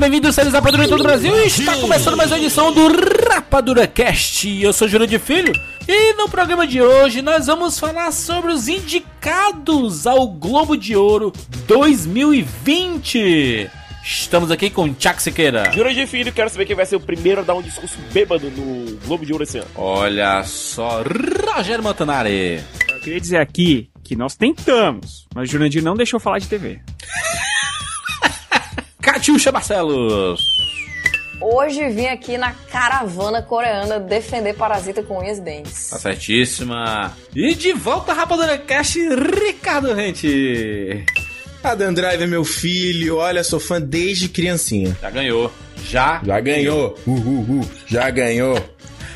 Seja bem-vindo, seres Rapadura em todo o Brasil. Está começando mais uma edição do Rapadura Cast. Eu sou Júlio de Filho e no programa de hoje nós vamos falar sobre os indicados ao Globo de Ouro 2020. Estamos aqui com Tchak Siqueira. Júlio de Filho, quero saber quem vai ser o primeiro a dar um discurso bêbado no Globo de Ouro esse ano. Olha só, Rogério Montanari. Eu queria dizer aqui que nós tentamos, mas o Jurandir não deixou falar de TV. Catiuxa Barcelos. Hoje vim aqui na caravana coreana defender Parasita com unhas e dentes. Tá certíssima. E de volta, Rapadura Cast, Ricardo Rente. Adam Driver, meu filho, olha, sou fã desde criancinha. Já ganhou. Já. Já ganhou. Uh, uh, uh, já ganhou.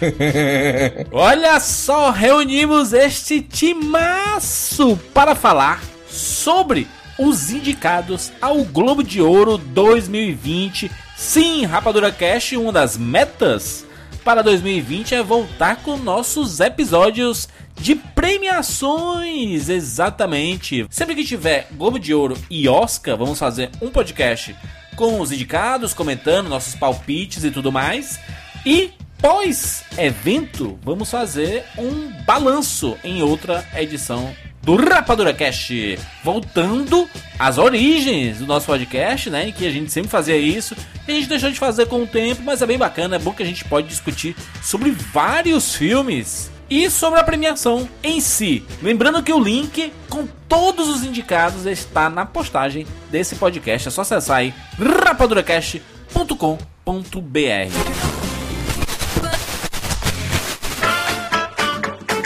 Olha só, reunimos este timaço para falar sobre os indicados ao Globo de Ouro 2020. Sim, Rapadura Cash, uma das metas para 2020 é voltar com nossos episódios de premiações, exatamente. Sempre que tiver Globo de Ouro e Oscar, vamos fazer um podcast com os indicados, comentando nossos palpites e tudo mais. E pós-evento, vamos fazer um balanço em outra edição do Rapadura Cast, voltando às origens do nosso podcast, né? Em que a gente sempre fazia isso. E a gente deixou de fazer com o tempo, mas é bem bacana, é bom que a gente pode discutir sobre vários filmes e sobre a premiação em si. Lembrando que o link com todos os indicados está na postagem desse podcast. É só acessar aí rapaduracast.com.br.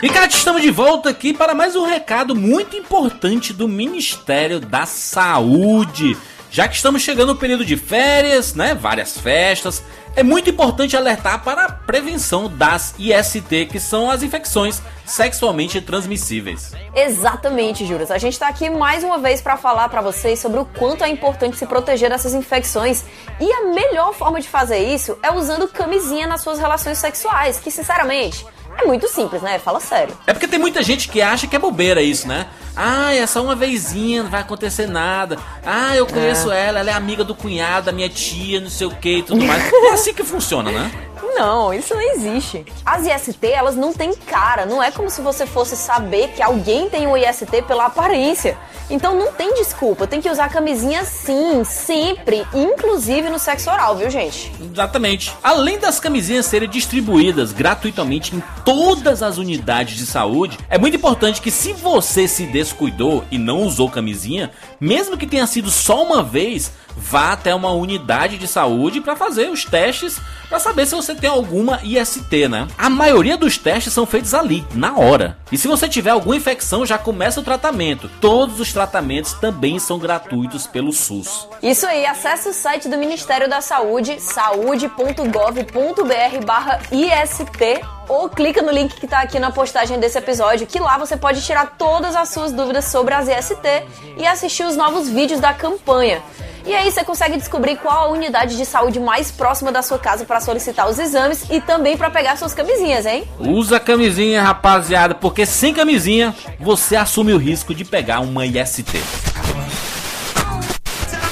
E cara, estamos de volta aqui para mais um recado muito importante do Ministério da Saúde. Já que estamos chegando no período de férias, né? Várias festas, é muito importante alertar para a prevenção das IST, que são as infecções sexualmente transmissíveis. Exatamente, Juras. A gente está aqui mais uma vez para falar para vocês sobre o quanto é importante se proteger dessas infecções. E a melhor forma de fazer isso é usando camisinha nas suas relações sexuais, que sinceramente é muito simples, né? Fala sério. É porque tem muita gente que acha que é bobeira isso, né? Ah, é só uma vezinha, não vai acontecer nada. Ah, eu conheço é. ela, ela é amiga do cunhado, da minha tia, não sei o que e tudo mais. É assim que funciona, né? Não, isso não existe. As IST, elas não têm cara. Não é como se você fosse saber que alguém tem um IST pela aparência. Então não tem desculpa. Tem que usar camisinha sim, sempre. Inclusive no sexo oral, viu, gente? Exatamente. Além das camisinhas serem distribuídas gratuitamente em todas as unidades de saúde, é muito importante que se você se descuidou e não usou camisinha, mesmo que tenha sido só uma vez, vá até uma unidade de saúde para fazer os testes para saber se você tem alguma IST, né? A maioria dos testes são feitos ali, na hora. E se você tiver alguma infecção, já começa o tratamento. Todos os tratamentos também são gratuitos pelo SUS. Isso aí, acesse o site do Ministério da Saúde, saúde.gov.br/IST ou clica no link que está aqui na postagem desse episódio, que lá você pode tirar todas as suas dúvidas sobre as IST e assistir os novos vídeos da campanha. E aí você consegue descobrir qual a unidade de saúde mais próxima da sua casa para solicitar os exames e também para pegar suas camisinhas, hein? Usa camisinha, rapaziada, porque sem camisinha você assume o risco de pegar uma IST.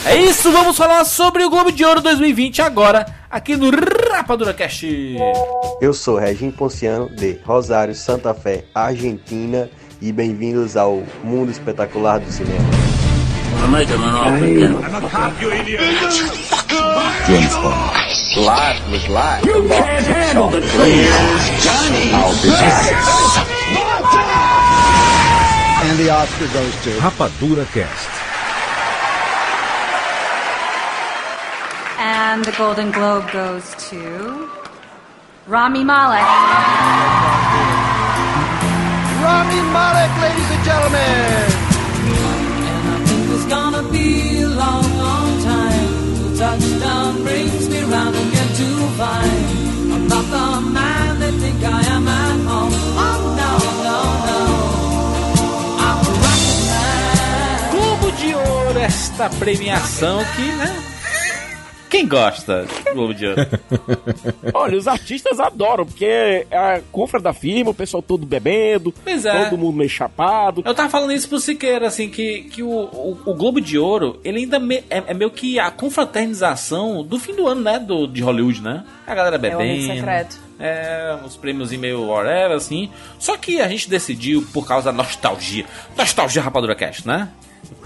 É isso, vamos falar sobre o Globo de Ouro 2020 agora, aqui no Rapadura Cast. Eu sou Regim Ponciano, de Rosário, Santa Fé, Argentina, e bem-vindos ao mundo espetacular do cinema. James Bond. Life was life. You can't handle the truth, Johnny. I'll be back. And the Oscar goes to Rapadura Cast. And the Golden Globe goes to Rami Malek. Rami Malek, ladies and gentlemen. gonna be a long, long time. Touchdown brings me round again to find I'm not the man they think I am at home. Oh no, no, no. I'm a rocket man. Globo de Ouro, esta premiação que, né? Quem gosta do Globo de Ouro? Olha, os artistas adoram, porque é a confra da firma, o pessoal todo bebendo, Pois é. todo mundo meio chapado. Eu tava falando isso pro Siqueira, assim, que, que o, o, o Globo de Ouro, ele ainda me- é, é meio que a confraternização do fim do ano, né? Do, de Hollywood, né? A galera É o bebendo. amigo secreto. É, uns prêmios e meio whatever, assim. Só que a gente decidiu, por causa da nostalgia. Nostalgia Rapadura Cast, né?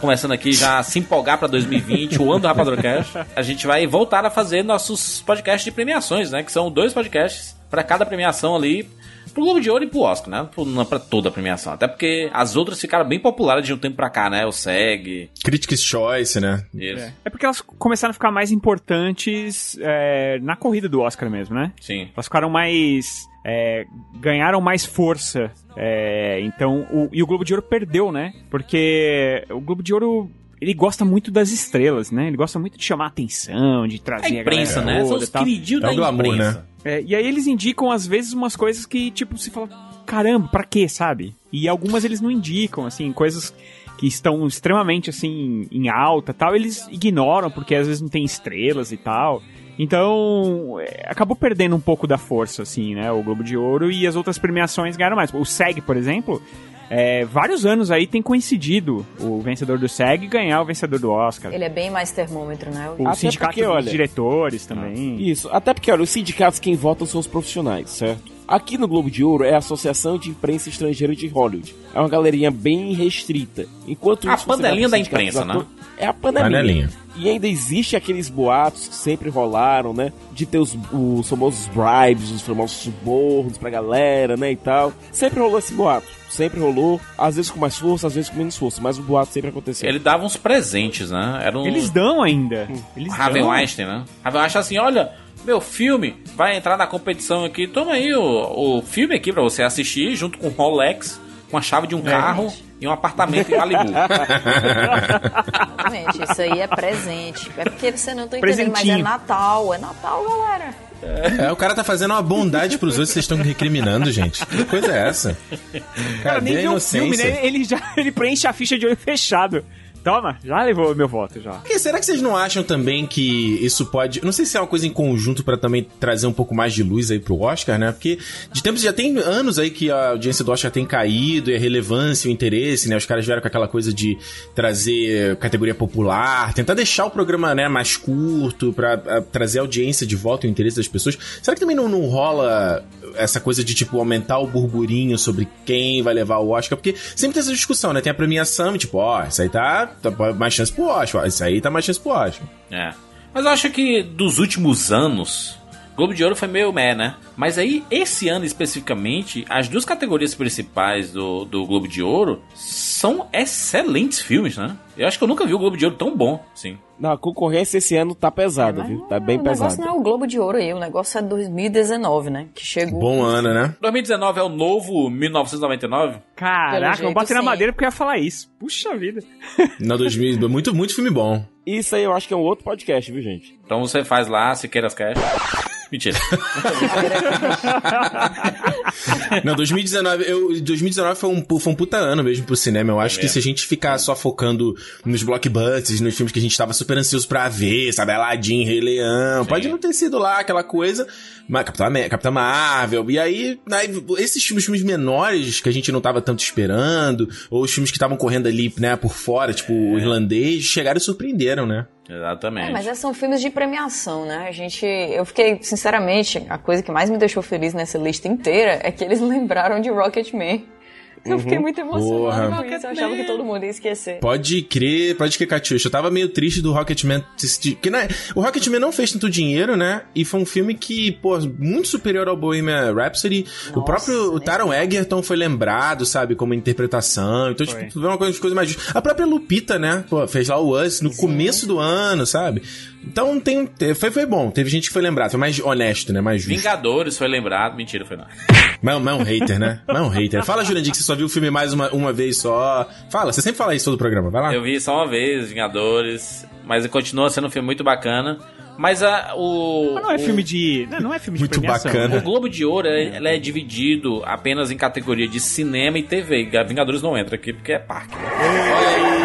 Começando aqui já a se empolgar pra 2020, o ano do Rapadura Cast. A gente vai voltar a fazer nossos podcasts de premiações, né? Que são dois podcasts pra cada premiação ali. Pro Globo de Ouro e pro Oscar, né? Pro- Não pra toda a premiação. Até porque as outras ficaram bem populares de um tempo pra cá, né? O SEG. Critics' Choice, né? Isso. É porque elas começaram a ficar mais importantes é, na corrida do Oscar mesmo, né? Sim. Elas ficaram mais. é, ganharam mais força. É, então, o- e o Globo de Ouro perdeu, né? Porque o Globo de Ouro. Ele gosta muito das estrelas, né? Ele gosta muito de chamar a atenção, de trazer A imprensa, galera né? São os e queridinhos É da glamour, imprensa. né? É, e aí eles indicam, às vezes, umas coisas que, tipo, se fala, caramba, pra quê, sabe? E algumas eles não indicam, assim, coisas que estão extremamente, assim, em alta tal, eles ignoram, porque às vezes não tem estrelas e tal. Então, é, acabou perdendo um pouco da força, assim, né? O Globo de Ouro e as outras premiações ganharam mais. O SEG, por exemplo, é, vários anos aí tem coincidido o vencedor do SEG ganhar o vencedor do Oscar. Ele é bem mais termômetro, né? O Até sindicato porque, dos olha- diretores também. Isso, até porque, olha, os sindicatos quem votam são os profissionais, certo? Aqui no Globo de Ouro é a Associação de Imprensa Estrangeira de Hollywood. É uma galerinha bem restrita. Enquanto A isso, panelinha da imprensa, dos né? É a panelinha. Panelinha. E ainda existe aqueles boatos que sempre rolaram, né? De ter os, os famosos bribes, os famosos subornos pra galera, né? E tal. Sempre rolou esse boato. Sempre rolou. Às vezes com mais força, às vezes com menos força. Mas o boato sempre aconteceu. Ele dava uns presentes, né? Era um... Eles dão ainda. Eles Harvey dão. Weinstein, né? Harvey Weinstein assim, olha, meu filme vai entrar na competição aqui, toma aí o, o filme aqui pra você assistir, junto com Rolex, com a chave de um carro e um apartamento em Malibu. Exatamente, isso aí é presente. É porque você não tá entendendo, mas é. Natal. É Natal, galera. É, o cara tá fazendo uma bondade pros outros, vocês estão recriminando, gente. Que coisa é essa? cara nem Cadê a viu o filme, inocência? né? Ele já ele preenche a ficha de olho fechado. Toma, já levou meu voto já. Porque será que vocês não acham também que isso pode. Não sei se é uma coisa em conjunto pra também trazer um pouco mais de luz aí pro Oscar, né? Porque de tempos já tem anos aí que a audiência do Oscar tem caído e a relevância o interesse, né? Os caras vieram com aquela coisa de trazer categoria popular, tentar deixar o programa né, mais curto pra a, trazer a audiência de volta e o interesse das pessoas. Será que também não, não rola essa coisa de, tipo, aumentar o burburinho sobre quem vai levar o Oscar? Porque sempre tem essa discussão, né? Tem a premiação e, tipo, ó, isso aí tá, tá mais chance pro Oscar, isso aí tá mais chance pro Oscar. É. Mas eu acho que dos últimos anos, Globo de Ouro foi meio meh, né? Mas aí, esse ano especificamente, as duas categorias principais do, do Globo de Ouro são excelentes filmes, né? Eu acho que eu nunca vi o Globo de Ouro tão bom, sim. Não, a concorrência esse ano tá pesada, viu? Tá bem o negócio pesada. não é o Globo de Ouro aí, o negócio é 2019, né? Que chegou. Bom ano, né? 2019 é o novo 1999? Caraca, jeito, eu bati na madeira porque eu ia falar isso. Puxa vida. No 2000, muito, muito filme bom. Isso aí eu acho que é um outro podcast, viu, gente? Então você faz lá, Siqueiras Cash. Mentira. Não, 2019, eu, 2019 foi um, foi um puta ano mesmo pro cinema. Eu acho que mesmo. se a gente ficar só focando nos blockbusters, nos filmes que a gente tava super ansioso pra ver, sabe? Aladdin, Rei Leão, pode não ter sido lá aquela coisa, mas Capitã, Capitã Marvel, e aí, aí, esses filmes, filmes menores que a gente não tava tanto esperando, ou os filmes que estavam correndo ali, né, por fora, tipo o irlandês, chegaram e surpreenderam, né? Exatamente. É, mas esses são filmes de premiação, né? A gente. Eu fiquei, sinceramente, a coisa que mais me deixou feliz nessa lista inteira é que eles lembraram de Rocketman. Eu fiquei muito emocionada com isso. Eu achava que todo mundo ia esquecer. Pode crer, pode crer, Catiuxa. Eu tava meio triste do Rocketman. Que, né, o Rocketman não fez tanto dinheiro, né? E foi um filme que, pô, muito superior ao Bohemian Rhapsody. o próprio o Taron Egerton foi lembrado, sabe, como interpretação. Então, Foi. tipo, vê uma coisa, coisa mais justa. A própria Lupita, né? Pô, fez lá o Us no começo do ano, sabe? Então, tem, foi, foi bom. Teve gente que foi lembrado. Foi mais honesto, né? Mais justo. Vingadores foi lembrado. Mentira, foi não. Mas, mas é um hater, né? Mas é um hater. Fala, Jurandir, que você só viu o filme mais uma, uma vez só. Fala, você sempre fala isso todo o programa. Vai lá. Eu vi só uma vez, Vingadores, mas continua sendo um filme muito bacana. Mas a, o. Mas não é o- filme de. Não, não é filme Muito de premiação. bacana. O Globo de Ouro ele ele é dividido apenas em categoria de cinema e TV. Vingadores não entra aqui porque é parque. né?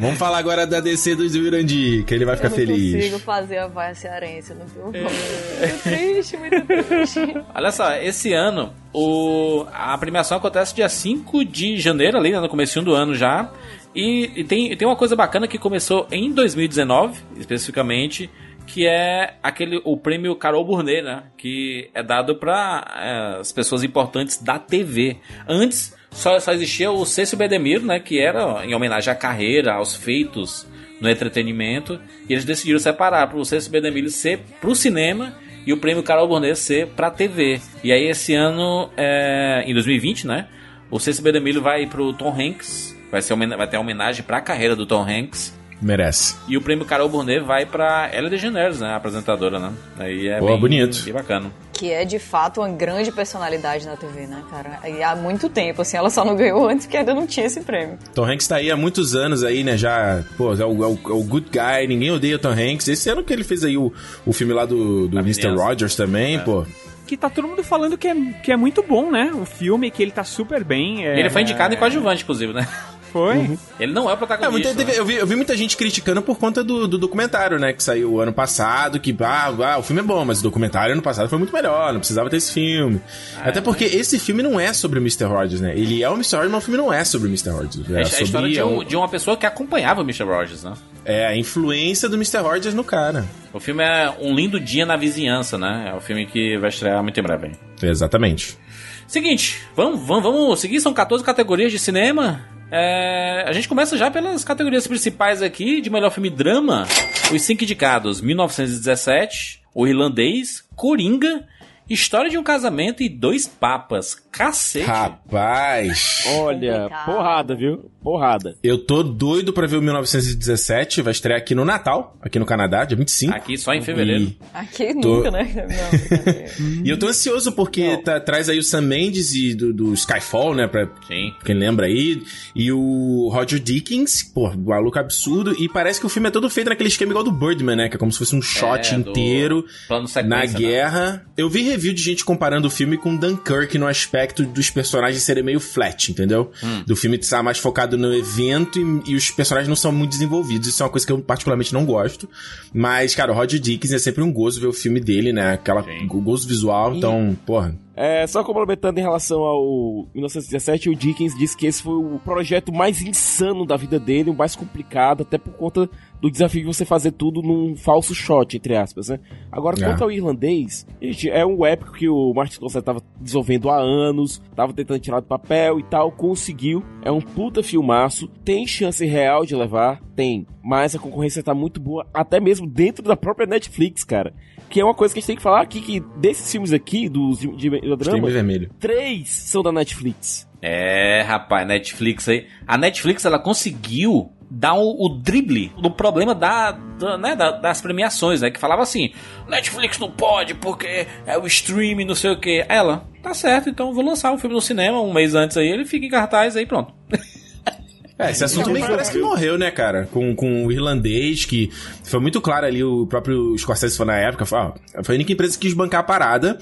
Vamos falar agora da DC do Jurandir, que ele vai ficar eu não feliz. consigo fazer a vaia cearense, não tenho como. Muito triste, muito triste. Olha só, esse ano o, a premiação acontece dia 5 de janeiro, ali né, no começo do ano já. E, e tem, tem uma coisa bacana que começou em 2019, especificamente, que é aquele o prêmio Carol Burnett, né? Que é dado para as pessoas importantes da TV. Antes só, só existia o Cécio Bedemiro, né? Que era em homenagem à carreira, aos feitos no entretenimento. E eles decidiram separar para o Cécio Bedemiro ser para o cinema e o prêmio Carol Burnett ser para TV. E aí esse ano, é, em 2020, né? O Cécio Bedemiro vai para o Tom Hanks. Vai, ser, vai ter uma homenagem para a carreira do Tom Hanks. Merece. E o prêmio Carol Burnett vai pra Ellen DeGeneres, né? A apresentadora, né? Aí é Pô, bem, bonito. bem bacana. Que é de fato uma grande personalidade na TV, né, cara? E há muito tempo, assim, ela só não ganhou antes porque ainda não tinha esse prêmio. Tom Hanks tá aí há muitos anos aí, né? Já, pô, é o, é o, é o good guy, ninguém odeia o Tom Hanks. Esse ano que ele fez aí o, o filme lá do, do Mr. Rogers também, pô. Que tá todo mundo falando que é, que é muito bom, né? O filme, que ele tá super bem. é- Ele foi indicado em coadjuvante, inclusive, né? Foi? Ele não é o É, protagonista. muita- teve- eu, vi, eu vi muita gente criticando por conta do, do documentário, né? Que saiu ano passado, que ah, ah, o filme é bom, mas o documentário ano passado foi muito melhor, não precisava ter esse filme. Até porque esse filme não é sobre o Mr. Rogers, né? Ele é o Mr. Rogers, mas o filme não é sobre o Mr. Rogers. É, É, a sobre história de, é um- de uma pessoa que acompanhava o Mr. Rogers, né? é a influência do Mr. Rogers no cara. O filme é Um Lindo Dia na Vizinhança, né? É o filme que vai estrear muito em breve. Exatamente. Seguinte, vamos, vamos, vamos seguir. São 14 categorias de cinema. É, a gente começa já pelas categorias principais aqui de melhor filme drama. Os cinco indicados: 1917, O Irlandês, Coringa, História de um Casamento e Dois Papas. Cacete. Rapaz. Olha, porrada, viu? Porrada. Eu tô doido pra ver o 1917, vai estrear aqui no Natal, aqui no Canadá, dia 25. Aqui só em fevereiro. E, Aqui Tô- nunca, né? Não, e eu tô ansioso porque tá- traz aí o Sam Mendes e do, do Skyfall, né, pra Sim. quem lembra aí, e o Roger Dickens, pô, maluco absurdo, e parece que o filme é todo feito naquele esquema igual do Birdman, né, que é como se fosse um shot É, inteiro Plano na sequência, né? guerra. Eu vi review de gente comparando o filme com Dunkirk no aspecto dos personagens serem meio flat, entendeu? Hum. Do filme estar mais focado no evento e, e os personagens não são muito desenvolvidos. Isso é uma coisa que eu particularmente não gosto. Mas, cara, o Roger Dickens é sempre um gozo ver o filme dele, né? Aquela Sim. o gozo visual, então, porra. É, só complementando em relação ao 1917, o Dickens disse que esse foi o projeto mais insano da vida dele, o mais complicado, até por conta do desafio de você fazer tudo num falso shot, entre aspas, né? Agora, É. quanto ao irlandês, gente, é um épico que o Martin Scorsese tava desenvolvendo há anos, tava tentando tirar do papel e tal, conseguiu. É um puta filmaço, tem chance real de levar, tem, mas a concorrência tá muito boa, até mesmo dentro da própria Netflix, cara. Que é uma coisa que a gente tem que falar aqui, que desses filmes aqui, dos de, de Crime drama, vermelho. três são da Netflix. É, rapaz, Netflix aí. A Netflix ela conseguiu dar o, o drible do problema da, da- né, da- das premiações, né? Que falava assim: Netflix não pode porque é o streaming, não sei o que. Ela, tá certo, então eu vou lançar o filme no cinema um mês antes aí, ele fica em cartaz aí, pronto. É, esse assunto meio que parece que morreu, né, cara? Com, com o irlandês, que foi muito claro ali, o próprio Scorsese foi na época, foi, ó, foi a única empresa que quis bancar a parada.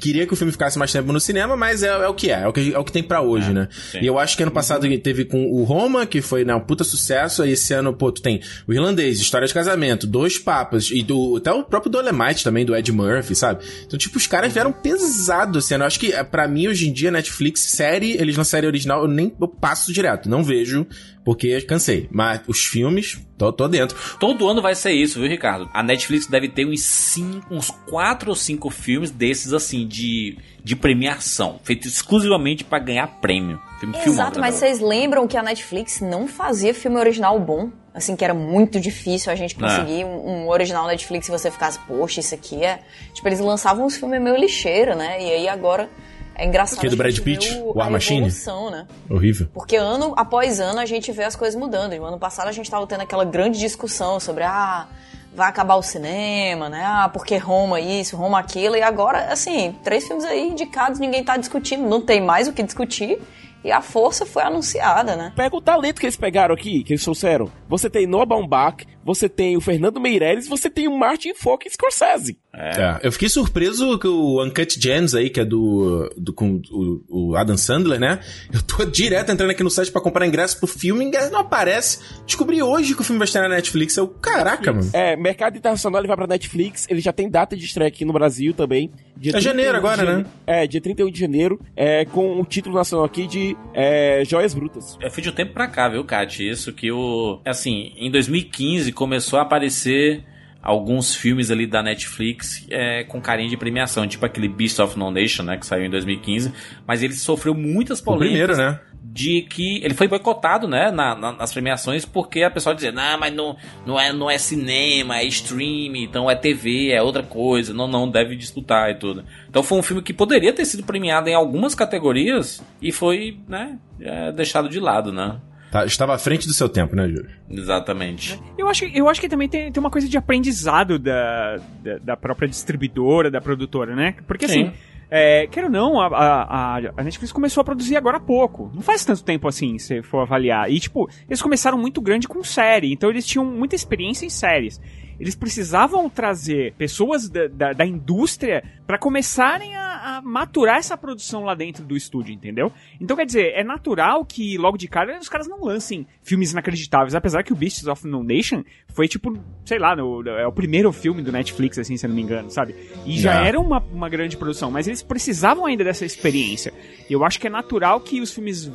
Queria que o filme ficasse mais tempo no cinema, mas é, é o que é, é o que, é o que tem pra hoje, né? sim. E eu acho que ano passado teve com o Roma, que foi né, um puta sucesso, aí esse ano, pô, tu tem o Irlandês, História de Casamento, Dois Papas, e do, até o próprio Dolemite também, do Ed Murphy, sabe? Então, tipo, os caras vieram pesado ano. Eu acho que, é, pra mim, hoje em dia, Netflix, série, eles na série original, eu nem eu passo direto, não vejo, porque cansei. Mas os filmes, tô, tô dentro. Todo ano vai ser isso, viu, Ricardo? A Netflix deve ter uns cinco, uns quatro ou cinco filmes desses, assim, de, de premiação, feitos exclusivamente pra ganhar prêmio. Filme Exato, mas né? vocês lembram que a Netflix não fazia filme original bom? Assim, que era muito difícil a gente conseguir um, um original Netflix se você ficasse, poxa, isso aqui é. Tipo, eles lançavam uns filmes meio lixeira, né? E aí agora é engraçado. Aquele do Brad Pitt, o War Machine? evolução, né? Horrível. Porque ano após ano a gente vê as coisas mudando. E no ano passado a gente tava tendo aquela grande discussão sobre ah, vai acabar o cinema, né? Ah, porque Roma isso, Roma aquilo. E agora, assim, três filmes aí indicados, ninguém tá discutindo, não tem mais o que discutir. E a força foi anunciada, né? Pega o talento que eles pegaram aqui, que eles trouxeram. Você tem Noah Baumbach, você tem o Fernando Meirelles, você tem o Martin Fock Scorsese. É. Eu fiquei surpreso que o Uncut Gems aí, que é do, do com o, o Adam Sandler, né? Eu tô direto entrando aqui no site pra comprar ingresso pro filme, ingresso não aparece. Descobri hoje que o filme vai estar na Netflix. Eu, caraca, mano. É, mercado internacional ele vai pra Netflix, ele já tem data de estreia aqui no Brasil também. Dia É 31 janeiro agora, jane- né? É, dia 31 de janeiro, é, com o título nacional aqui de é, Joias Brutas. É fui de um tempo pra cá, viu, Kat? Isso que o. Assim, em 2015 começou a aparecer alguns filmes ali da Netflix é, com carinho de premiação, tipo aquele Beast of No Nation, né? Que saiu em 2015. Mas ele sofreu muitas O polêmicas. primeiro, né? De que ele foi boicotado, né, na- na- nas premiações, porque a pessoa dizia, não, mas não, não, é, não é cinema, é stream, então é TV, é outra coisa, não, não deve disputar e tudo. Então foi um filme que poderia ter sido premiado em algumas categorias e foi, né, é, deixado de lado, né? Tá, estava à frente do seu tempo, né, Júlio? Exatamente. Eu acho, que- eu acho que também tem, tem uma coisa de aprendizado da, da, da própria distribuidora, da produtora, né? Porque assim, Sim. É, quero não, a, a- a Netflix começou a produzir agora há pouco. Não faz tanto tempo assim, se for avaliar. E, tipo, eles começaram muito grande com série, então eles tinham muita experiência em séries. Eles precisavam trazer pessoas da, da, da indústria para começarem a, a maturar essa produção lá dentro do estúdio, entendeu? Então, quer dizer, é natural que logo de cara os caras não lancem filmes inacreditáveis, apesar que o Beasts of No Nation foi tipo, sei lá, no- é o primeiro filme do Netflix, assim, se eu não me engano, sabe? E já É. era uma, uma grande produção, mas eles precisavam ainda dessa experiência. E eu acho que é natural que os filmes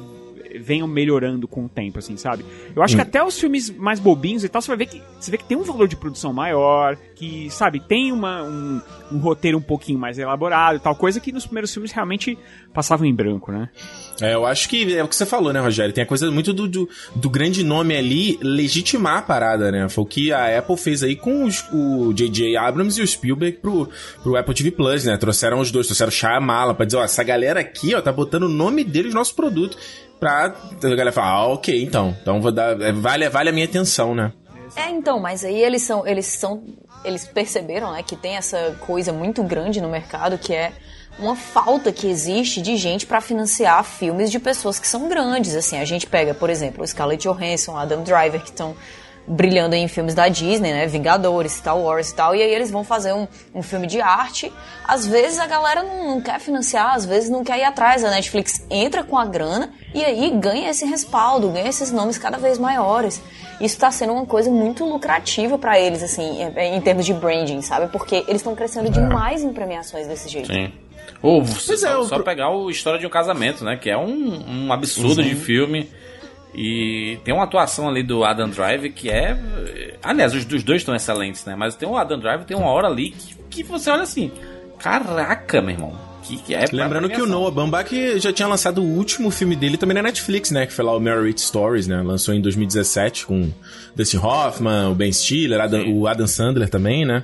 venham melhorando com o tempo, assim, sabe? Eu acho que até os filmes mais bobinhos e tal, você vai ver que você vê que tem um valor de produção maior, que, sabe, tem uma, um, um roteiro um pouquinho mais elaborado, tal coisa que nos primeiros filmes realmente passavam em branco, né? É, eu acho que é o que você falou, né, Rogério? Tem a coisa muito do, do, do grande nome ali legitimar a parada, né? Foi o que a Apple fez aí com os- o J.J. Abrams e o Spielberg pro, pro Apple TV Plus, né? Trouxeram os dois, trouxeram o Shyamala pra dizer, ó, essa galera aqui, ó, tá botando o nome deles no nosso produto pra a galera falar, ah, ok, então, então vou dar, é, vale, vale a minha atenção, né? É, então, mas aí eles são, eles são, eles perceberam, né, que tem essa coisa muito grande no mercado que é uma falta que existe de gente pra financiar filmes de pessoas que são grandes, assim. A gente pega, por exemplo, o Scarlett Johansson, Adam Driver, que estão brilhando em filmes da Disney, né, Vingadores, Star Wars e tal, e aí eles vão fazer um, um filme de arte. Às vezes a galera não, não quer financiar, às vezes não quer ir atrás. A Netflix entra com a grana e aí ganha esse respaldo, ganha esses nomes cada vez maiores. Isso está sendo uma coisa muito lucrativa para eles, assim, em- termos de branding, sabe? Porque eles estão crescendo demais em premiações desse jeito. Sim. Ou só, é, o só pegar o História de um Casamento, né? Que é um, um absurdo de filme. E tem uma atuação ali do Adam Driver que é. Aliás, os, os dois estão excelentes, né? Mas tem o Adam Driver, tem uma hora ali que, que você olha assim. Caraca, meu irmão. Que, que é Lembrando que o. Noah Baumbach já tinha lançado o último filme dele também na Netflix, né? Que foi lá o Marriage Stories, né? Lançou em 2017 com Dustin Hoffman, o Ben Stiller, Adam- o Adam Sandler também, né?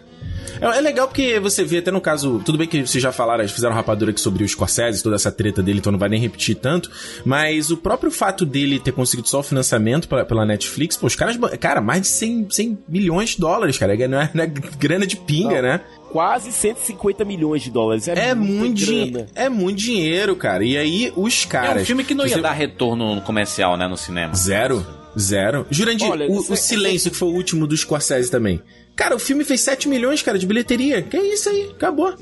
É, é legal porque você vê até no caso... Tudo bem que vocês já falaram, eles fizeram rapadura aqui sobre o Scorsese, toda essa treta dele, então não vai nem repetir tanto. Mas o próprio fato dele ter conseguido só o financiamento pela, pela Netflix, pô, os caras... Cara, mais de 100, 100 milhões de dólares, cara. Não é, não é grana de pinga, Não. né? Quase 150 milhões de dólares. É, É muito, grana. dinhe- é muito dinheiro, cara. E aí, os É caras. um filme que não ia você- dar retorno comercial, né? No cinema. Zero. Zero. Jurandir, Olha, o, o Silêncio, que foi o último do Scorsese também. Cara, o filme fez 7 milhões, cara, de bilheteria. Que é isso aí, acabou.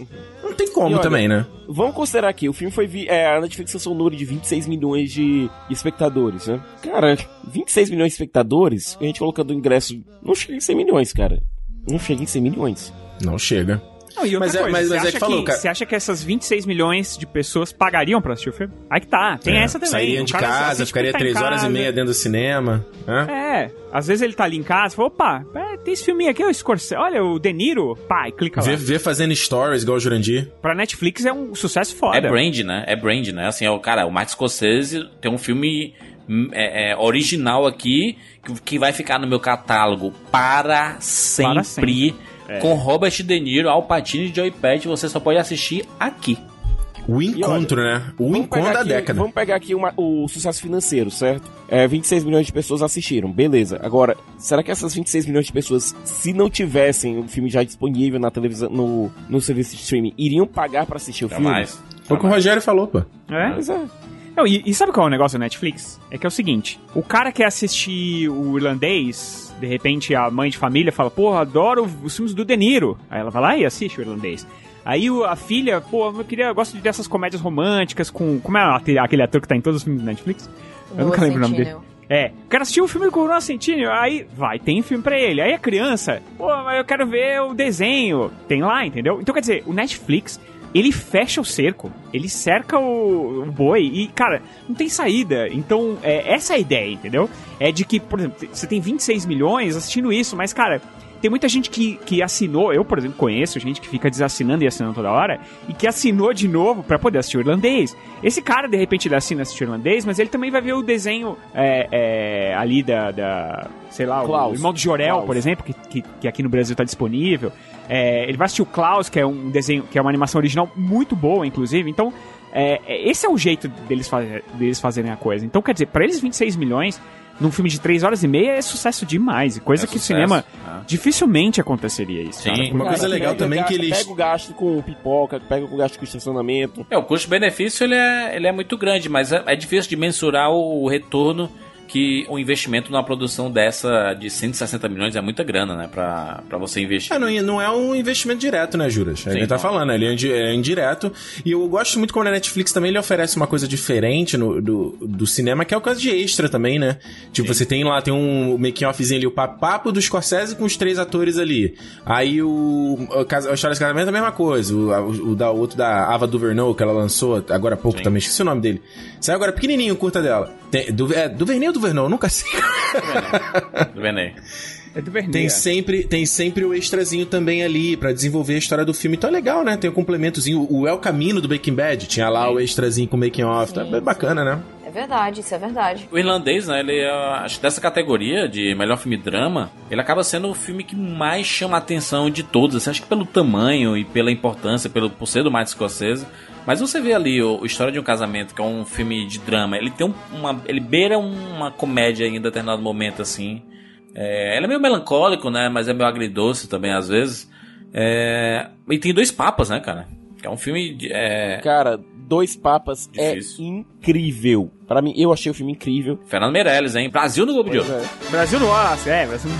Não tem como olha, também, né? Vamos considerar aqui, o filme foi. Vi é, a Netflix lançou um número de 26 milhões de espectadores, né? Cara, 26 milhões de espectadores, a gente colocando o ingresso. Não chega em 100 milhões, cara. Não chega em 100 milhões. Não chega. Não, e outra Mas é- coisa, mas- você, mas é acha que falou, que, cara. você acha que essas 26 milhões de pessoas pagariam pra assistir o filme? Aí que tá, tem É, essa também. Sairia O de casa, ficaria tá em 3 horas e meia dentro do cinema. né? É, às vezes ele tá ali em casa, fala, opa, é, tem esse filminho aqui, o Scorsese, olha, o De Niro, pai, clica lá. Vê, vê fazendo stories igual o Jurandir. Pra Netflix é um sucesso foda. É brand, né? É brand, né? Assim, é o cara, o Martin Scorsese tem um filme hum, é, é, original aqui que, que vai ficar no meu catálogo para sempre. Para sempre. É. Com Robert De Niro, Al Pacino e Joey Pesci, você só pode assistir aqui. O encontro, né? O encontro da aqui- década. Vamos pegar aqui uma- o sucesso financeiro, certo? É, 26 milhões de pessoas assistiram, beleza. Agora, será que essas 26 milhões de pessoas, se não tivessem o filme já disponível na televisão, no, no serviço de streaming, iriam pagar pra assistir o Jamais. filme? Foi o que o Rogério falou, pô. É? Pois é. Não, e, e sabe qual é o negócio do Netflix? É que é o seguinte: o cara quer assistir o irlandês, de repente a mãe de família fala, pô, adoro os filmes do De Niro. Aí ela vai lá e assiste o irlandês. Aí a filha, pô, eu queria, eu gosto dessas comédias românticas com. Como é aquele- ator que tá em todos os filmes do Netflix? Eu Noah nunca lembro o nome dele. É, quero assistir um filme com o Noah Centineo, aí vai, tem filme pra ele. Aí a criança, pô, mas eu quero ver o desenho. Tem lá, entendeu? Então quer dizer, o Netflix, ele fecha o cerco, ele cerca o, o boi e, cara, não tem saída. Então, é, essa é a ideia, entendeu? É de que, por exemplo, você tem 26 milhões assistindo isso, mas, cara, tem muita gente que, que assinou, eu, por exemplo, conheço gente que fica desassinando e assinando toda hora, e que assinou de novo pra poder assistir o irlandês. Esse cara, de repente, ele assina assistir o irlandês, mas ele também vai ver o desenho é, é, ali da, da, sei lá, o Klaus. Irmão do Jorel, Klaus. por exemplo, que, que, que aqui no Brasil tá disponível. É, ele vai assistir o Klaus, que é um desenho, que é uma animação original muito boa, inclusive. Então, é, é- esse é o jeito deles, fazer, deles fazerem a coisa. Então, quer dizer, pra eles 26 milhões num filme de 3 horas e meia é sucesso demais. e Coisa É que o sucesso, cinema é. dificilmente aconteceria isso. Sim. cara. Uma coisa Cara, legal pega também o que gasto- eles. Pega o gasto com pipoca, pega o gasto com estacionamento. É, o custo-benefício ele é, ele é muito grande, mas é, é difícil de mensurar o, retorno que o investimento numa produção dessa de 160 milhões é muita grana, né? Pra, pra você investir. É, não, não é um investimento direto, né, Juras? Sim, ele tá falando, ele é indi- é indireto. E eu gosto muito como na Netflix também ele oferece uma coisa diferente no, do, do cinema, que é o caso de extra também, né? Tipo, você tem lá, tem um making-offzinho ali, o pa- papo do Scorsese com os três atores ali. Aí o, o, a História de Casamento é a mesma coisa. O, a- o, da, o outro da Ava DuVernay, que ela lançou agora há pouco Sim. também, esqueci o nome dele. Saiu agora pequenininho, curta dela. Tem, do, é, DuVernay ou Eu nunca sei. Do Benê. É do Vernier. Tem sempre, tem sempre o extrazinho também ali pra desenvolver a história do filme. Então é legal, né? Tem o complementozinho. O El Camino do Breaking Bad tinha lá o extrazinho com making off. Tá Sim, bem bacana, né? É verdade, isso é verdade. O irlandês, né? Ele é, acho que dessa categoria de melhor filme drama, ele acaba sendo o filme que mais chama a atenção de todos. Assim, acho que pelo tamanho e pela importância, pelo, por ser do Martin Scorsese. Mas você vê ali o, História de um Casamento, que é um filme de drama, ele tem um- uma. ele beira uma comédia em determinado momento, assim. É, ele é meio melancólico, né? Mas é meio agridoce também, às vezes. É, e tem dois papas, né, cara? É um filme. de- É, Cara, Dois Papas Difícil. é incrível. Pra mim, eu achei o filme incrível. Fernando Meirelles, hein? Brasil no Globo de Pois Ouro. é. Brasil no Wallace, é, Brasil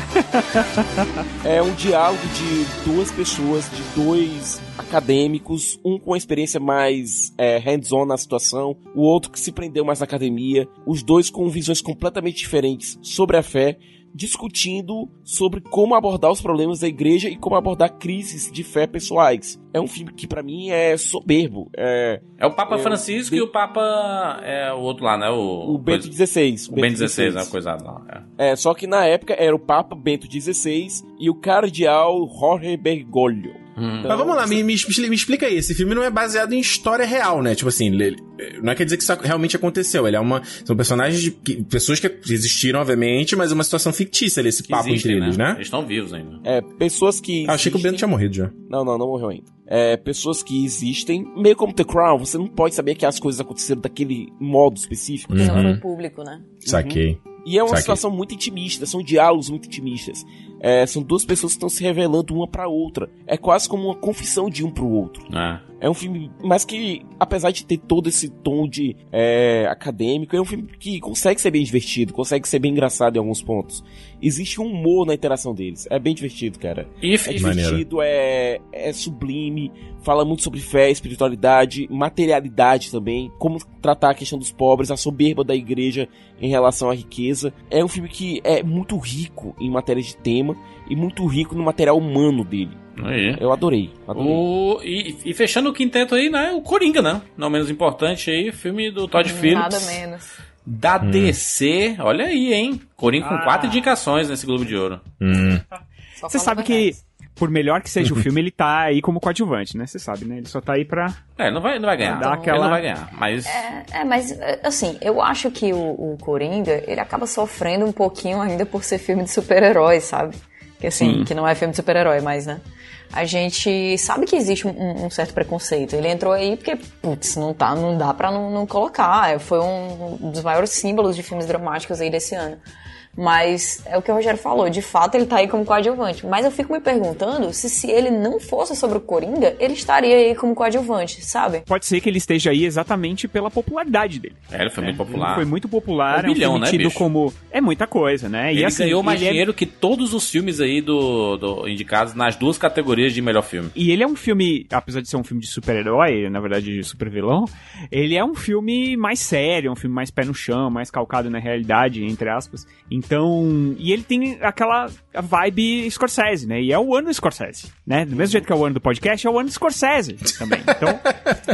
É um diálogo de duas pessoas, de dois acadêmicos, um com a experiência mais é, hands-on na situação, o outro que se prendeu mais na academia, os dois com visões completamente diferentes sobre a fé, discutindo sobre como abordar os problemas da igreja e como abordar crises de fé pessoais. É um filme que pra mim é soberbo. É, É o Papa É, Francisco o e o Papa é o outro lá, né? O, o Bento coisa- XVI. O Bento XVI, né? Coisado lá. É. É, só que na época era o Papa Bento XVI e o cardeal Jorge Bergoglio. Hum. Mas vamos lá, me, me, me explica aí. Esse filme não é baseado em história real, né? Tipo assim, ele- não quer dizer que isso realmente aconteceu. Ele é uma. São personagens de. que- pessoas que existiram, obviamente, mas é uma situação fictícia ali, esse Que papo existem, entre eles, né? Eles estão vivos ainda. É, pessoas que. Ah, achei que o Bento tinha morrido já. Não, não, não morreu ainda. É, pessoas que existem, meio como The Crown, você não pode saber que as coisas aconteceram daquele modo específico. Porque não Uhum. foi público, né? Saquei. E é uma Saquei. situação muito intimista, são diálogos muito intimistas. É, são duas pessoas que estão se revelando uma pra outra. É quase como uma confissão de um pro outro. É. É um filme, mas que, apesar de ter todo esse tom de é, acadêmico, é um filme que consegue ser bem divertido, consegue ser bem engraçado em alguns pontos. Existe um humor na interação deles. É bem divertido, cara. E, É divertido, é, é sublime, fala muito sobre fé, espiritualidade, materialidade também, como tratar a questão dos pobres, a soberba da igreja em relação à riqueza. É um filme que é muito rico em matéria de tema e muito rico no material humano dele. Aí. Eu adorei. adorei. O, e, e fechando o quinteto aí, né? O Coringa, né? Não menos importante aí, filme do Todd Phillips. Nada menos. Da DC. Olha aí, hein? Coringa com Ah. quatro indicações nesse Globo de Ouro. Hum. Você sabe que. Por melhor que seja o filme, ele tá aí como coadjuvante, né? Você sabe, né? Ele só tá aí pra. É, não vai, não vai ganhar. Dá Ele aquela- não vai ganhar. Mas. É, é, mas assim, eu acho que o, o Coringa, ele acaba sofrendo um pouquinho ainda por ser filme de super-herói, sabe? Que assim, Sim. que não é filme de super-herói, mas, né? A gente sabe que existe um, um certo preconceito. Ele entrou aí porque, putz, não, tá, não dá pra não, não colocar. Foi um, um dos maiores símbolos de filmes dramáticos aí desse ano. Mas é o que o Rogério falou, de fato ele tá aí como coadjuvante. Mas eu fico me perguntando se se ele não fosse sobre o Coringa, ele estaria aí como coadjuvante, sabe? Pode ser que ele esteja aí exatamente pela popularidade dele. É, ele foi muito Ele popular. foi muito popular, Um é um bilhão, filme né, tido bicho? como... É muita coisa, né? Ele assim, ganhou mais ele é- dinheiro que todos os filmes aí do, do indicados nas duas categorias de melhor filme. E ele é um filme, apesar de ser um filme de super-herói, na verdade de super-vilão, ele é um filme mais sério, um filme mais pé no chão, mais calcado na realidade, entre aspas. Então, e ele tem aquela vibe Scorsese, né? E é o ano Scorsese, né? Do mesmo jeito que é o ano do podcast, é o ano Scorsese também. Então,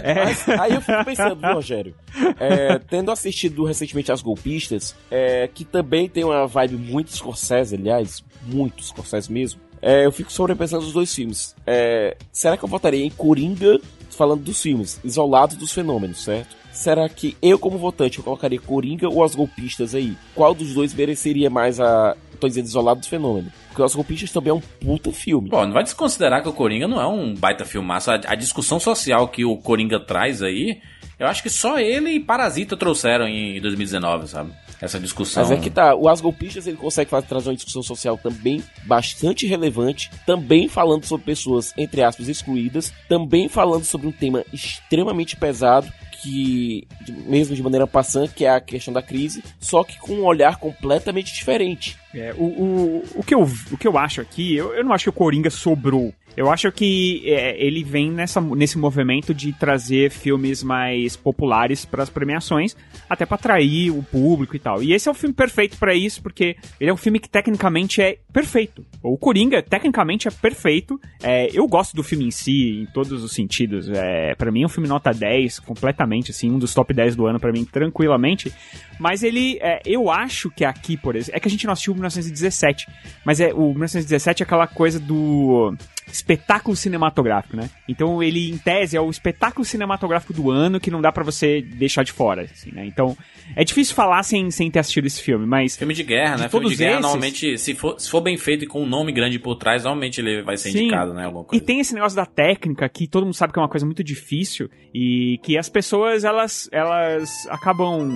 é... Mas aí eu fico pensando, Rogério? É, tendo assistido recentemente As Golpistas, é, que também tem uma vibe muito Scorsese, aliás, muito Scorsese mesmo, é, eu fico sobrepensando os dois filmes. É, será que eu votaria em Coringa, falando dos filmes, isolados dos fenômenos, certo? Será que eu, como votante, eu colocaria Coringa ou As Golpistas aí? Qual dos dois mereceria mais a... Tô dizendo isolado dos fenômenos. Porque As Golpistas também é um puta filme. Pô, não vai desconsiderar que o Coringa não é um baita filmaço. A, a discussão social que o Coringa traz aí, eu acho que só ele e Parasita trouxeram em 2019, sabe? Essa discussão. Mas é que tá, o As Golpistas ele consegue fazer, trazer uma discussão social também bastante relevante, também falando sobre pessoas, entre aspas, excluídas, também falando sobre um tema extremamente pesado, que, mesmo de maneira passante, que é a questão da crise, só que com um olhar completamente diferente. É, o, o, o, que eu, o que eu acho aqui, eu, eu não acho que o Coringa sobrou. Eu acho que é, ele vem nessa, nesse movimento de trazer filmes mais populares para as premiações, até para atrair o público e tal. E esse é o filme perfeito para isso, porque ele é um filme que tecnicamente é perfeito. O Coringa, tecnicamente, é perfeito. É, eu gosto do filme em si, em todos os sentidos. É, para mim é um filme nota 10, completamente, assim, um dos top 10 do ano para mim, tranquilamente. Mas ele, é, eu acho que aqui, por exemplo, é que a gente não assistiu o 1917, mas é o 1917 é aquela coisa do espetáculo cinematográfico, né? Então ele, em tese, é o espetáculo cinematográfico do ano que não dá pra você deixar de fora, assim, né? Então é difícil falar sem, sem ter assistido esse filme, mas Filme de guerra, de né? Filme de guerra, esses- normalmente, se for, se for bem feito e com um nome grande por trás, normalmente ele vai ser Sim. indicado, né? Alguma E coisa. tem esse negócio da técnica que todo mundo sabe que é uma coisa muito difícil e que as pessoas elas elas acabam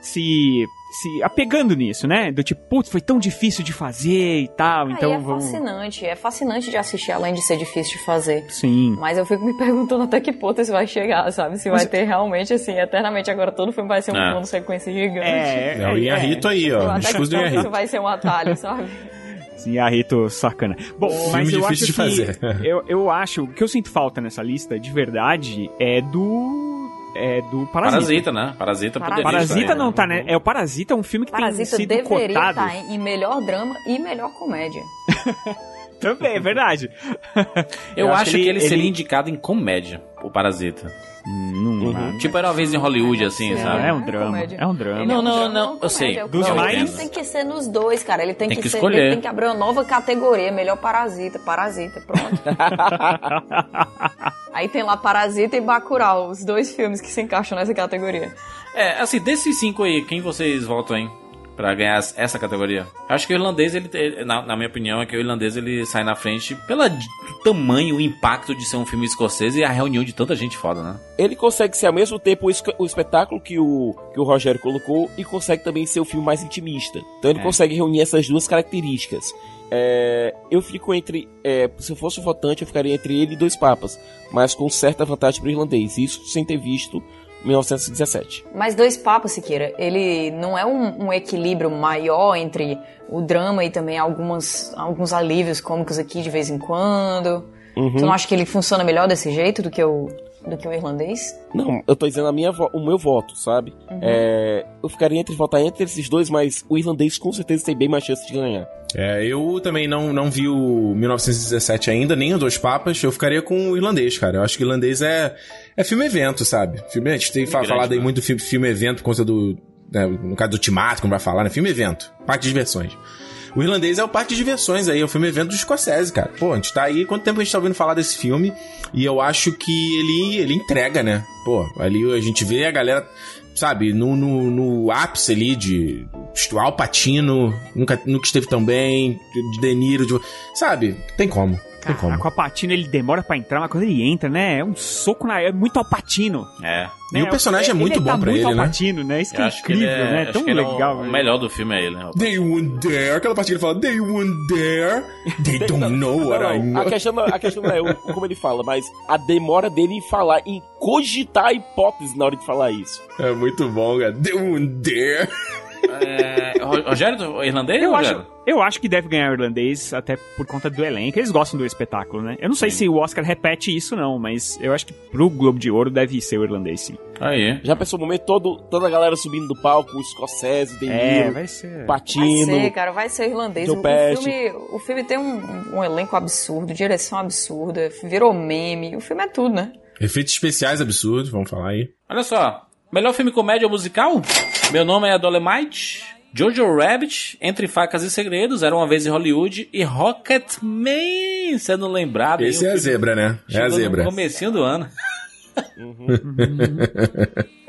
se se apegando nisso, né? Do tipo, putz, foi tão difícil de fazer e tal, Aí então é vamos fascinante, é fascinante de assistir, além de ser difícil de fazer. Sim. Mas eu fico me perguntando até que ponto isso vai chegar, sabe? Se vai ter realmente, assim, eternamente. Agora todo filme vai ser um É. plano sequência gigante. É, É o Inharito aí, ó. Até que Discurso do ponto isso vai ser um atalho, sabe? Sim, Rito sacana. Bom, Filme mas eu difícil acho de que fazer. eu, eu acho o que eu sinto falta nessa lista de verdade é do é do Parasita. Parasita, né? Parasita poderia Parasita estar aí, não né? tá, né? É o Parasita é um filme que Parasita tem sido deveria cotado. estar em, em melhor drama e melhor comédia. Também, é verdade. Eu, acho, que ele, seria ele- indicado em comédia, o Parasita. Não, Tipo, era uma vez em Hollywood, assim, sabe? é um drama. É um drama. Não, não, drama, não, eu sei. Dos Não, mais- Ele tem que ser nos dois, cara. Ele tem, Tem que, que ser, escolher. ele tem que abrir uma nova categoria, melhor Parasita, Parasita, pronto. Aí tem lá Parasita e Bacurau, os dois filmes que se encaixam nessa categoria. É, assim, desses cinco aí, quem vocês votam, hein? Pra ganhar essa categoria. Eu acho que o irlandês, ele, na, na minha opinião, é que o irlandês ele sai na frente pelo tamanho, o impacto de ser um filme escocese e a reunião de tanta gente foda, né? Ele consegue ser ao mesmo tempo o, espetáculo que o, que o Rogério colocou e consegue também ser o filme mais intimista. Então ele É. consegue reunir essas duas características. É, eu fico entre. é, se eu fosse votante, eu ficaria entre ele e dois papas, mas com certa vantagem para o irlandês. Isso sem ter visto 1917. Mas Dois Papas, Siqueira, ele não é um, um equilíbrio maior entre o drama e também algumas, alguns alívios cômicos aqui de vez em quando? Uhum. Tu não acha que ele funciona melhor desse jeito do que o, do que o irlandês? Não, eu tô dizendo a minha, vo- o meu voto, sabe? Uhum. É, eu ficaria entre votar entre esses dois, mas o irlandês com certeza tem bem mais chance de ganhar. É, eu também não, não vi o 1917 ainda, nem o Dois Papas. Eu ficaria com o irlandês, cara. Eu acho que o irlandês é, é filme-evento, sabe? Filme, a gente tem fa- grande, falado aí né? muito do filme- filme-evento por conta do. né, no caso do Timato, como vai falar, né? Filme-evento. Parque de diversões. O irlandês é o parque de diversões aí, é o filme-evento do Scorsese, cara. Pô, a gente tá aí, quanto tempo a gente tá ouvindo falar desse filme? E eu acho que ele, ele entrega, né? Pô, ali a gente vê a galera, sabe, no, no, no ápice ali de Al Pacino nunca, nunca esteve tão bem, de De Niro, de, sabe? Tem como. Tem como. Com a Patino ele demora pra entrar, mas quando ele entra, né? É um soco na. É muito Alpatino. É. E o personagem é muito bom tá pra muito ele, né? Alpatino, né? Isso que é acho que ele incrível, é- né? acho Tão ele é legal. o, o melhor do filme é ele, né? They won't dare. Aquela parte que ele fala, they won't dare. They don't know what I Não, know. a questão, não- a questão não é o- como ele fala, mas a demora dele em falar, em cogitar a hipótese na hora de falar isso. É muito bom, cara. They won't dare. É, Ro- Rogério, irlandês Eu ou acho, Rogério? eu acho que deve ganhar o irlandês, até por conta do elenco. Eles gostam do espetáculo, né? Eu não sei se o Oscar repete isso, não, mas eu acho que pro Globo de Ouro deve ser o irlandês, sim. Aí. Já pensou o momento todo, toda a galera subindo do palco, o Scorsese, De É, Niro, vai ser. Patino. Vai ser, cara, vai ser irlandês. Joe O, o filme, o filme tem um, um elenco absurdo, direção absurda, virou meme. O filme é tudo, né? Efeitos especiais absurdos, vamos falar aí. Olha só. Melhor filme comédia ou musical? Meu nome é Dolemite. Jojo Rabbit, Entre Facas e Segredos, Era Uma Vez em Hollywood e Rocketman, sendo lembrado. hein? Esse O é a zebra, né? É a zebra. No comecinho do ano.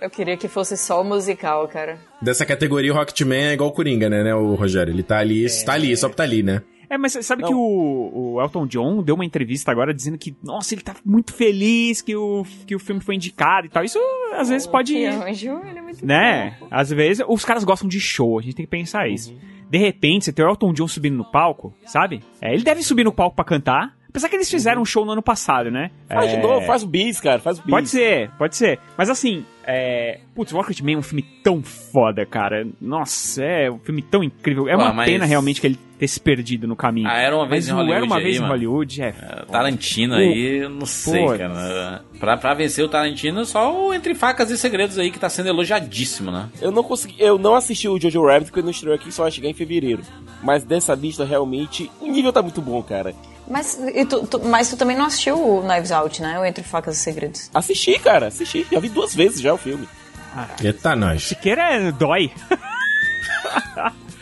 Eu queria que fosse só o musical, cara. Dessa categoria, o Rocketman é igual o Coringa, né, né, o Rogério? Ele tá ali, tá ali, só pra tá ali, né? É, mas sabe que o, o Elton John deu uma entrevista agora dizendo que, nossa, ele tá muito feliz que o, que o filme foi indicado e tal. Isso às vezes pode. Que anjo, ele é muito Né? Às vezes os caras gostam de show, a gente tem que pensar isso. De repente, você tem o Elton John subindo no palco, sabe? É, ele deve subir no palco pra cantar. Apesar que eles fizeram um show no ano passado, né? Faz É, de novo, faz o bis, cara, faz o bis. Pode ser, pode ser. Mas assim, é. Putz, Rocketman é um filme tão foda, cara. Nossa, é um filme tão incrível. É Pô, uma mas- pena realmente que ele ter se perdido no caminho. Ah, Era Uma Vez Mas em o Hollywood Era uma aí, vez em mano. Hollywood, é. Tarantino Pô, aí, eu não sei, cara. Pra, pra vencer o Tarantino, só o Entre Facas e Segredos aí, que tá sendo elogiadíssimo, né? Eu não consegui, eu não assisti o Jojo Rabbit porque ele não estreou aqui, só vai chegar em fevereiro. Mas dessa lista realmente, o nível tá muito bom, cara. Mas, e tu, tu- mas tu também não assistiu o Knives Out, né? O Entre Facas e Segredos. Assisti, cara, assisti. Já vi duas vezes já o filme. Eita, nós. Siqueira dói.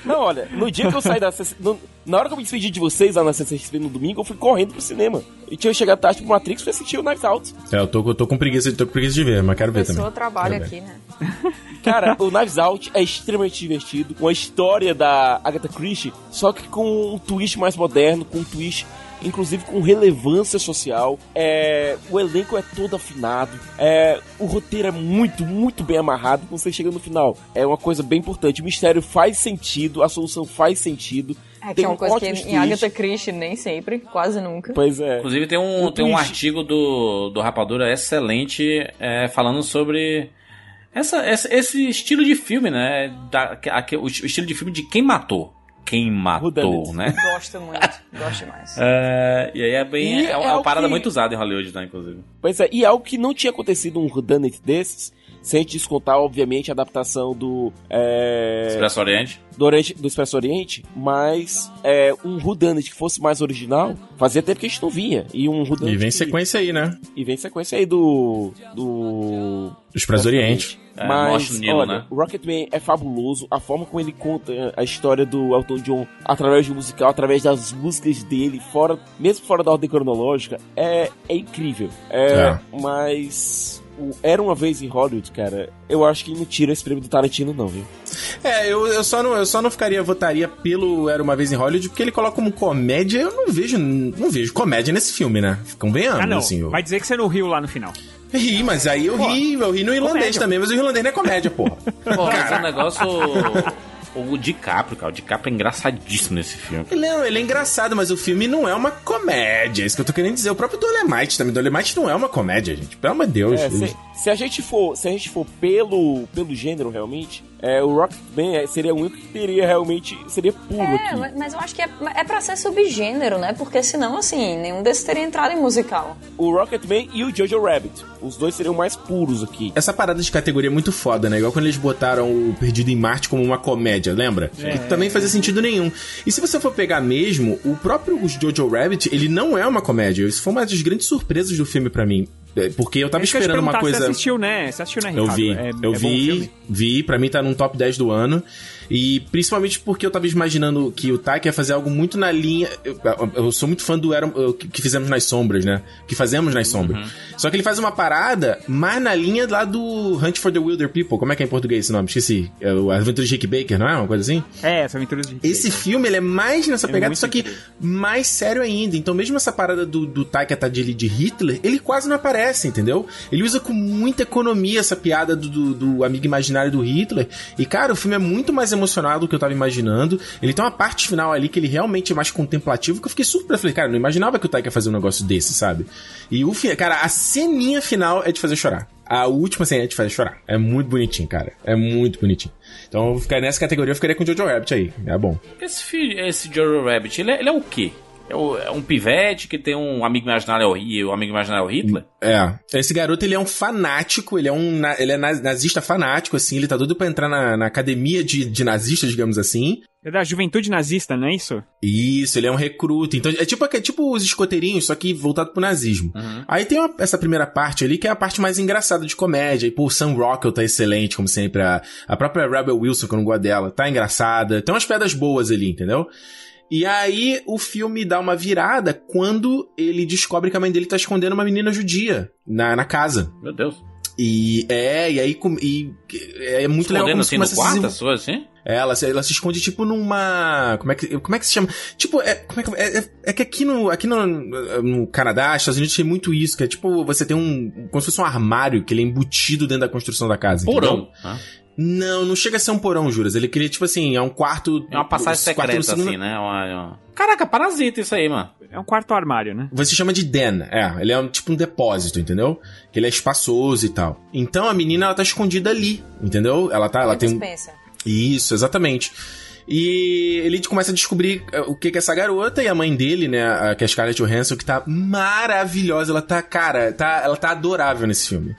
Não, olha, no dia que eu saí da no- Na hora que eu me despedi de vocês lá na CCXP no domingo, eu fui correndo pro cinema. E tinha chegado tarde pro Matrix pra assistir o Knives Out. É, eu tô, eu tô com preguiça, tô com preguiça de ver, mas quero ver Pessoa também. trabalha Quero ver. aqui, né? Cara, o Knives Out é extremamente divertido, com a história da Agatha Christie, só que com um twist mais moderno, com um twist inclusive com relevância social. É, o elenco é todo afinado. É, o roteiro é muito, muito bem amarrado. Quando você chega no final, é uma coisa bem importante. O mistério faz sentido, a solução faz sentido. É que Tem é uma um coisa que em. Agatha Christie nem sempre, quase nunca. Pois é. Inclusive tem um, O tem um artigo do, do Rapadura excelente é, falando sobre essa, essa- esse estilo de filme, né? Da, aque- o estilo de filme de quem matou. Quem matou, né? Gosto muito, gosto demais. É, e aí é bem. E é, é uma o parada que- muito usada em Hollywood, né, inclusive. Pois é, e algo que não tinha acontecido um whodunit desses, sem descontar, obviamente, a adaptação do... É, Expresso Oriente. do, Oriente, do Expresso Oriente, mas é, um whodunit que fosse mais original, fazia tempo que a gente não vinha. E um whodunit E vem que- sequência aí, né? E vem sequência aí do... do... Expresso Oriente. É, Mas, Nilo, olha, né? o Rocketman é fabuloso. A forma como ele conta a história do Elton John através do musical, através das músicas dele, fora, mesmo fora da ordem cronológica, é, é incrível. É, É. Mas o Era Uma Vez em Hollywood, cara, eu acho que não tira esse prêmio do Tarantino não, viu? É, eu, eu, só não, eu só não ficaria, votaria pelo Era Uma Vez em Hollywood, porque ele coloca como comédia, eu não vejo, não vejo comédia nesse filme, né? Convenhamos, Ah, não. assim. Eu... Vai dizer que você não riu lá no final. Ri, mas aí eu ri, eu ri no irlandês comédia. também, mas o irlandês não é comédia, porra. Pô, mas o negócio. O DiCaprio, cara. O DiCaprio é engraçadíssimo nesse filme. Ele é, ele é engraçado, mas o filme não é uma comédia. É isso que eu tô querendo dizer. O próprio Dolemite também. Dolemite não é uma comédia, gente. Pelo amor de Deus. É, se, se a gente for, se a gente for pelo, pelo gênero realmente, é, o Rocketman é, seria o único que teria realmente seria puro É, aqui. mas- eu acho que é, é pra ser subgênero, né? Porque senão, assim, nenhum desses teria entrado em musical. O Rocketman e o Jojo Rabbit, os dois seriam mais puros aqui. Essa parada de categoria é muito foda, né? Igual quando eles botaram o Perdido em Marte como uma comédia, lembra? É. Que também fazia sentido nenhum. E se você for pegar mesmo, o próprio Jojo Rabbit, ele não é uma comédia. Isso foi uma das grandes surpresas do filme pra mim. É, Porque eu tava que eu esperando uma perguntar, Você coisa. assistiu, né? Você assistiu, né, Eu Ricardo? vi, É- é eu o vi, vi, pra mim tá num top 10 do ano. E principalmente porque eu tava imaginando que o Taika ia fazer algo muito na linha. Eu, eu sou muito fã do Era, que fizemos nas sombras, né? Que fazemos nas sombras. Uhum. Só que ele faz uma parada mais na linha lá do Hunt for the Wilder People. Como é que é em português esse nome? Esqueci. É o Aventura de Rick Baker, não é? Uma coisa assim? É, essa aventura de Esse filme, ele é mais nessa É pegada, só que mais sério ainda. Então, mesmo essa parada do, do Taika tá de, de Hitler, ele quase não aparece, entendeu? Ele usa com muita economia essa piada do, do, do amigo imaginário do Hitler. E, cara, o filme é muito mais emocional do que eu tava imaginando. Ele tem uma parte final ali que ele realmente é mais contemplativo, que eu fiquei super... Falei, cara, não imaginava que o Taika ia fazer um negócio desse, sabe? E o cara, a ceninha final é de fazer chorar. A última cena é de fazer chorar. É muito bonitinho, cara. É muito bonitinho. Então, eu ficar nessa categoria, eu ficaria com o Jojo Rabbit aí. É bom. Esse, esse Jojo Rabbit, ele é, ele é o quê? É, é um pivete que tem um amigo imaginário, é o amigo imaginário é o Hitler? É. Esse garoto, ele é um fanático, ele é um ele é na- nazista fanático, assim, ele tá doido pra entrar na, na academia de, de nazistas, digamos assim. É da juventude nazista, não é isso? Isso, ele é um recruta. Então, é tipo, é tipo os escoteirinhos, só que voltado pro nazismo. Aí tem uma- essa primeira parte ali, que é a parte mais engraçada de comédia. E, pô, o Sam Rockwell tá excelente, como sempre. A, a própria Rebel Wilson, que eu não gosto dela, tá engraçada. Tem umas pedras boas ali, entendeu? E aí o filme dá uma virada quando ele descobre que a mãe dele tá escondendo uma menina judia na, na casa. Meu Deus. E é, e aí e, é muito legal Escondendo assim no quarto, desenvol- as coisas assim? é, ela, se- ela se esconde tipo numa. Como é que, como é que se chama? Tipo, é, como é, que, é, é- é que aqui, no, aqui no, no Canadá, Estados Unidos tem muito isso, que é tipo, você tem um. Como se fosse um armário que ele é embutido dentro da construção da casa. Porão. entendeu? né? Não, não chega a ser um porão, Juras. Ele queria, tipo assim, é um quarto. É uma passagem secreta, segundo- assim, né? Uma- uma- Caraca, parasita isso aí, mano. É um quarto armário, né? Você chama de den, é. Ele é um, tipo um depósito, entendeu? Que ele é espaçoso e tal. Então a menina, ela tá escondida ali, entendeu? Ela tá, ela tem um. Dispensa. Isso, exatamente. E ele começa a descobrir eh, o que que é essa garota e a mãe dele, né, a- que é a Scarlett Johansson, que tá maravilhosa, ela tá, cara, tá, ela tá adorável nesse filme.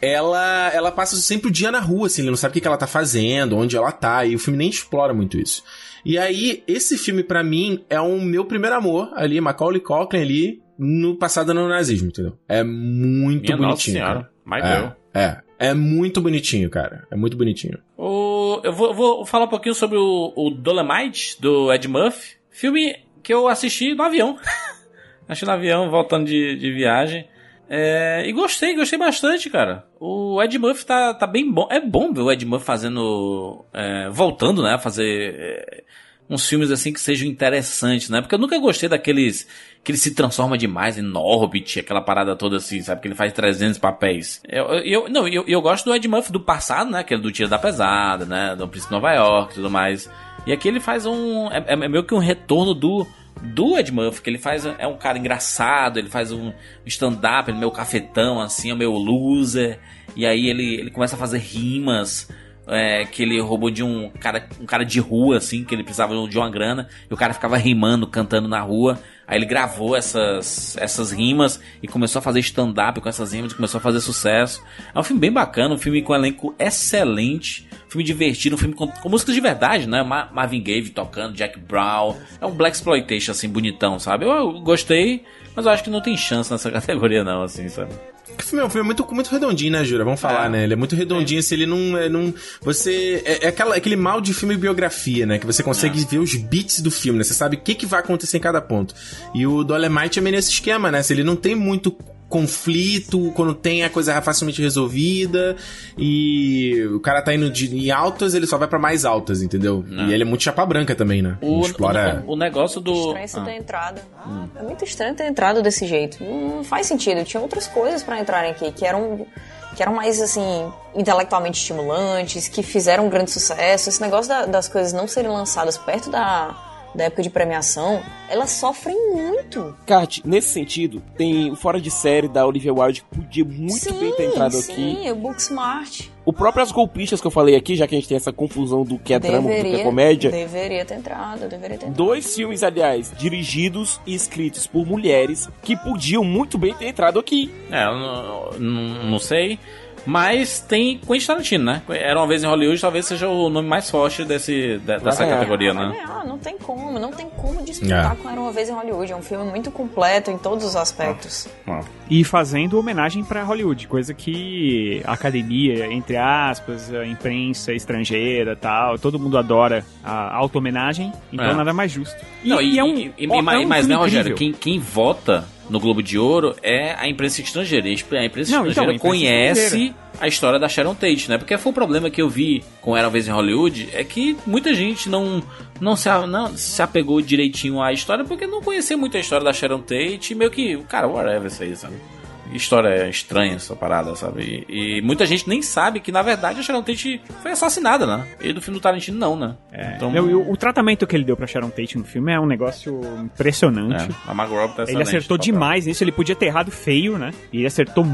Ela, ela passa sempre o dia na rua, assim, ele não sabe o que, que ela tá fazendo, onde ela tá, e o filme nem explora muito isso. E aí, esse filme pra mim é um meu primeiro amor ali, Macaulay Culkin ali, no passado no nazismo, entendeu? É muito Minha Nossa bonitinho. Senhora. cara. É, é, é muito bonitinho, cara. É muito bonitinho. O, eu vou, vou falar um pouquinho sobre o, o Dolomite, do Ed Murphy. Filme que eu assisti no avião. assisti no avião, voltando de, de viagem. É, e gostei, gostei bastante, cara. O Ed Murphy tá, tá bem bom. É bom ver o Ed Murphy fazendo. é, voltando, né? A fazer. é, uns filmes assim que sejam interessantes, né? Porque eu nunca gostei daqueles que ele se transforma demais em Norbit, aquela parada toda assim, sabe? Que ele faz 300 papéis. Eu, eu, não, eu, eu gosto do Ed Murphy do passado, né? Aquele do Tiro da Pesada, né? Do Príncipe de Nova York e tudo mais. E aqui ele faz um... É, é meio que um retorno do... Do Ed Murphy, que ele faz... É um cara engraçado, ele faz um stand-up, ele é meio cafetão, assim, é meio loser. E aí ele, ele começa a fazer rimas é, que ele roubou de um cara, um cara de rua, assim, que ele precisava de uma grana, e o cara ficava rimando, cantando na rua. Aí ele gravou essas, essas rimas e começou a fazer stand-up com essas rimas, começou a fazer sucesso. É um filme bem bacana, um filme com um elenco excelente, filme divertido, um filme com, com músicas de verdade, né? Ma- Marvin Gaye tocando, Jack Brown. É um Black Exploitation, assim, bonitão, sabe? Eu, eu gostei, mas eu acho que não tem chance nessa categoria, não, assim, sabe? O filme é um filme muito, muito redondinho, né, Jura? Vamos falar, É. né? Ele é muito redondinho, se ele não. É, não você. É, é aquela, aquele mal de filme biografia, né? Que você consegue ver os beats do filme, né? Você sabe o que, que vai acontecer em cada ponto. E o Dolemite é meio nesse esquema, né? Se ele não tem muito conflito, quando tem a coisa facilmente resolvida e o cara tá indo de, em altas, ele só vai pra mais altas, entendeu? E ele é muito chapa branca também, né? O, Não explora. o, o negócio do. Estranho Ah. ter entrado. Hum. É muito estranho ter entrado desse jeito. Não, não faz sentido. Tinha outras coisas pra entrarem aqui que eram que eram mais assim intelectualmente estimulantes, que fizeram um grande sucesso. Esse negócio da- das coisas não serem lançadas perto da da época de premiação, elas sofrem muito. Kat, nesse sentido, tem o Fora de Série da Olivia Wilde que podia muito sim, bem ter entrado sim, aqui. o Booksmart O próprio As Golpistas que eu falei aqui, já que a gente tem essa confusão do que é drama do que deveria, é comédia. deveria ter entrado, deveria ter entrado. Dois filmes, aliás, dirigidos e escritos por mulheres que podiam muito bem ter entrado aqui. É, eu não, não, não sei. Mas tem Quentin Tarantino, né? Era uma vez em Hollywood, talvez seja o nome mais forte desse, de- dessa ganhar. categoria, né? ganhar, não tem como, não tem como disputar É. com Era Uma Vez em Hollywood. É um filme muito completo em todos os aspectos. E fazendo homenagem pra Hollywood, coisa que a academia, entre aspas, a imprensa estrangeira tal, todo mundo adora a auto-homenagem, então É. nada mais justo. Não, e, é um, e- e- é um mas, filme né, Rogério, incrível. quem, quem vota no Globo de Ouro é a imprensa estrangeira. A imprensa Não, então, estrangeira a imprensa conhece estrangeira. a história da Sharon Tate, né? Porque foi o problema que eu vi com Era Uma Vez em Hollywood, é que muita gente não, não, se, não se apegou direitinho à história, porque não conhecia muito a história da Sharon Tate, e meio que, cara, whatever isso aí, sabe? História estranha essa parada, sabe? E, e muita gente nem sabe que, na verdade, a Sharon Tate foi assassinada, né? E do filme do Tarantino, não, né? Então, Não, e o, o tratamento que ele deu pra Sharon Tate no filme é um negócio impressionante. É, a Margot Robbie tá Ele acertou demais nisso, ele podia ter errado feio, né? E ele acertou,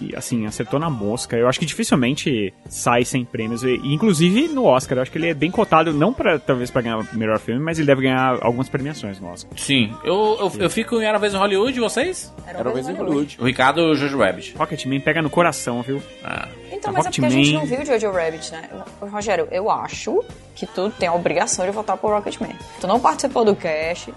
e, assim, acertou na mosca. Eu acho que dificilmente sai sem prêmios. E, inclusive no Oscar, eu acho que ele é bem cotado, não para talvez pra ganhar o melhor filme, mas ele deve ganhar algumas premiações no Oscar. Sim, eu, eu, eu fico em Era Uma Vez em Hollywood, e vocês? Era Uma Vez em Hollywood. O Ricardo Jojo Rabbit. Rocketman pega no coração, viu? Ah. Então, mas é porque a gente não viu Jojo Rabbit, né? Rogério, eu acho que tu tem a obrigação de votar pro Rocketman. Tu não participou do cast,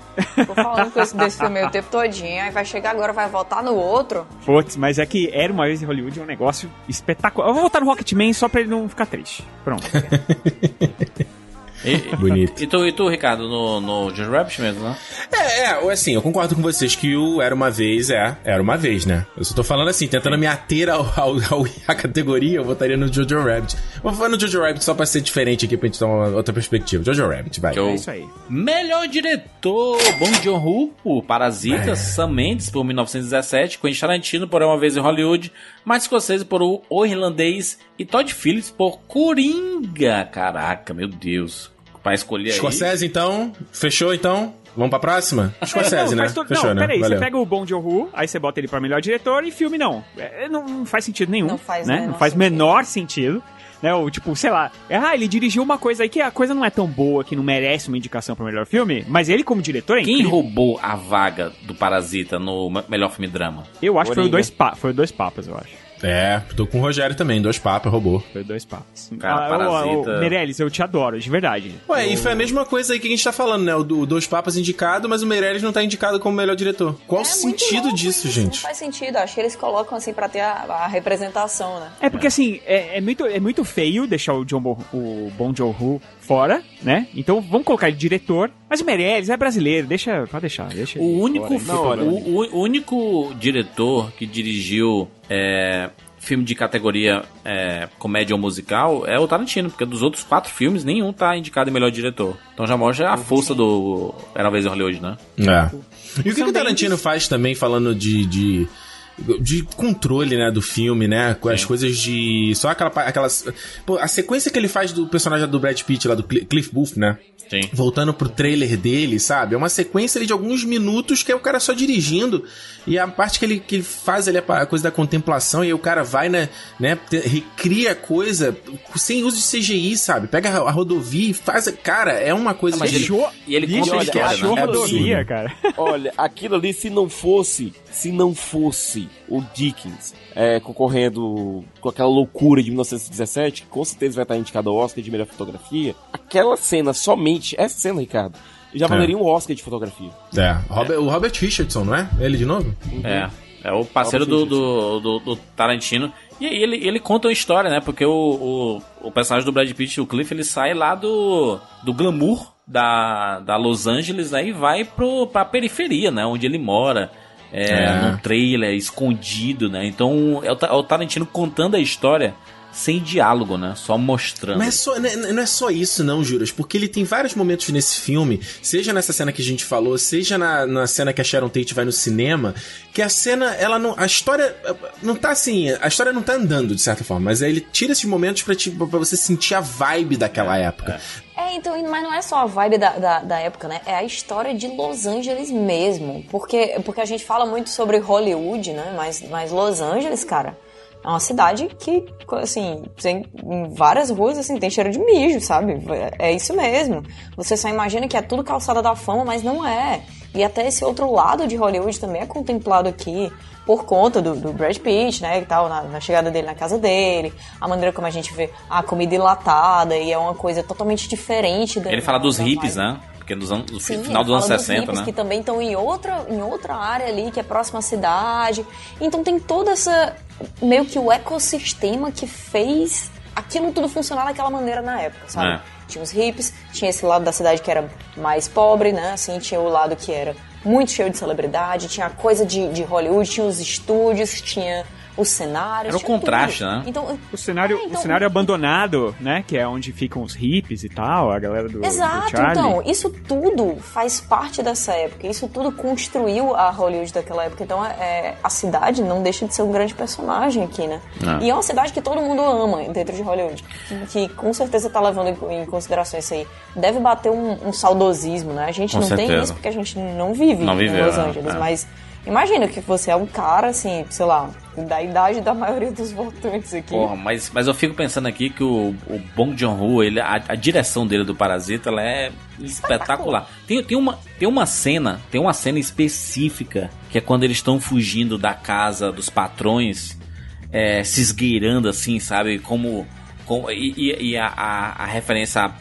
tô falando com esse, desse filme o tempo todinho, aí vai chegar agora, vai votar no outro. Putz, mas é que era uma vez em Hollywood um negócio espetacular. Eu vou votar no Rocketman só pra ele não ficar triste. Pronto. E, Bonito. E tu, e tu, Ricardo, no, no Jojo Rabbit mesmo, né? É, é, ou assim, eu concordo com vocês que o Era Uma Vez é, era uma vez, né? Eu só tô falando assim, tentando me ater ao, ao, ao- à categoria, eu votaria no Jojo Rabbit. Vou falar no Jojo Rabbit só pra ser diferente aqui, pra gente dar uma outra perspectiva. Jojo Rabbit, vai. Show. É isso aí. Melhor diretor, Bong Joon-ho por Parasita, Sam Mendes por 1917, Quentin Tarantino por Uma Vez em Hollywood, Martin Scorsese por O, o Irlandês e Todd Phillips por Coringa. Caraca, meu Deus. Pra escolher aí... Scorsese, então? Fechou, então? Vamos pra próxima? Scorsese, não, né? todo- Fechou, não, né? peraí, Valeu. você pega o Bong Joon-ho, aí você bota ele pra melhor diretor e filme não. É, não, não faz sentido nenhum. Não faz né? Não faz sentido. menor sentido. Né, o, tipo, sei lá, ah, ele dirigiu uma coisa aí que a coisa não é tão boa, que não merece uma indicação pro melhor filme, mas ele como diretor é Quem incrível. roubou a vaga do Parasita no me- melhor filme drama? Eu acho que foi o Coringa. dois, pa foi o dois papas, eu acho. É, tô com o Rogério também, dois papas, roubou. Foi o dois papas. Cara, Ah, ô, ô, Parasita- Meirelles, eu te adoro, de verdade. Ué, Eu- e foi a mesma coisa aí que a gente tá falando, né? O, do, Dois Papas indicado, mas o Meirelles não tá indicado como melhor diretor. Qual o É muito sentido disso, isso, gente? Não faz sentido, acho que eles colocam assim pra ter a, a representação, né? É porque assim, é, é muito, é muito feio deixar o John Bo, o Bon Joon-ho fora, né? Então vamos colocar ele diretor. Mas o Meirelles é brasileiro, deixa, pode deixar, deixa. O único, fora, não o, o- único diretor que dirigiu é, filme de categoria é, comédia ou musical é o Tarantino, porque dos outros quatro filmes, nenhum tá indicado em melhor diretor. Então já mostra a força do Era uma vez em Hollywood, né? É. E o que, que o Tarantino faz também falando de. de... De controle, né, do filme, né? Com as coisas de. Só aquela. Aquelas. Pô, a sequência que ele faz do personagem do Brad Pitt lá, do Cli- Cliff Booth, né? Sim. Voltando pro trailer dele, sabe? É uma sequência ali de alguns minutos que é o cara só dirigindo. E a parte que ele, que ele faz ali a coisa da contemplação, e aí o cara vai, né, né, recria a coisa sem uso de CGI, sabe? Pega a, a rodovia e faz. Cara, é uma coisa mas que ele- e ele Bicho, conta a história, achou né? Rodovia, cara. Olha, aquilo ali, se não fosse, se não fosse o Dickens é, concorrendo com aquela loucura de 1917, que com certeza vai estar indicado ao Oscar de melhor fotografia, aquela cena somente, essa cena, Ricardo, já É. valeria um Oscar de fotografia. É, Robert- o Robert Richardson, não é? Ele de novo? É, é o parceiro do, do, do- do Tarantino. E aí ele, ele conta uma história, né? Porque o, o, o personagem do Brad Pitt, o Cliff, ele sai lá do, do glamour da, da Los Angeles né, e vai pro, pra periferia, né? Onde ele mora. É, É. num trailer, escondido, né? Então é o, é o Tarantino contando a história sem diálogo, né? Só mostrando. Mas é só, não, é- não é só isso, não, Juras, porque ele tem vários momentos nesse filme, seja nessa cena que a gente falou, seja na, na cena que a Sharon Tate vai no cinema, que a cena, ela não. A história não tá assim. A história não tá andando, de certa forma, mas aí ele tira esses momentos pra, te, pra você sentir a vibe daquela época. É, então, mas não é só a vibe da, da, da época, né? É a história de Los Angeles mesmo. Porque, porque a gente fala muito sobre Hollywood, né? Mas, mas Los Angeles, cara, é uma cidade que, assim, tem em várias ruas, assim, tem cheiro de mijo, sabe? É isso mesmo. Você só imagina que é tudo calçada da fama, mas não é. E até esse outro lado de Hollywood também é contemplado aqui. por conta do, do Brad Pitt, né, e tal, na, na chegada dele na casa dele, a maneira como a gente vê a comida enlatada, e é uma coisa totalmente diferente. Da, Ele fala dos hippies, né? Porque nos anos, no Sim, final dos anos fala 60, hippies né? que também estão em outra, em outra área ali, que é próxima à cidade. Então tem toda essa. meio que o ecossistema que fez aquilo tudo funcionar daquela maneira na época, sabe? É. Tinha os hippies, tinha esse lado da cidade que era mais pobre, né? Assim, tinha o lado que era muito cheio de celebridade, tinha a coisa de, de Hollywood, tinha os estúdios, tinha os cenários. Era o contraste, tudo. né? Então, O cenário, É, então- o cenário abandonado, né? Que é onde ficam os hippies e tal, a galera do, do Exato, Charlie. então, isso tudo faz parte dessa época, isso tudo construiu a Hollywood daquela época. Então, é, a cidade não deixa de ser um grande personagem aqui, né? Ah. E é uma cidade que todo mundo ama dentro de Hollywood, que, que com certeza tá levando em, em consideração isso aí. Deve bater um, um saudosismo, né? A gente Com não tem certeza. isso porque a gente não vive Não em viveu, Los né? Angeles, É. mas imagina que você é um cara, assim, sei lá, da idade da maioria dos votantes aqui. Porra, mas, mas eu fico pensando aqui que o, o Bong Joon-ho, ele, a, a direção dele do Parasita, ela é espetacular. Tem, tem, uma, tem uma cena, tem uma cena específica, que é quando eles estão fugindo da casa dos patrões, é, se esgueirando assim, sabe? Como... como e e, a, a, a referência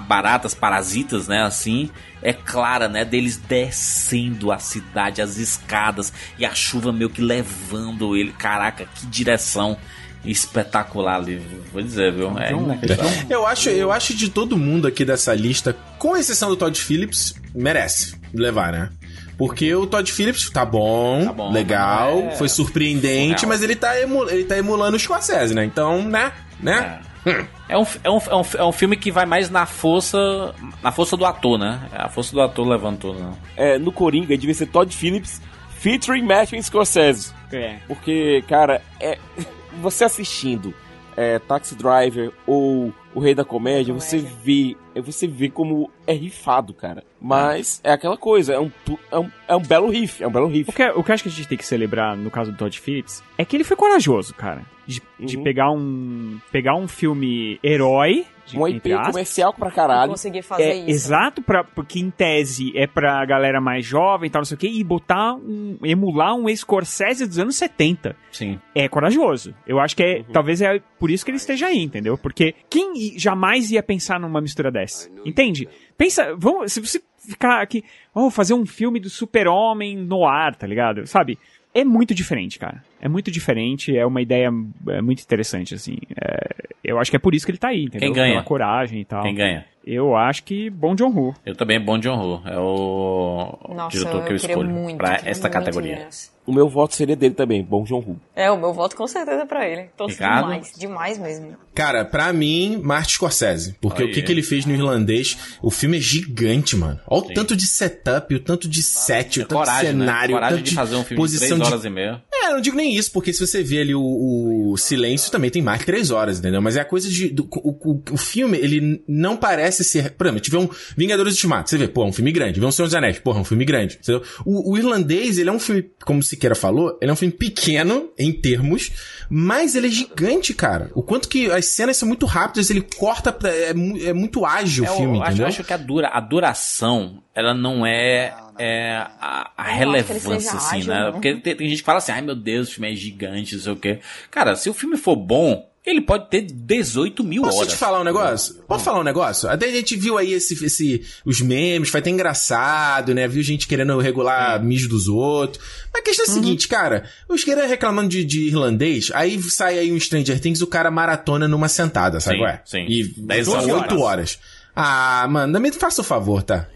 baratas parasitas, né, assim, é clara, né, deles descendo a cidade, as escadas, e a chuva meio que levando ele. Caraca, que direção espetacular ali, vou dizer, viu? É inacreditável. Eu acho, eu acho de todo mundo aqui dessa lista, com exceção do Todd Phillips, merece levar, né? Porque o Todd Phillips tá bom, Tá bom, legal, é foi surpreendente, surreal. mas ele tá, ele tá emulando o Scorsese, né? Então, né? Né? É um, é, um, é, um, é um filme que vai mais na força na força do ator, né? A força do ator levantou, né? É, no Coringa devia ser Todd Phillips featuring Martin Scorsese. É. Porque, cara, é, você assistindo é, Taxi Driver ou O Rei da Comédia, você vê, é, você vê como é rifado, cara. Mas é aquela coisa, é um, é um, é um belo riff, é um belo riff. O que, o que eu acho que a gente tem que celebrar no caso do Todd Phillips é que ele foi corajoso, cara. De, de Uhum. pegar um. pegar um filme herói. De, Um IP aspas, comercial pra caralho. conseguir fazer é, isso. Exato, pra, porque em tese é pra galera mais jovem e tal, não sei o quê, e botar um. emular um Scorsese dos anos 70. Sim. É corajoso. Eu acho que é. Talvez é por isso que ele esteja aí, entendeu? Porque quem jamais ia pensar numa mistura dessa? Entende? Pensa, vamos. Se você ficar aqui. Oh, fazer um filme do super-homem no ar, tá ligado? Sabe? É muito diferente, cara. É muito diferente, é uma ideia é, muito interessante, assim. É, eu acho que é por isso que ele tá aí, entendeu? Quem ganha? Pela coragem e tal. Quem ganha? Eu acho que Bom John Woo. Eu também, Bom John Ho. É o Nossa, diretor que eu eu queria escolho muito, pra esta muito categoria. nessa. O meu voto seria dele também, Bom João Hu. É, o meu voto com certeza é pra ele. Torço Ricardo? demais, demais mesmo. Cara, pra mim, Martin Scorsese. Porque Aí. o que, que ele fez no irlandês, o filme é gigante, mano. Olha o tanto de setup, o tanto de set, o tanto Coragem, de cenário, né? o Coragem tanto de fazer um filme de posição 3 de horas e meia. É, eu não digo nem isso, porque se você vê ali o, o silêncio, também tem mais que três horas, entendeu? Mas é a coisa de. do- o, o, o filme, ele não parece ser. Por exemplo, tiver um Vingadores Ultimato, você vê, pô, é um filme grande. Vê um Senhor dos Anéis, porra, é um filme grande. entendeu? O, o irlandês, ele é um filme, como o Siqueira falou, ele é um filme pequeno em termos, mas ele é gigante, cara. O quanto que as cenas são muito rápidas, ele corta. pra- É, é muito ágil É, o filme, eu acho, entendeu? acho que a, dura, a duração, ela não é, é a, a que relevância, assim, ágil, né? não. Porque tem, tem gente que fala assim, ai meu Deus, o filme é gigante, não sei o quê. Cara, se o filme for bom, ele pode ter 18 mil Posso horas. te falar um negócio? Posso falar um negócio? Até a gente viu aí esse, esse, os memes, foi até engraçado, né? Viu gente querendo regular mijo dos outros. Mas a questão é a seguinte, cara. Os caras reclamando de, de irlandês, aí sai aí um Stranger Things, o cara maratona numa sentada, sabe? Sim, Ué? sim. E 10 12, horas. 8 horas. Ah, mano, também faça o favor, tá?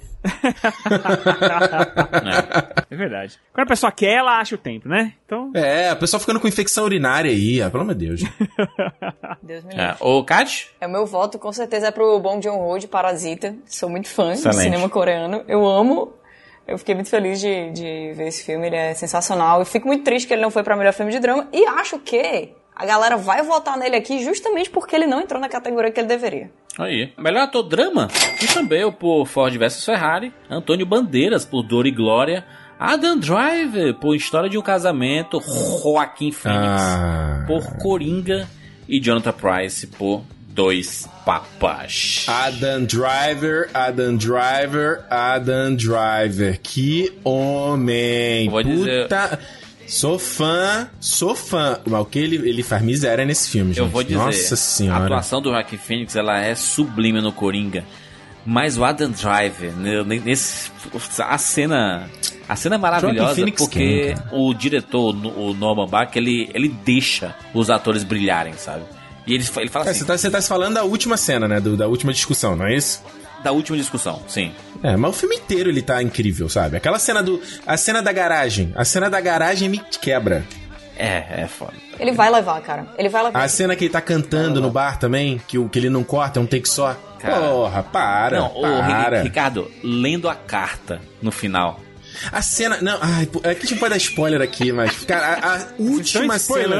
É verdade. Quando a pessoa quer, ela acha o tempo, né? Então. É, o pessoal ficando com infecção urinária aí, ah, pelo amor de Deus. Deus me livre. É. Ô, Kat? É, o meu voto com certeza é pro Bong Joon-ho de Parasita. Sou muito fã Excelente. do cinema coreano. Eu amo. Eu fiquei muito feliz de, de ver esse filme, ele é sensacional. E fico muito triste que ele não foi pra melhor filme de drama. E acho que a galera vai votar nele aqui justamente porque ele não entrou na categoria que ele deveria. Aí. Melhor ator drama? Christian Bale por Ford vs Ferrari. Antônio Bandeiras por Dor e Glória. Adam Driver por História de um Casamento. Joaquim Phoenix Ah. por Coringa. E Jonathan Price por Dois Papas. Adam Driver, Adam Driver, Adam Driver. Que homem. Vou dizer- Puta. Sou fã, sou fã. Mas o que ele, ele faz miséria nesse filme, gente. Eu vou dizer, Nossa a senhora. atuação do Joaquin Phoenix ela é sublime no Coringa. Mas o Adam Driver, né, nesse, a cena, a cena é maravilhosa porque cara? o diretor, o Norman Bach, ele, ele deixa os atores brilharem, sabe? E ele, ele fala É, assim, você, tá, você tá se falando da última cena, né? do- da última discussão, não é isso? Da última discussão, sim. É, mas o filme inteiro ele tá incrível, sabe? Aquela cena do. A cena da garagem. A cena da garagem me quebra. É, é foda. Ele vai levar, cara. Ele vai levar. A cena que ele tá cantando no bar também, que, o, que ele não corta, é um take só. Cara. Porra, para. Não, para. Ri- Ricardo, lendo a carta no final. A cena. Não, ai, é que a gente pode dar spoiler aqui, mas. Cara, a, a última cena.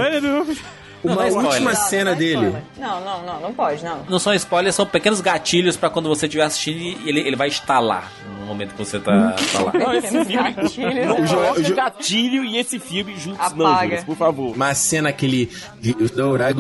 Não, Uma não é última spoiler. cena Não, não é dele. Não, não, não, não pode, não. Não são spoilers, são pequenos gatilhos pra quando você estiver assistindo e ele, ele vai instalar no momento que você tá, tá lá. Não, esse filme. Gatilhos, Não, o Jo- gatilho e esse filme juntos, não, Apaga. Juras, por favor. Uma cena que ele. Não, não é é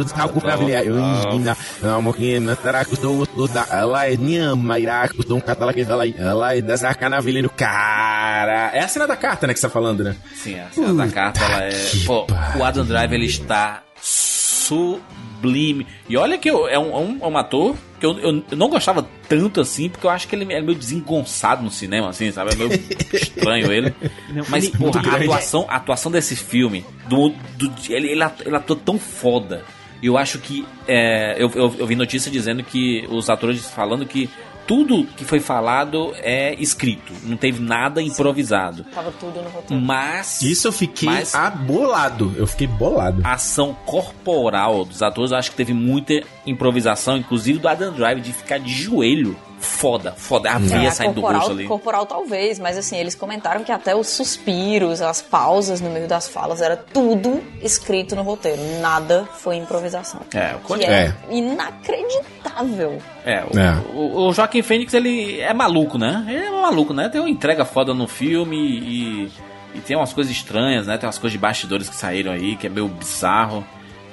cara. É a cena da carta, né, que você tá falando, né? Sim, a cena da carta, ela é. Pô, o Adam Driver ele está sublime. E olha que eu- é, um, é um- é um ator que eu, eu- eu não gostava tanto assim, porque eu acho que ele é meio desengonçado no cinema, assim, sabe? É meio estranho ele. Mas, ele- porra, a atuação, a atuação desse filme, do, do- ele, ele, ele atua tão foda. E eu acho que. é, eu, eu, eu vi notícia dizendo que os atores falando que tudo que foi falado é escrito, não teve nada improvisado. Tava tudo no roteiro. Mas. Isso eu fiquei Mas- abolado. Eu fiquei bolado. a ação corporal dos atores, eu acho que teve muita improvisação, inclusive do Adam Drive, de ficar de joelho. Foda, foda. A veia É, saindo do corporal, rosto ali. corporal talvez, mas assim, eles comentaram que até os suspiros, as pausas no meio das falas, era tudo escrito no roteiro. Nada foi improvisação. É, o Que é, inacreditável. É, o, É. o, o Joaquim Fênix, ele é maluco, né? Ele é maluco, né? Tem uma entrega foda no filme e, e tem umas coisas estranhas, né? Tem umas coisas de bastidores que saíram aí, que é meio bizarro.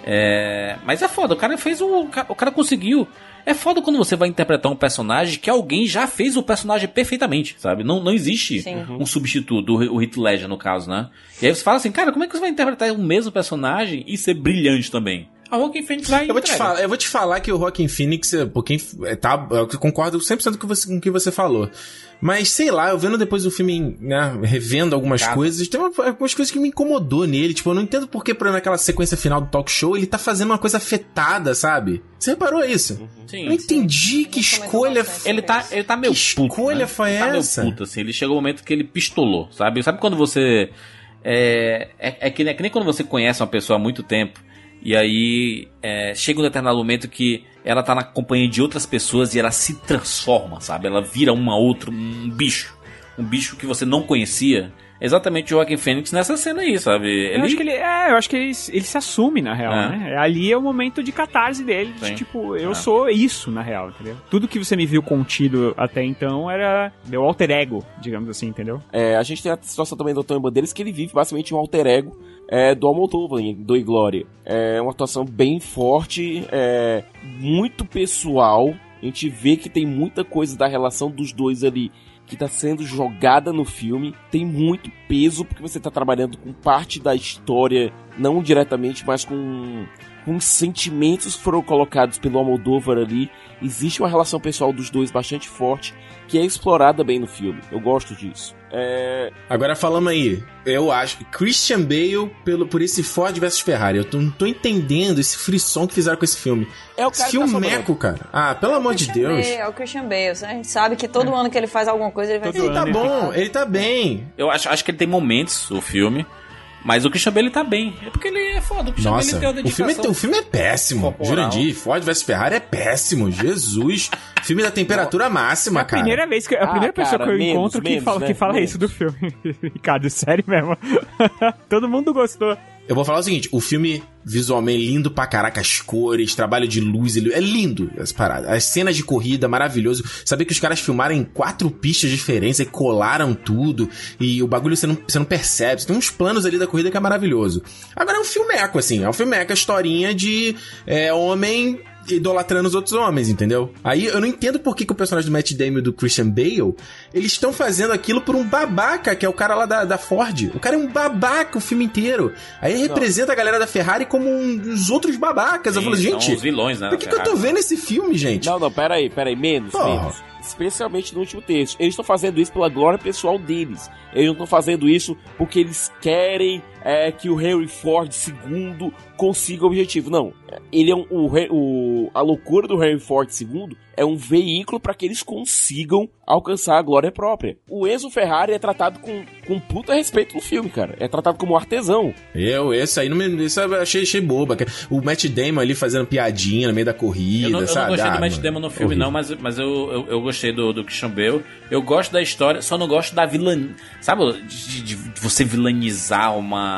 É, mas é foda, o cara fez cara, o cara conseguiu. É foda quando você vai interpretar um personagem que alguém já fez o personagem perfeitamente, sabe? Não, não existe Sim. um substituto, o, Heath Ledger, no caso, né? E aí você fala assim, cara, como é que você vai interpretar o mesmo personagem e ser brilhante também? A Joaquim Fênix vai Eu vou, te falar, eu vou te falar que o Rockin' Phoenix, é, pô, quem, é, tá, eu concordo 100% com, você, com o que você falou. Mas, sei lá, eu vendo depois do filme, né, revendo algumas Cara. coisas, tem uma- algumas coisas que me incomodou nele. Tipo, eu não entendo por que, por exemplo, naquela sequência final do talk show, ele tá fazendo uma coisa afetada, sabe? Você reparou isso? Sim, eu não entendi que Comentou escolha... Ele tá, ele tá meio Que puto. escolha né? foi ele tá essa? Meio puto, assim. Ele chegou o momento que ele pistolou, sabe? Sabe quando você. É, é, é que, é que nem quando você conhece uma pessoa há muito tempo. E aí é, chega um determinado momento que ela tá na companhia de outras pessoas e ela se transforma, sabe? Ela vira uma outra, um bicho. Um bicho que você não conhecia. Exatamente o Joaquim Fênix nessa cena aí, sabe? Eu acho que ele, é, eu acho que ele, ele se assume, na real, É. né? Ali é o momento de catarse dele. de, tipo, eu É. sou isso, na real, entendeu? Tudo que você me viu contido até então era meu alter ego, digamos assim, entendeu? É, a gente tem a situação também do Antônio Bandeiras, que ele vive basicamente um alter ego é, do Almodóvar, do Glória. É uma atuação bem forte, é, muito pessoal. A gente vê que tem muita coisa da relação dos dois ali que está sendo jogada no filme. Tem muito peso, porque você está trabalhando com parte da história, não diretamente, mas com, com sentimentos que foram colocados pelo Almodóvar ali. Existe uma relação pessoal dos dois bastante forte, que é explorada bem no filme. Eu gosto disso. É, Agora falamos aí, eu acho, Christian Bale pelo, por esse Ford versus Ferrari. Eu tô- não tô entendendo esse frisson que fizeram com esse filme. É o esse cara que tá filmeco, cara. Ah, pelo amor de Deus. Bale, é o Christian Bale. A gente sabe que todo ano que ele faz alguma coisa, ele vai Ele tá bom, ele tá bem. Eu acho, acho que ele tem momentos, o filme. Mas o Christian Bale tá bem. É porque ele é foda. O Christian Bale Nossa, tem uma o filme, é, dedicação. o filme é péssimo. corporal. Jurandir, Ford vs Ferrari é péssimo. Jesus. filme da temperatura máxima, É a cara. primeira vez que a Ah, primeira pessoa cara, que eu menos, encontro que menos, fala, né? que fala Menos. isso do filme. Ricardo, sério mesmo. Todo mundo gostou. Eu vou falar o seguinte: o filme visualmente lindo pra caraca, as cores, trabalho de luz, é lindo essa parada. As cenas de corrida, maravilhoso. Saber que os caras filmaram em quatro pistas diferentes e colaram tudo. E o bagulho você não, você não percebe. Você tem uns planos ali da corrida que é maravilhoso. Agora é um filmeco, assim. É um filmeco, a historinha de é, homem idolatrando os outros homens, entendeu? Aí eu não entendo por que, que o personagem do Matt Damon e do Christian Bale, eles estão fazendo aquilo por um babaca, que é o cara lá da, da Ford. O cara é um babaca o filme inteiro. Aí ele representa a galera da Ferrari como um dos outros babacas. eu Sim, falo, são gente, os vilões, né, por que, que eu tô Ferrari. vendo esse filme, gente? Não, não, pera aí, pera aí, menos, Porra. menos. Especialmente no último texto. Eles estão fazendo isso pela glória pessoal deles. Eles não estão fazendo isso porque eles querem é, que o Henry Ford II consiga o objetivo. Não. Ele é um, o, o- a loucura do Henry Ford II é um veículo para que eles consigam alcançar a glória própria. O Enzo Ferrari é tratado com, com puta respeito no filme, cara. É tratado como artesão. Eu, esse aí, não me, isso eu achei, achei boba. O Matt Damon ali fazendo piadinha no meio da corrida, Eu não, eu não sabe? gostei Ah, do Matt mano, Damon no filme, horrível. não, mas, mas eu, eu, eu gostei do, do Christian Bale. Eu gosto da história, só não gosto da vilã. Sabe, de, de- de você vilanizar uma,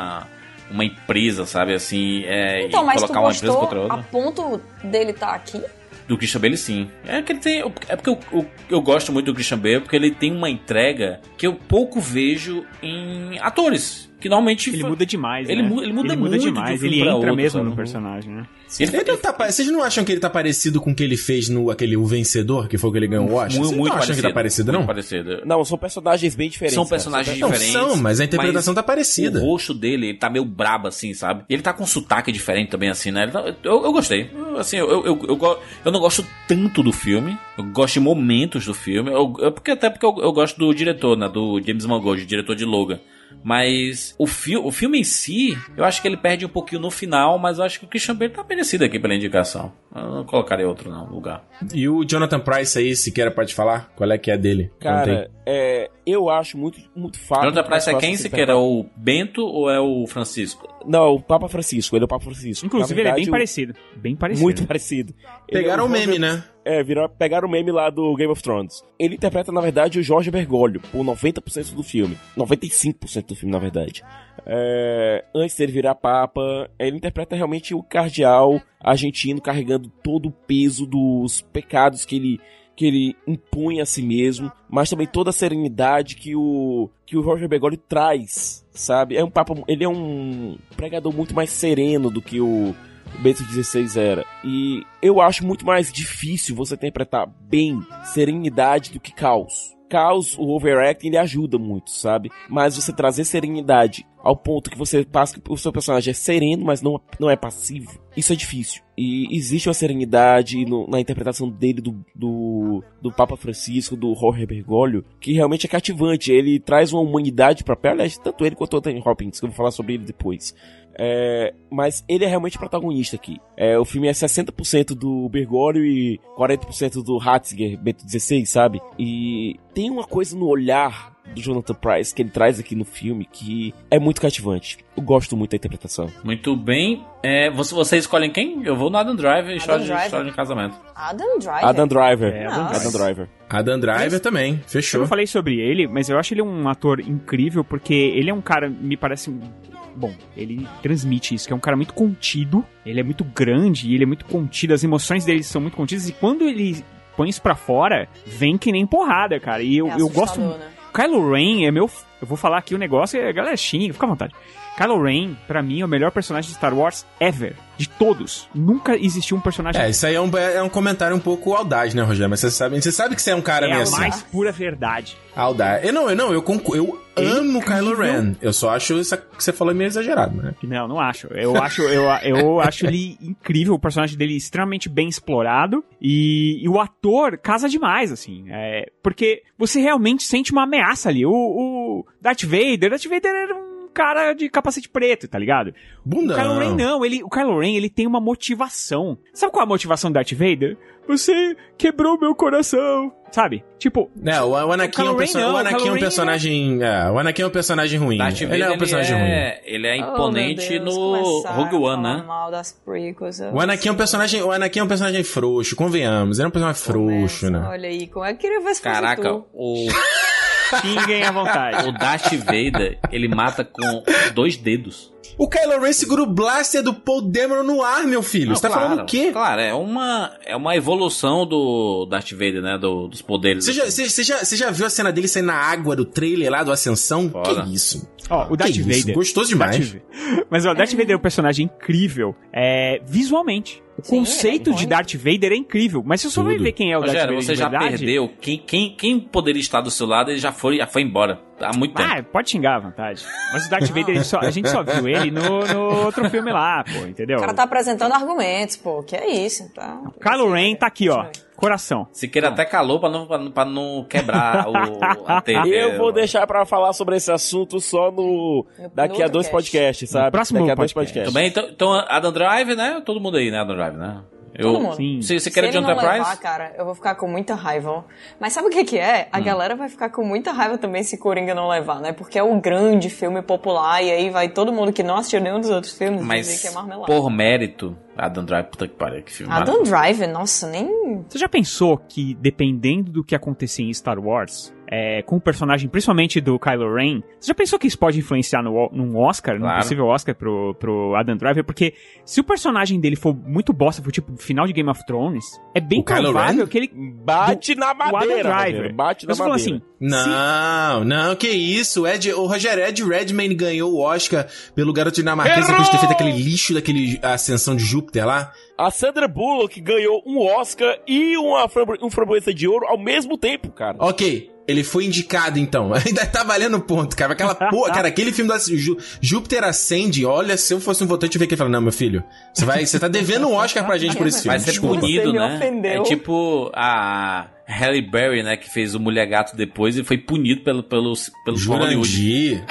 uma empresa, sabe? Assim, é, Então, mas tu colocar uma empresa contra outra. a ponto dele estar aqui? Do Christian Bale, sim. É que ele tem. É porque eu, eu, eu gosto muito do Christian Bale, porque ele tem uma entrega que eu pouco vejo em atores. Que normalmente. Ele muda demais, Ele, né? mu- ele muda Ele muda muito demais, de um ele entra outro, mesmo sabe? no personagem, né? Ele não tá Vocês não acham que ele tá parecido com o que ele fez no aquele O Vencedor, que foi o que ele ganhou o Oscar? Muito, Vocês muito não acham que tá parecido, não? Parecido. Não, são personagens bem diferentes. São cara. personagens São- diferentes. são, mas a interpretação tá parecida. O rosto dele, ele tá meio brabo, assim, sabe? E ele tá com um sotaque diferente também, assim, né? Ele tá- eu, eu gostei. Eu, Assim, eu, eu, eu, eu, eu não gosto tanto do filme. Eu gosto de momentos do filme. Eu, eu- porque, até porque eu, eu gosto do diretor, né? Do James Mangold, diretor de Logan. Mas o, fi o filme em si, eu acho que ele perde um pouquinho no final, mas eu acho que o Christian Bale tá merecido aqui pela indicação. Eu não colocaria outro, não, lugar. E o Jonathan Price aí, sequer pode falar? Qual é que é dele? Cara, é, eu acho muito, muito fácil. Jonathan Price é quem, se Siqueira? É o Bento ou é o Francisco? Não, o Papa Francisco, ele é o Papa Francisco. Inclusive, Na ele é bem verdade, o- parecido. Bem parecido. Muito parecido. Ele Pegaram é o meme, Jorge- né? É, virou, pegaram o meme lá do Game of Thrones. Ele interpreta, na verdade, o Jorge Bergoglio, por 90% do filme. 95% do filme, na verdade. É, antes dele virar Papa, ele interpreta realmente o cardeal argentino carregando todo o peso dos pecados que ele que ele impõe a si mesmo, mas também toda a serenidade que o que o Roger Bergoglio traz, sabe? É um papa, ele é um pregador muito mais sereno do que o Bento XVI era. E eu acho muito mais difícil você interpretar bem serenidade do que caos. Caos, o overacting, ele ajuda muito, sabe? Mas você trazer serenidade ao ponto que você passa que o seu personagem é sereno, mas não, não é passivo, isso é difícil. E existe uma serenidade no- na interpretação dele do, do, do Papa Francisco, do Jorge Bergoglio, que realmente é cativante. Ele traz uma humanidade pra perto, aliás, tanto ele quanto o Anthony Hopkins, que eu vou falar sobre ele depois. É, mas ele é realmente protagonista aqui. É, o filme é 60% do Bergoglio e 40% do Ratzinger, Bento XVI, sabe? E tem uma coisa no olhar do Jonathan Price que ele traz aqui no filme que é muito cativante. Eu gosto muito da interpretação. Muito bem. É, você, vocês escolhem quem? Eu vou no Adam Driver, história, de, Driver. história de casamento. Adam Driver. Adam Driver. É, Adam Adam Driver. Adam Driver também, Eu fechou. não falei sobre ele, mas eu acho ele um ator incrível porque ele é um cara, me parece. Bom, ele transmite isso, que é um cara muito contido, ele é muito grande e ele é muito contido, as emoções dele são muito contidas e quando ele põe isso pra fora, vem que nem porrada, cara. E eu, É eu gosto. né? Kylo Ren é meu. Eu vou falar aqui o negócio e a galera xinga, fica à vontade. Kylo Ren, pra mim, é o melhor personagem de Star Wars ever. De todos. Nunca existiu um personagem É, isso aí é um, é um comentário um pouco audaz, né, Rogério? Mas você sabe, você sabe que você é um cara é meio a assim. mais pura verdade. Audaz. Eu não, eu não, eu, concu- eu amo incrível. Kylo Ren. Eu só acho isso que você falou meio exagerado, né? Não, não acho. Eu acho, eu, eu acho ele incrível, o personagem dele extremamente bem explorado e, e o ator casa demais, assim. É, porque você realmente sente uma ameaça ali. O, o Darth Vader, Darth Vader era um cara de capacete preto, tá ligado? Bundão. O Kylo Ren não, ele, o Kylo Ren ele tem uma motivação. Sabe qual é a motivação do Darth Vader? Você quebrou meu coração, sabe? Tipo, É, o, o Anakin, é Kylo um, perso- não, o o Anakin é um Ren personagem. É, o Anakin é um personagem ruim. Darth ele Vader, é um personagem ruim. é, ele é Oh, imponente Deus, no Rogue One, né? mal das prequels, O Anakin é um personagem, o Anakin é um personagem frouxo, convenhamos. Ele é um personagem frouxo, começo, né? Olha aí, como é que queria ver se Caraca, o, xinguem à vontade. o Darth Vader, ele mata com dois dedos. O Kylo Ren segura o blaster do Paul Dameron no ar, meu filho. Não, Você tá claro, falando o quê? Claro, é uma, é uma evolução do Darth Vader, né? Do, dos poderes. Você já, você, você já, você já viu a cena dele sair na água do trailer lá do Ascensão? Foda. Que isso? Ó, o Darth Que isso? Vader. Gostoso demais. Darth. Mas ó, o Darth Vader é um personagem incrível é, visualmente. O Sim, conceito é de. Darth Vader é incrível, mas você só vai ver quem é o Darth Rogério, Vader você de já verdade. perdeu. Quem, quem, quem poderia estar do seu lado, ele já foi, já foi embora. Há muito tempo. Ah, pode xingar à vontade. Mas o Darth Vader, só- a gente só viu ele no, no outro filme lá, pô, entendeu? O cara tá apresentando argumentos, pô. Que é isso, tá? Kylo Ren tá aqui, ó. Coração. Se queira até calor pra não, pra, não- pra não quebrar o, a TV. Eu vou deixar pra falar sobre esse assunto só no. Daqui a outro dois cast. podcasts, sabe? próximo Daqui a dois podcast. podcasts. Tudo bem? Então, então Adam Drive, né? Todo mundo aí, né? Adam Drive, né? Eu, Todo mundo. Sim. Se você Se quer ele de não Enterprise? levar, cara, eu vou ficar com muita raiva. Mas sabe o que que é? A Hum. galera vai ficar com muita raiva também se Coringa não levar, né? Porque é um grande filme popular e aí vai todo mundo que não assistiu nenhum dos outros filmes dizer Mas que é marmelada. por mérito, Adam Drive, puta que pariu, que filme Adam. Driver, nossa, nem... Você já pensou que, dependendo do que acontecer em Star Wars, é, com o personagem, principalmente do Kylo Ren, você já pensou que isso pode influenciar no, num Oscar, num Claro. possível Oscar pro, pro Adam Driver? Porque se o personagem dele for muito bosta, for tipo final de Game of Thrones, é bem O provável que ele. Bate na o Adam madeira, Driver. Bate na falando madeira. assim, Não, não, que isso. Ed, o Rogério Ed Redmayne ganhou o Oscar pelo garoto dinamarquês depois de ter feito aquele lixo daquele Ascensão de Júpiter lá. A Sandra Bullock ganhou um Oscar e uma um framboesa de ouro ao mesmo tempo, cara. Ok, ele foi indicado então. Ainda tá valendo ponto, cara. Aquela porra, cara, aquele filme da Jú- Júpiter Ascende, olha, se eu fosse um votante, eu veria que ele fala, não, meu filho, você vai, você tá devendo um Oscar pra gente por esse filme. Vai ser Desculpa. punido, né? ofendeu. É tipo a Halle Berry, né? Que fez o Mulher Gato depois e foi punido pelo, pelo, pelo Hollywood.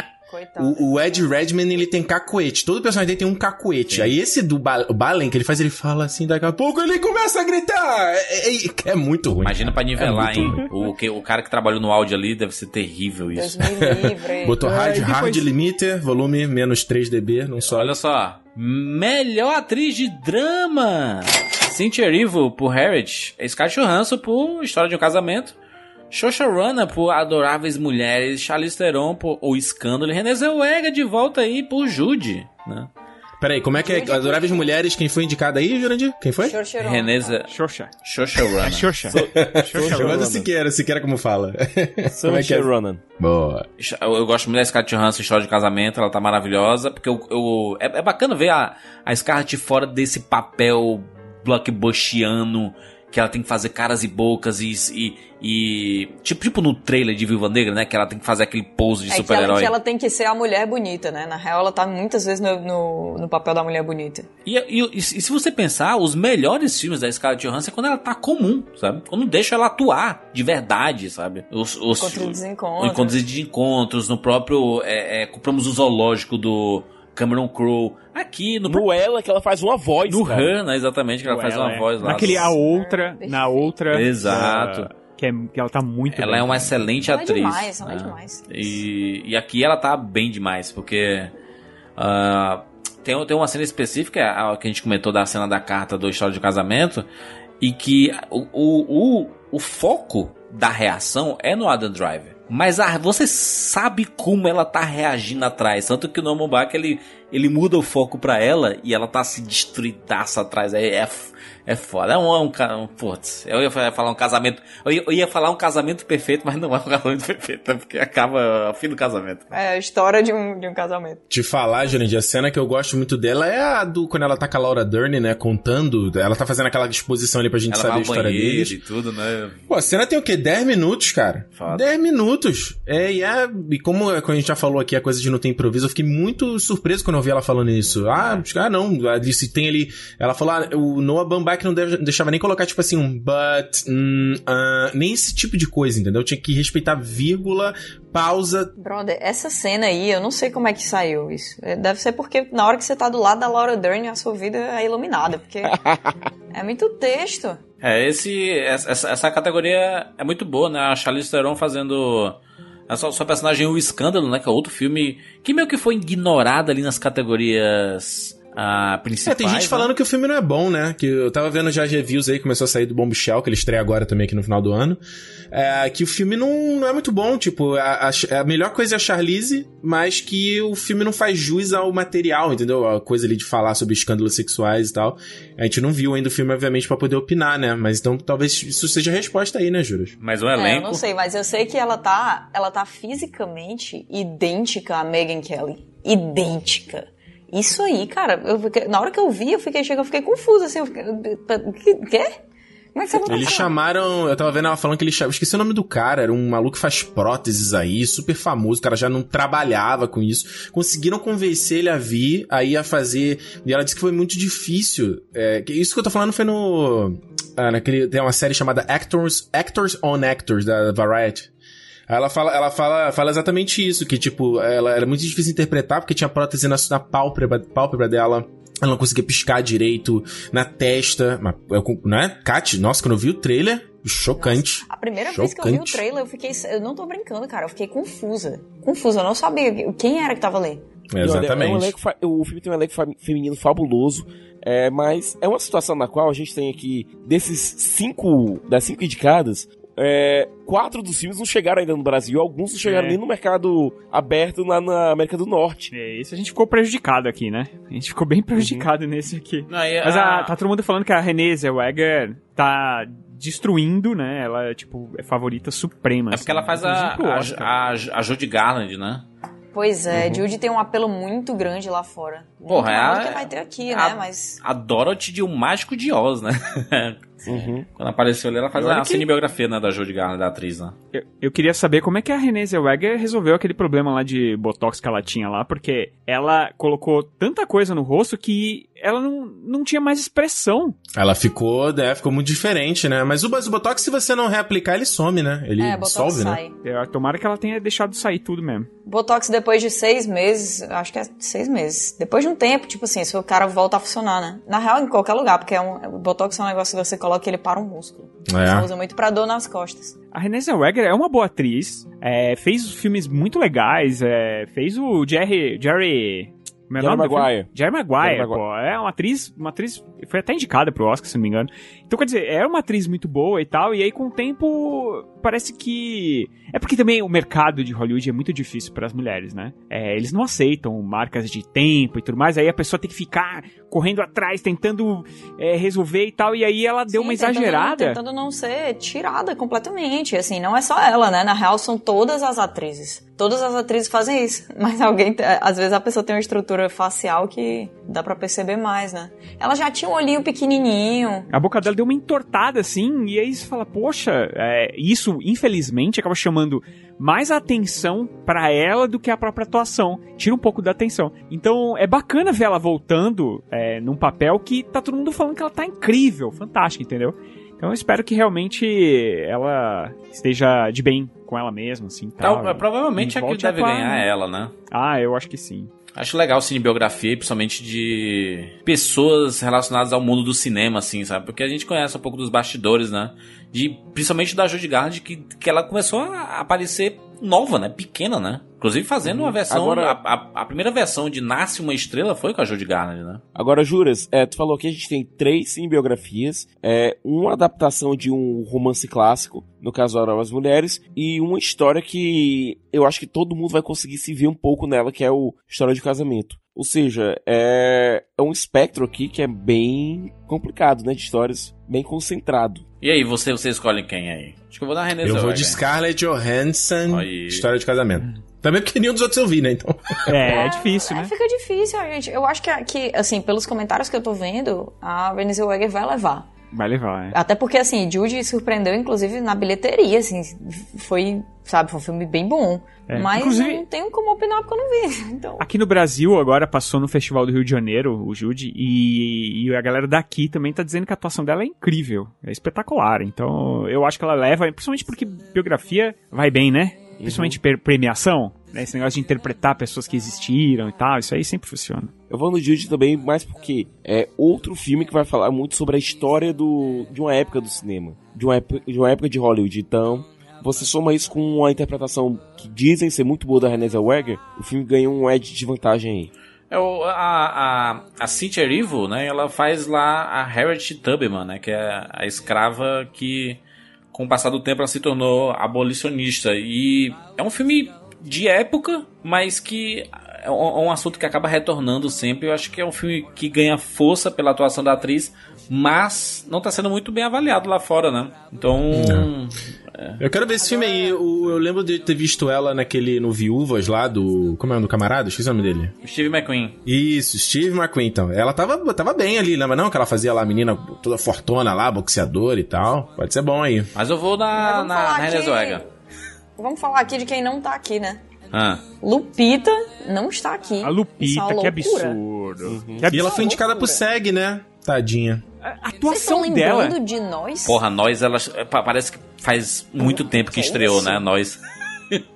Coitado. O, o Ed Redman, ele tem cacuete. Todo personagem dele tem um cacuete. Aí esse do Ba- Balen, que ele faz, ele fala assim, daqui a pouco ele começa a gritar. É, é- é muito ruim. Imagina pra nivelar, É hein? O, que, o cara que trabalhou no áudio ali deve ser terrível isso. Deus me livre. Botou hard, e depois- hard limiter, volume menos 3 dB, não só. Olha só. Melhor atriz de drama. Cynthia Erivo por Harriet. Scarlett Johansson por História de um Casamento. Xoxa Rana por Adoráveis Mulheres. Charlize Theron por O Escândalo. Renée Zellweger de volta aí por Jude. Né? Peraí, como é que é? Adoráveis Mulheres, quem foi indicado aí, Jurandir? Quem foi? Ze- Xoxa. Xoxa. É Xoxa. Do Siqueira, Siqueira como fala. como é que é? Ronan. Boa. Eu, eu gosto muito da Scarlett Johansson, História de Casamento, ela tá maravilhosa, porque eu, eu- é, é bacana ver a, a Scarlett fora desse papel blockbustiano, que ela tem que fazer caras e bocas e... e, e- tipo, tipo no trailer de Viúva Negra, né, que ela tem que fazer aquele pose de É que super-herói. que ela tem que ser a mulher bonita, né? Na real, ela tá muitas vezes no, no, no papel da mulher bonita. E, e- e se você pensar, os melhores filmes da Scarlett Johansson é quando ela tá comum, sabe? Quando deixa ela atuar de verdade, sabe? Os, os, Encontro e o Desencontro. Encontros de encontros, no próprio... É, é, compramos o zoológico do Cameron Crowe. Aqui, no, No ela que ela faz uma voz, no cara. Han, né? Exatamente, que ela faz uma é. voz lá. Naquele a outra, Perfeito. na outra. Exato. ah, que, é, que ela tá muito Ela bem. é uma excelente Ela é atriz. demais, ela é né? demais. E, e aqui ela tá bem demais, porque ah, tem, tem uma cena específica, a que a gente comentou da cena da carta do História de Casamento, e que o, o, o, o foco da reação é no Adam Driver. Mas a, você sabe como ela tá reagindo atrás. Tanto que o Norman Bach, ele, ele muda o foco pra ela e ela tá se destruidaça atrás. É, é, é foda. É um, é um, um putz, eu ia falar um casamento. Eu ia, eu ia falar um casamento perfeito, mas não é um casamento perfeito, né? porque acaba o fim do casamento. É a história de um, de um casamento. Te falar, Jurandir, a cena que eu gosto muito dela é a do quando ela tá com a Laura Dern, né, contando. Ela tá fazendo aquela exposição ali pra gente Ela saber a história deles. e tudo, né? Pô, a cena tem o quê? 10 minutos, cara. Foda. 10 minutos. É, e, é, e como, como a gente já falou aqui, a coisa de não ter improviso, eu fiquei muito surpreso quando eu vi ela falando isso. Ah, ah não, ela disse, tem ali... Ela falou, ah, o Noah Baumbach não deve- deixava nem colocar, tipo assim, um but, ah, nem esse tipo de coisa, entendeu? Tinha que respeitar vírgula, pausa. Brother, essa cena aí, eu não sei como é que saiu isso. É, Deve ser porque na hora que você tá do lado da Laura Dern, a sua vida é iluminada, porque é muito texto. É, esse, essa, essa categoria é muito boa, né? A Charlize Theron fazendo a sua, sua personagem O Escândalo, né? Que é outro filme que meio que foi ignorado ali nas categorias ah, É, principais. tem gente né? falando que o filme não é bom, né? Que eu tava vendo já reviews aí, começou a sair do Bombshell, que ele estreia agora também aqui no final do ano. É, que o filme não, não é muito bom, tipo, a, a- a melhor coisa é a Charlize, mas que o filme não faz jus ao material, entendeu? A coisa ali de falar sobre escândalos sexuais e tal. A gente não viu ainda o filme, obviamente, pra poder opinar, né? Mas então talvez isso seja a resposta aí, né, Juras? Mas o É, eu elenco. não sei, mas eu sei que ela tá, ela tá fisicamente idêntica a Megan Kelly. Idêntica. Isso aí, cara, eu fiquei- na hora que eu vi, eu fiquei, chega, eu fiquei confusa, assim, eu fiquei, que, quê? Como é que você vai Eles chamaram. Eu tava vendo ela falando que ele chama. Esqueci o nome do cara. Era um maluco que faz próteses aí, super famoso. O cara já não trabalhava com isso. Conseguiram convencer ele a vir, aí a fazer. E ela disse que foi muito difícil. É, isso que eu tô falando foi no. Ah, naquele, tem uma série chamada Actors, Actors on Actors, da Variety. Ela fala, ela fala, fala exatamente isso, que tipo, ela era muito difícil de interpretar porque tinha prótese na, na pálpebra, pálpebra dela. Ela não conseguia piscar direito na testa. Mas, eu, né? Kat, nossa, quando eu vi o trailer, chocante. A primeira vez que eu vi o Chocante. trailer, eu fiquei. Eu não tô brincando, cara. Eu fiquei confusa. Confusa, eu não sabia quem era que tava ali. E olha, Exatamente. é um o filme tem um elenco feminino fabuloso, é, mas é uma situação na qual a gente tem aqui, desses cinco, das cinco indicadas, é, quatro dos filmes não chegaram ainda no Brasil, alguns não chegaram É. nem no mercado aberto lá na América do Norte. É, isso a gente ficou prejudicado aqui, né? A gente ficou bem prejudicado nesse aqui. Não, e Mas a- tá todo mundo falando que a Renée Zellweger tá destruindo, né? Ela é, tipo, é favorita suprema. É porque ela faz a, a, a, a Judy Garland, né? Pois é, Uhum. Judy tem um apelo muito grande lá fora. Muito Porra, é a- que vai ter aqui, a- né? Mas. A Dorothy de O Mágico de Oz, né? Quando apareceu ali, ela faz a que- cinebiografia né, da Judy Garland, da atriz, né? Eu, eu queria saber como é que a Renée Zellweger resolveu aquele problema lá de botox que ela tinha lá, porque ela colocou tanta coisa no rosto que ela não, não tinha mais expressão. Ela ficou, né, ficou muito diferente, né? Mas o, mas o Botox, se você não reaplicar, ele some, né? Ele É, dissolve, né? sai. Eu, tomara que ela tenha deixado sair tudo mesmo. Botox depois de seis meses, acho que é seis meses. Depois de um tempo, tipo assim, se o cara volta a funcionar, né? Na real, em qualquer lugar, porque é um, o Botox é um negócio que você coloca ele para um músculo. É. Você usa muito pra dor nas costas. A Renée Zellweger é uma boa atriz, é, fez filmes muito legais, é, fez o Jerry... Jerry... como é Jerry? Maguire. Jerry Maguire, Jerry pô. É uma atriz, uma atriz... Foi até indicada pro Oscar, se não me engano. Então, quer dizer, é uma atriz muito boa e tal, e aí com o tempo parece que... É porque também o mercado de Hollywood é muito difícil para as mulheres, né? É, eles não aceitam marcas de tempo e tudo mais, aí a pessoa tem que ficar correndo atrás, tentando é, resolver e tal, e aí ela deu uma Sim, tentando- exagerada. Tentando não ser tirada completamente. Assim, não é só ela, né? Na real, são todas as atrizes. Todas as atrizes fazem isso. Mas alguém, às vezes a pessoa tem uma estrutura facial que dá pra perceber mais, né? Ela já tinha um olhinho pequenininho. A boca dela deu uma entortada assim, e aí você fala, poxa, é, isso infelizmente acaba chamando mais atenção pra ela do que a própria atuação. Tira um pouco da atenção. Então é bacana ver ela voltando é, num papel que tá todo mundo falando que ela tá incrível, fantástica, entendeu? Então eu espero que realmente ela esteja de bem com ela mesma, assim. tal, Pro- provavelmente e a que deve atuar, ganhar né? é ela, né? Ah, eu acho que sim. Acho legal cinebiografia, principalmente de pessoas relacionadas ao mundo do cinema, assim, sabe? Porque a gente conhece um pouco dos bastidores, né? De, principalmente da Judy Garland, que, que ela começou a aparecer nova, né? Pequena, né? Inclusive fazendo uma versão... Agora- A, a- a primeira versão de Nasce Uma Estrela foi com a Judy Garland, né? Agora, Juras, é, tu falou que a gente tem três cinebiografias, é, uma adaptação de um romance clássico, no caso As Mulheres, e uma história que eu acho que todo mundo vai conseguir se ver um pouco nela, que é o História de Casamento. Ou seja, é, é um espectro aqui que é bem complicado, né? De histórias bem concentrado. E aí, você, você escolhe quem aí? Acho que eu vou dar a Renée Eu vou de Scarlett Johansson, Aí. História de Casamento. Também porque nenhum dos outros eu vi, né? Então. É, é difícil, É, né? fica difícil, gente. Eu acho que, que, assim, pelos comentários que eu tô vendo, a Renée Zellweger vai levar. Vai levar, é. Até porque, assim, Judy surpreendeu, inclusive, na bilheteria, assim, foi, sabe, foi um filme bem bom. É, Mas inclusive- eu não tenho como opinar porque eu não vi, então... Aqui no Brasil, agora passou no Festival do Rio de Janeiro, o Jude, e, e a galera daqui também tá dizendo que a atuação dela é incrível, é espetacular. Então, eu acho que ela leva, principalmente porque biografia vai bem, né? Principalmente premiação, né? Esse negócio de interpretar pessoas que existiram e tal, isso aí sempre funciona. Eu vou no Jude também, mais porque é outro filme que vai falar muito sobre a história do, de uma época do cinema, de uma, época, de uma época de Hollywood. Então, você soma isso com a interpretação que dizem ser muito boa da Renée Zellweger, o filme ganha um edge de vantagem aí. É o, a, a, a Cynthia Erivo, né? Ela faz lá a Harriet Tubman, né? Que é a escrava que, com o passar do tempo, ela se tornou abolicionista. E é um filme de época, mas que é um, um assunto que acaba retornando sempre. Eu acho que é um filme que ganha força pela atuação da atriz, mas não está sendo muito bem avaliado lá fora, né? Então. Eu quero ver esse filme aí. O- eu lembro de ter visto ela naquele no Viúvas lá do. Como é o nome do camarada? Esqueci o nome dele. Steve McQueen. Isso, Steve McQueen, então. Ela tava, tava bem ali, lembra não? Que ela fazia lá a menina toda fortona lá, boxeadora e tal. Pode ser bom aí. Mas eu vou na, vamos na, falar na Zellweger. Vamos falar aqui de quem não tá aqui, né? Ah. Lupita não está aqui. A é Lupita, uma que absurdo. Que E ela foi indicada pro SEG, né? Tadinha. A Vocês estão atuação dela. lembrando de nós? Porra, nós, ela pa- parece que faz muito tempo que Que estreou, isso? né? Nós.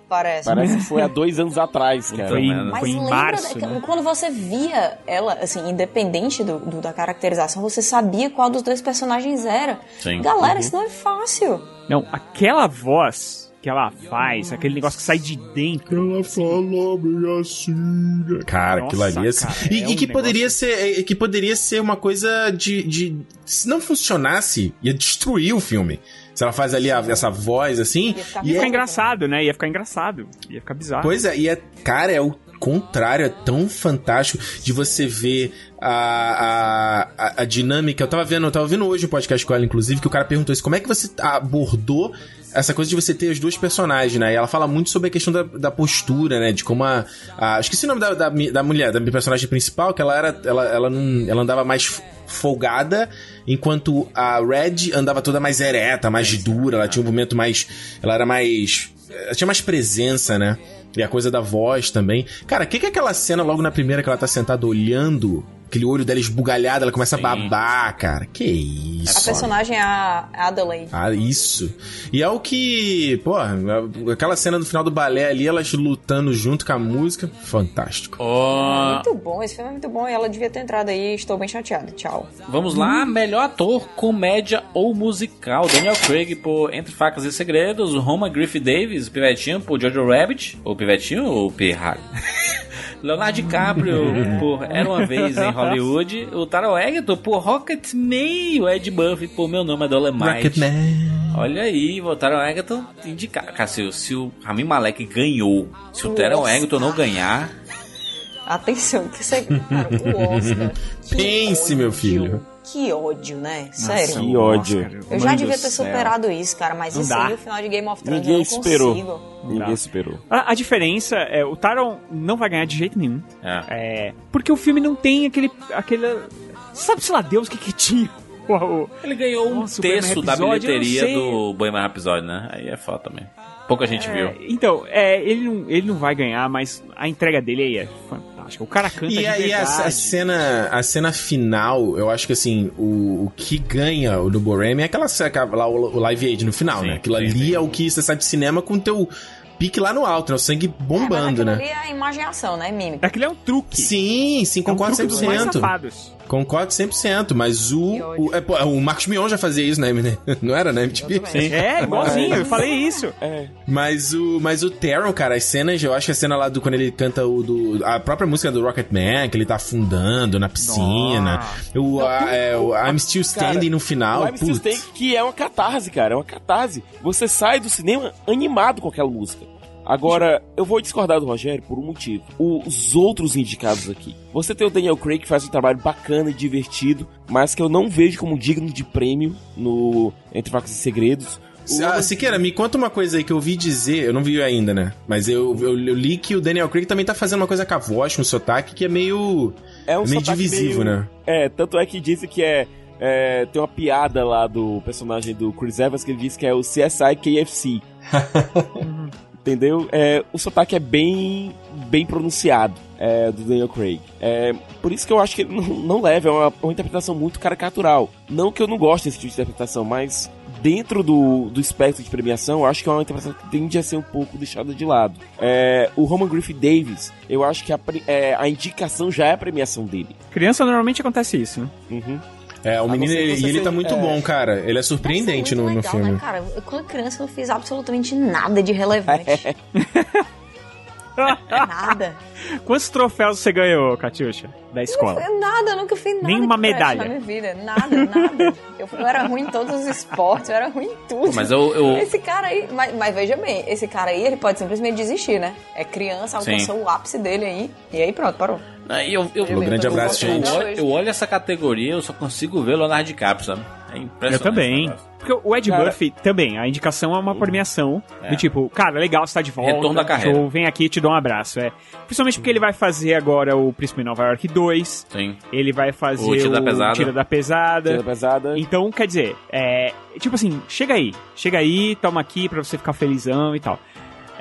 Parece. Parece que foi há dois anos atrás, cara. Foi, Então, Mas foi em lembra março, da- né? quando você via ela, assim, independente do, do- da caracterização, você sabia qual dos dois personagens era. Sim. Galera, isso não é fácil. Não, aquela voz que ela faz, aquele negócio que sai de dentro. Ela fala bem assim. Cara, Nossa, aquilo ali. assim- cara, e, é e um que poderia negócio- ser. e Que poderia ser uma coisa de, de. Se não funcionasse, ia destruir o filme. Se ela faz ali a- essa voz assim. Ia ficar Ia é, ficar engraçado, né? Ia ficar engraçado. Ia ficar bizarro. Pois é, e é, cara, é o contrário, é tão fantástico de você ver a, a, a, dinâmica. Eu tava vendo, eu tava vendo hoje um podcast com ela, inclusive, que o cara perguntou isso: como é que você abordou essa coisa de você ter os dois personagens, né? E ela fala muito sobre a questão da, da postura, né? De como a. a esqueci o nome da, da, da mulher, da minha personagem principal, que ela era. Ela, ela, não, ela andava mais folgada, enquanto a Red andava toda mais ereta, mais dura, ela tinha um movimento mais. Ela era mais. Ela tinha mais presença, né? E a coisa da voz também. Cara, o que, que é aquela cena logo na primeira que ela tá sentada olhando? Aquele olho dela esbugalhado, ela começa Sim. a babar, cara. Que isso? A personagem é a Adelaide. Ah, isso. E é o que, pô, aquela cena do final do balé ali, elas lutando junto com a música, fantástico. Ó, Muito bom, esse filme é muito bom e ela devia ter entrado aí. Estou bem chateada. Tchau. vamos lá, melhor ator, comédia ou musical. Daniel Craig por Entre Facas e Segredos, Roma Griffith Davis, o Pivetinho por Jojo Rabbit, o Pivetinho ou o Pirralho? Leonardo DiCaprio por Era Uma Vez em Hollywood, o Taron Egerton por Rocketman, o Ed Murphy por Meu Nome é Dolemite. Olha aí, o Taron Egerton indicar. Cara, se, o- se o Rami Malek ganhou, se o Taron. Egerton não ganhar, Atenção, que você. Cara, o Oscar. Pense, meu filho. Que ódio, né? Sério. Que ódio. Eu já devia ter céu. superado isso, cara, mas isso aí, o final de Game of Thrones, Ninguém eu não esperou. consigo. Ninguém esperou. A, a diferença é, o Taron não vai ganhar de jeito nenhum. é. É, porque o filme não tem aquele. aquele Sabe-se lá Deus o que, que tinha? O- Ele ganhou um Nossa, o terço da Rhapsody, eu não bilheteria do Bohemian Rhapsody, né? Aí é foda também. Pouca gente é, viu. então, é, ele, não, ele não vai ganhar, mas a entrega dele aí é fantástica. O cara canta E de aí a, verdade. a cena, a cena final, eu acho que assim, o, o que ganha o do Bohemian é aquela lá, o, o live aid no final, Sim, né? Aquilo sim, ali sim. é o que você sai de cinema com o teu pique lá no alto, né? O sangue bombando, é, mas né? aquilo ali é a imaginação, né, mímica? Aquilo é um truque. Sim, sim, é um concordo truque dos mais 100%. safados. Concordo 100%, mas o. o, é, pô, o Marcos Mion já fazia isso, né? Não era, né? MTV? É, igualzinho, eu falei isso. É. Mas o, mas o Taron, cara, as cenas, eu acho que a cena lá do quando ele canta o do. A própria música do Rocket Man, que ele tá afundando na piscina. O, a- é, o I'm Still Standing Cara, no final. O I'm Still. Standing, que é uma catarse, cara. É uma catarse. Você sai do cinema animado com aquela música. Agora, eu vou discordar do Rogério por um motivo. Os outros indicados aqui. Você tem o Daniel Craig que faz um trabalho bacana e divertido, mas que eu não vejo como digno de prêmio no Entre Facas e Segredos. O- Ah, Siqueira, me conta uma coisa aí que eu ouvi dizer, eu não vi ainda, né? Mas eu, eu, eu li que o Daniel Craig também tá fazendo uma coisa com a voz, com o sotaque, que é meio. É um meio divisivo, meio- né? É, tanto é que disse que é, é, Tem uma piada lá do personagem do Chris Evans que ele diz que é o CSI KFC. Entendeu? É, o sotaque é bem, bem pronunciado é, do Daniel Craig. É, por isso que eu acho que ele não, não leva, é uma, uma interpretação muito caricatural. Não que eu não goste desse tipo de interpretação, mas dentro do, do espectro de premiação, eu acho que é uma interpretação que tende a ser um pouco deixada de lado. É, o Roman Griffith Davis, eu acho que a, é, a indicação já é a premiação dele. Criança normalmente acontece isso, né? Uhum. É, o menino, ele, você e ele tá muito é. bom, cara. Ele é surpreendente no, Muito no legal, filme. Né, cara, Eu, quando criança eu não fiz absolutamente nada de relevante. Nada. Quantos troféus você ganhou, Catiuxa, da escola? Não, nada, eu nunca fiz nada. Nenhuma medalha. Na minha vida. Nada, nada. Eu, eu era ruim em todos os esportes, eu era ruim em tudo. Mas eu- eu- Esse cara aí, mas, mas veja bem, esse cara aí, ele pode simplesmente desistir, né? É criança, Sim. alcançou o ápice dele aí, e aí pronto, parou. Aí eu, eu, Um grande eu- abraço, eu, gente. olho, eu olho essa categoria, eu só consigo ver Leonardo DiCaprio, sabe? É impressionante. Eu também. Porque o Ed Cara- Murphy também, a indicação é uma premiação É. do tipo, cara, legal, você tá de volta. Retorno da carreira. Show, vem aqui e te dou um abraço. É. Principalmente porque ele vai fazer agora o Príncipe em Nova York 2. Sim. Ele vai fazer O Tira da Pesada. Tira da Pesada. Tira da Pesada. Então, quer dizer, é. Tipo assim, chega aí. Chega aí, toma aqui pra você ficar felizão e tal.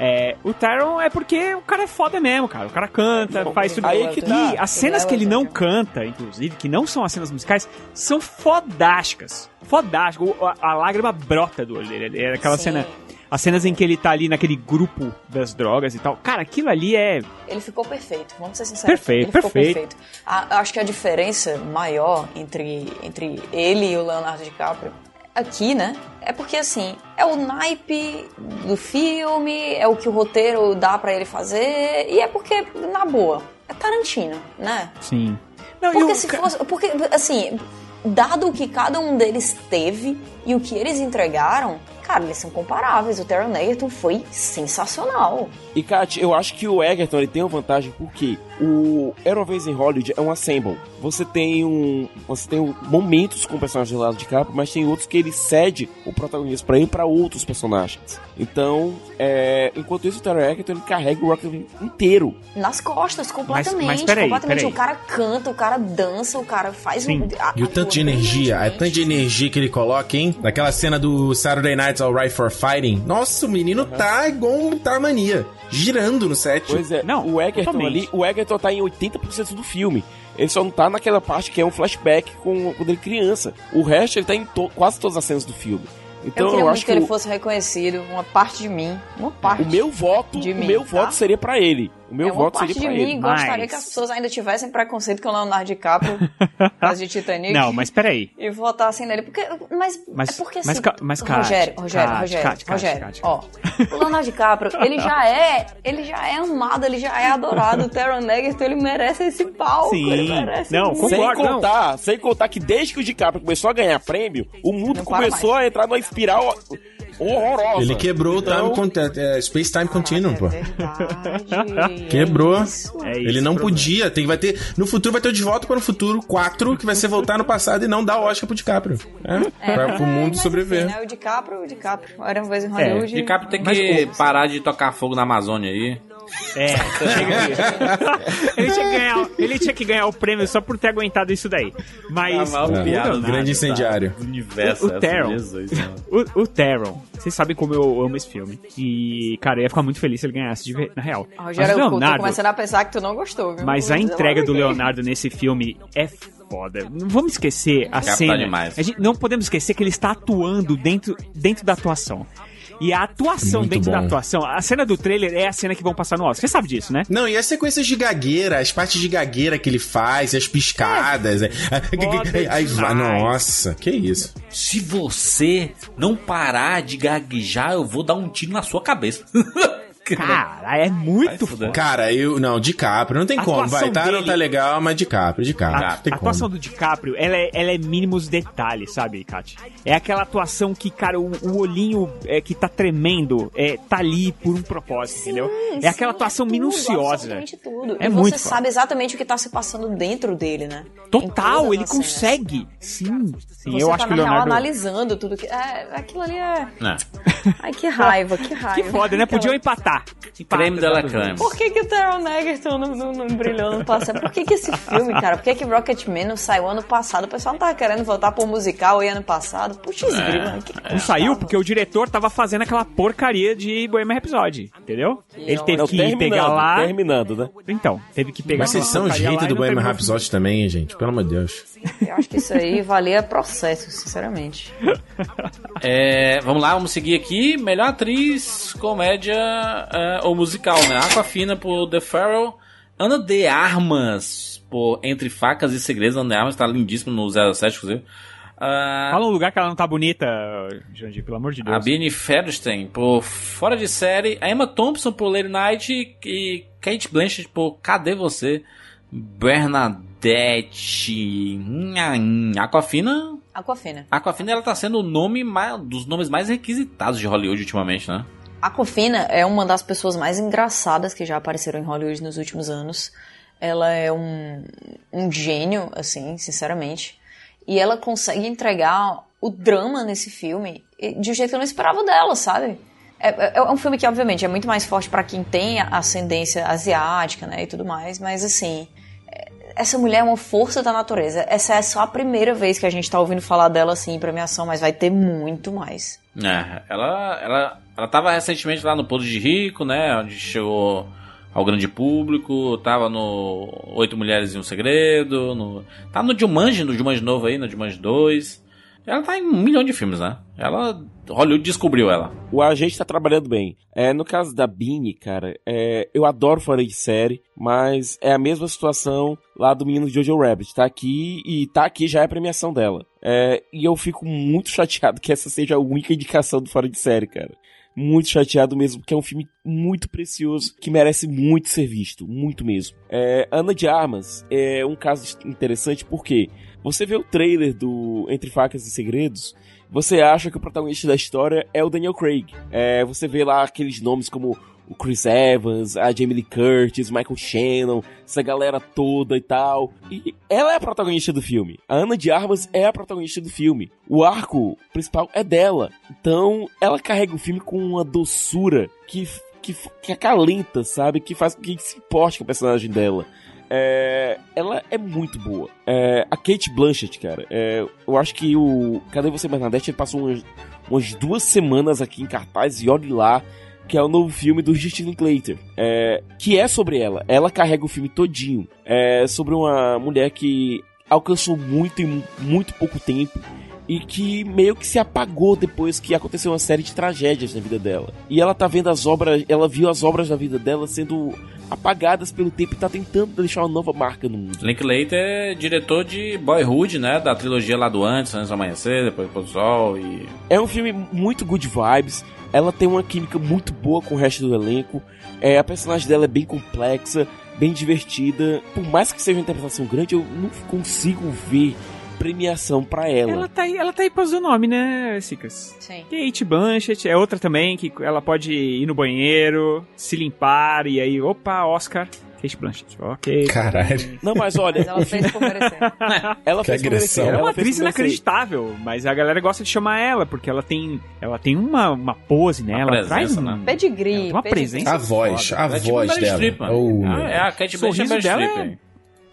É, o Taron é porque o cara é foda mesmo, cara. O cara canta, faz tudo. aí que e tá. as cenas que ele não canta, inclusive, que não são as cenas musicais, são fodásticas. Fodásticas. A, a lágrima brota do olho dele. É aquela Sim. cena. As cenas em que ele tá ali naquele grupo das drogas e tal. Cara, aquilo ali é. Ele ficou perfeito, vamos ser sinceros. Perfeito, ele ficou perfeito. perfeito. A- acho que a diferença maior entre, entre ele e o Leonardo DiCaprio aqui, né? É porque assim, é o naipe do filme, é o que o roteiro dá pra ele fazer, e é porque, na boa, é Tarantino, né? Sim. Não, Porque o se fosse. Porque, assim, dado o que cada um deles teve e o que eles entregaram, cara, eles são comparáveis. O Taron Egerton foi sensacional. E, Kat, eu acho que o Egerton ele tem uma vantagem porque o Era uma Vez em Hollywood é um assemble. Você tem um. Você tem um- momentos com o personagem do lado de capa, mas tem outros que ele cede o protagonismo pra ele para outros personagens. Então, é, enquanto isso, o Taron Egerton ele carrega o Rocket inteiro. Nas costas, completamente. mas peraí, completamente. peraí. O cara canta, o cara dança, o cara faz um. a- E o tanto de energia, a tanto de energia que ele coloca, hein? Naquela cena do Saturday Night's Alright for Fighting. Nossa, o menino tá igual um Tarmania. Girando no set. Pois é, o Egerton ali, o Egerton tá em 80% do filme. Ele só não tá naquela parte que é um flashback com quando ele criança. O resto ele tá em to- quase todas as cenas do filme. Então eu eu, queria muito acho que, que, ele o- fosse reconhecido, uma parte de mim. Uma parte. o meu voto, de o mim, meu tá? voto seria pra ele. O meu é uma voto parte seria de pra mim ele. gostaria que as pessoas ainda tivessem preconceito com o Leonardo DiCaprio, causa de Titanic. Não, mas peraí. E votassem nele. Porque, mas, Mas- é porque mas assim. mas, Rogério, Rogério, Rogério, Rogério. Ó, o Leonardo DiCaprio, ele já é. Ele já é amado, ele já é adorado. O Taron Egerton, ele merece esse palco. Ele merece muito. sem contar, sem contar que desde que o DiCaprio começou a ganhar prêmio, o mundo Não começou a entrar numa espiral horrorosa. Ele quebrou Então- o time conte- é, Space Time Continuum, pô. Verdade, Quebrou. é isso. ele não podia. Tem, vai ter, no futuro vai ter o De Volta para o Futuro 4, que vai ser voltar no passado e não dar o Oscar pro DiCaprio. É, pra o mundo sobreviver. Né, o DiCaprio, o DiCaprio. Era uma vez em É, Hollywood. DiCaprio tem Mas, que pô, parar de tocar fogo na Amazônia aí. É, ele, tinha que ganhar, ele tinha que ganhar o prêmio só por ter aguentado isso daí. Mas. Ah, mas o piada, Leonardo, grande incendiário. Do universo, O, o. Jesus, mano. O, o Taron. Vocês sabem como eu amo esse filme. E, cara, eu ia ficar muito feliz se ele ganhasse de ver- na real. Mas Rogério, o eu tô Leonardo. começando a pensar que tu não gostou, viu? Mas a entrega do. Leonardo nesse filme é foda. Não vamos esquecer a Capta cena. demais. A gente não podemos esquecer que ele está atuando dentro, dentro da atuação. E a atuação Muito dentro da bom. atuação, a cena do trailer é a cena que vão passar no Oscar. Você sabe disso, né? Não, e as sequências de gagueira, as partes de gagueira que ele faz, as piscadas. é- Aí vai, nossa, que isso. Se você não parar de gaguejar, eu vou dar um tiro na sua cabeça. Cara, é muito foda. Cara, eu. Não, DiCaprio, não tem A como. Vai, tá, não dele- tá legal, mas DiCaprio, DiCaprio. A, não tem a como. atuação do DiCaprio, ela é, ela é mínimos detalhes, sabe, Kat? É aquela atuação que, cara, o, o olhinho é, que tá tremendo é, tá ali por um propósito, entendeu? É aquela atuação Tudo, minuciosa. absolutamente tudo. É e muito você foda. sabe exatamente o que tá se passando dentro dele, né? Total, ele consegue. Sim, sim, Você eu tá acho que o na real Leonardo... analisando tudo que. É, aquilo ali é. Não. Ai, que raiva, que raiva. Que foda, né? Podiam empatar. Creme de la creme. Por que, que o Taron Egerton não, não, não brilhou no passado? Por que, que esse filme, cara? Por que, que Rocketman não saiu ano passado? O pessoal não tava querendo voltar pro musical aí ano passado. Puxa, É. grima. Que... Não saiu porque o diretor tava fazendo aquela porcaria de Bohemian Rhapsody, entendeu? Ele teve Não, que terminando, pegar lá... Terminando, né? Então, teve que pegar Mas vocês são lá e do Bohemian. Rhapsody também, hein, gente? Pelo amor de Deus. Eu acho que isso aí valia processo, sinceramente. É, vamos lá, vamos seguir aqui. Melhor atriz, comédia é, ou musical, né? Aquafina por The Farrell. Ana de Armas por Entre Facas e Segredos. Ana de Armas tá lindíssimo no 07, inclusive. Ah, Fala um lugar que ela não tá bonita, Jandir, pelo amor de Deus. a Biene Featherstein por Fora de Série, a Emma Thompson por Lady Night e Kate Blanchett por Cadê Você? Bernadette. Aquafina. Aquafina. Aquafina ela tá sendo o nome mais, dos nomes mais requisitados de Hollywood ultimamente, né? Aquafina é uma das pessoas mais engraçadas que já apareceram em Hollywood nos últimos anos. Ela é um, um gênio, assim, sinceramente. E ela consegue entregar o drama nesse filme de um jeito que eu não esperava dela, sabe? É, é- é um filme que, obviamente, é muito mais forte pra quem tem ascendência asiática, né, e tudo mais, mas assim. Essa mulher é uma força da natureza. Essa é só a primeira vez que a gente tá ouvindo falar dela assim em premiação, mas vai ter muito mais. É, ela, ela, ela tava recentemente lá no Podo de Rico, né? Onde chegou ao grande público, tava no Oito Mulheres e um Segredo, no, tá no Jumanji, no Jumanji novo aí, no Jumanji 2. Ela tá em um milhão de filmes, né? Ela, Hollywood descobriu ela. O agente tá trabalhando bem. É, no caso da Bini, cara, é, eu adoro fora de série, mas é a mesma situação lá do menino Jojo Rabbit. Tá aqui e tá aqui já é a premiação dela. É, e eu fico muito chateado que essa seja a única indicação do fora de série, cara. Muito chateado mesmo, porque é um filme muito precioso, que merece muito ser visto, muito mesmo. É, Ana de Armas é um caso interessante porque você vê o trailer do Entre Facas e Segredos, você acha que o protagonista da história é o Daniel Craig. É, você vê lá aqueles nomes como o Chris Evans, a Jamie Lee Curtis, Michael Shannon, essa galera toda e tal. E ela é a protagonista do filme. A Ana de Armas é a protagonista do filme. O arco principal é dela. Então, ela carrega o filme com uma doçura que, que, que acalenta, sabe? Que faz com que se importe com o personagem dela. É, ela é muito boa. É, a Kate Blanchett, cara, é, eu acho que o Cadê Você Bernadette ele passou umas, umas duas semanas aqui em cartaz e olhe lá, que é o novo filme do Justin Linklater, é, que é sobre ela. Ela carrega o filme todinho. É sobre uma mulher que alcançou muito em mu- muito pouco tempo e que meio que se apagou depois que aconteceu uma série de tragédias na vida dela. E ela tá vendo as obras, ela viu as obras da vida dela sendo apagadas pelo tempo e tá tentando deixar uma nova marca no mundo. Linklater é diretor de Boyhood, né? Da trilogia lá do Antes, Antes do Amanhecer, depois do Sol e... É um filme muito good vibes. Ela tem uma química muito boa com o resto do elenco. É, a personagem dela é bem complexa, bem divertida. Por mais que seja uma interpretação grande, eu não consigo ver premiação pra ela. Ela tá aí, ela tá aí causa do nome, né, Sicas? Sim. Kate Blanchett é outra também que ela pode ir no banheiro, se limpar e aí, opa, Oscar. Kate Blanchett, ok. Caralho. Não, mas olha, Mas ela fez por merecer. ela Que fez agressão. Ela é uma atriz inacreditável, mas a galera gosta de chamar ela, porque ela tem, ela tem uma, uma pose, né? Uma ela traz presença, um, né? Pedigree. Uma pedigree. presença A voz, foda. a é tipo voz Meryl dela. Mano. Oh, Ah, é a Kate O Blanchett sorriso Meryl dela é-?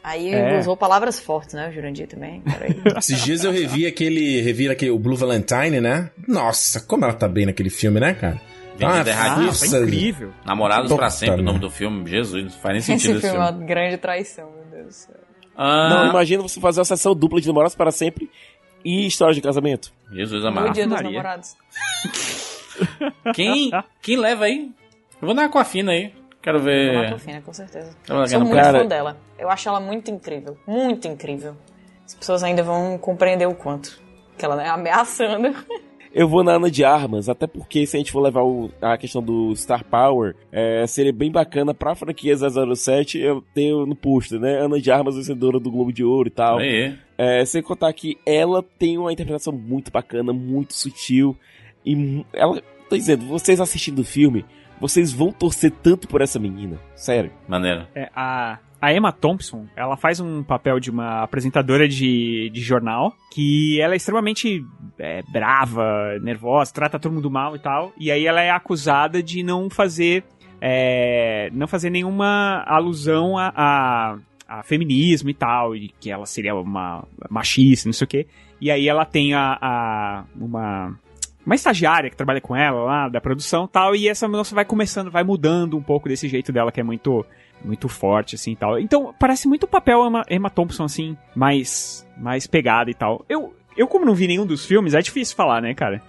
Aí É. usou palavras fortes, né, o Jurandir também. Esses dias eu revi aquele, revi aquele, o Blue Valentine, né? Nossa, como ela tá bem naquele filme, né, cara? Ah, Ah, fuça. tá incrível. Namorados Puta pra sempre, o nome do filme. Jesus, não faz nem Esse sentido filme esse é uma filme. grande traição, meu Deus do céu. Ah, Não, imagina você fazer uma sessão dupla de namorados para sempre e história de casamento. Jesus No amado. dia dos Maria. namorados. Quem, quem leva aí? Eu vou dar uma Aquafina aí. Quero É. ver. Aquafina, com certeza. Ela Sou muito Cara- fã dela. Eu acho ela muito incrível. Muito incrível. As pessoas ainda vão compreender o quanto. Que ela é ameaçando. Eu vou na Ana de Armas, até porque se a gente for levar o- a questão do Star Power, é, seria bem bacana pra franquia 007 eu ter no pôster, né? Ana de Armas vencedora do Globo de Ouro e tal. É, sem contar que ela tem uma interpretação muito bacana, muito sutil. E ela. Tô dizendo, vocês assistindo o filme, vocês vão torcer tanto por essa menina. Sério. Maneiro. É, a, a Emma Thompson, ela faz um papel de uma apresentadora de, de jornal, que ela é extremamente é, brava, nervosa, trata todo mundo mal e tal, e aí ela é acusada de não fazer, é, não fazer nenhuma alusão a, a, a feminismo e tal, e que ela seria uma machista, não sei o quê, e aí ela tem a, a uma uma estagiária que trabalha com ela lá da produção e tal, e essa moça vai começando, vai mudando um pouco desse jeito dela que é muito muito forte assim tal. Então, parece muito o papel Emma, Emma Thompson assim, mais mais pegada e tal. Eu eu como não vi nenhum dos filmes, é difícil falar, né, cara?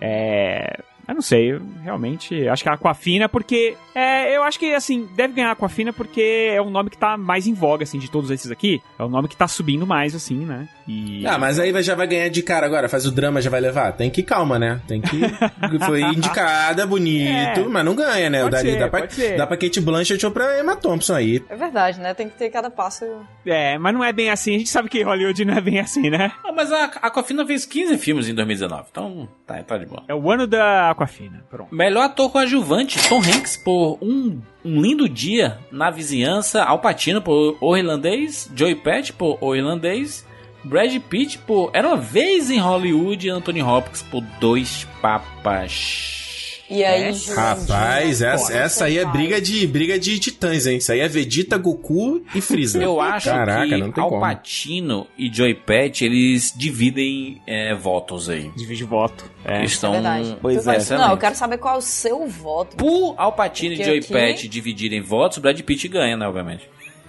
É, Eu não sei, eu realmente acho que a Aquafina, porque. É, eu acho que, assim, deve ganhar a Aquafina porque é um nome que tá mais em voga, assim, de todos esses aqui. É o nome que tá subindo mais, assim, né? E. Ah, mas aí já vai ganhar de cara agora, faz o drama, já vai levar. Tem que ir calma, né? Tem que. Foi indicada, bonito, É. mas não ganha, né? Pode Dá, ser, dá, pra, pode ser. dá pra Kate Blanchett ou pra Emma Thompson aí. É verdade, né? Tem que ter cada passo. É, mas não é bem assim. A gente sabe que Hollywood não é bem assim, né? Ah, mas a Aquafina fez 15 filmes em 2019, então tá, tá de boa. É o ano da Aquafina. Pronto. Melhor ator coadjuvante, Tom Hanks por um, um lindo dia na vizinhança, Al Pacino por O Irlandês, Joey Patch por O Irlandês, Brad Pitt por Era Uma Vez em Hollywood e Anthony Hopkins por Dois Papas. E aí, Rapaz, essa, essa aí é briga de briga de titãs, hein? Isso aí é Vegeta, Goku e Freeza. Eu acho Caraca, que não tem Al como. Pacino e Joey Patch, eles dividem é, votos aí. Divide voto. É. Eles estão... É verdade. Pois é. Não, eu quero saber qual é o seu voto. Por Al Pacino e Joey aqui- Patch dividirem votos, Brad Pitt ganha, né, obviamente.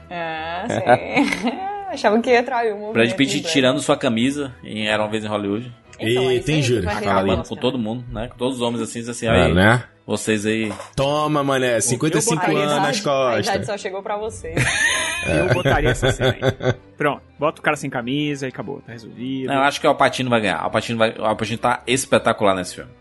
É, sim. Achava que ia trair o movimento. Brad Pitt tirando sua camisa em Era Uma Vez em Hollywood. Então, é isso tem júri. Acabando com todo mundo, né? Com todos os homens assim, diz assim, É, aí, né? vocês aí... Toma, mané, 55 A anos nas idade- A idade costas. só chegou pra vocês. Eu botaria essa cena aí. Pronto, bota o cara sem camisa e acabou, tá resolvido. Não, eu acho que o Alpatino vai ganhar. O Alpatino, vai, o Alpatino tá espetacular nesse filme.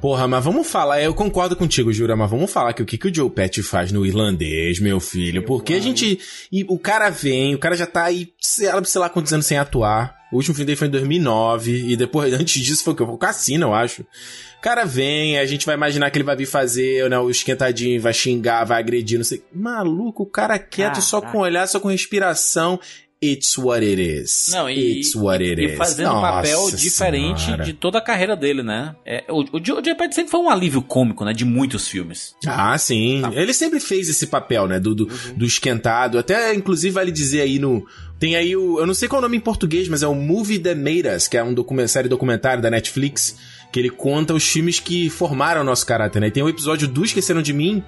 Porra, mas vamos falar, eu concordo contigo, Jura, mas vamos falar que o que, que o Joe Patch faz no irlandês, meu filho. Porque a gente. E o cara vem, o cara já tá aí, sei lá, sei lá quantos anos sem atuar. O último filme dele foi em 2009, e depois, antes disso, foi o que? O Cassino, eu acho. O cara vem, a gente vai imaginar que ele vai vir fazer, né, o esquentadinho, vai xingar, vai agredir, não sei. Maluco, o cara quieto, só com olhar, só com respiração. It's what it is. Não, e, It's what it e is. fazendo um papel diferente Senhora. de toda a carreira dele, né? É, o, o, o Joe sempre foi um alívio cômico, né? De muitos filmes. Ah, sim. Ele sempre fez esse papel, né? Do, do, do esquentado. Até, inclusive, vale dizer aí no. Tem aí o. Eu não sei qual é o nome em português, mas é o Movie That Made Us, que é um documentário, série documentário da Netflix, que ele conta os filmes que formaram o nosso caráter, né? E tem o episódio do Esqueceram de Mim.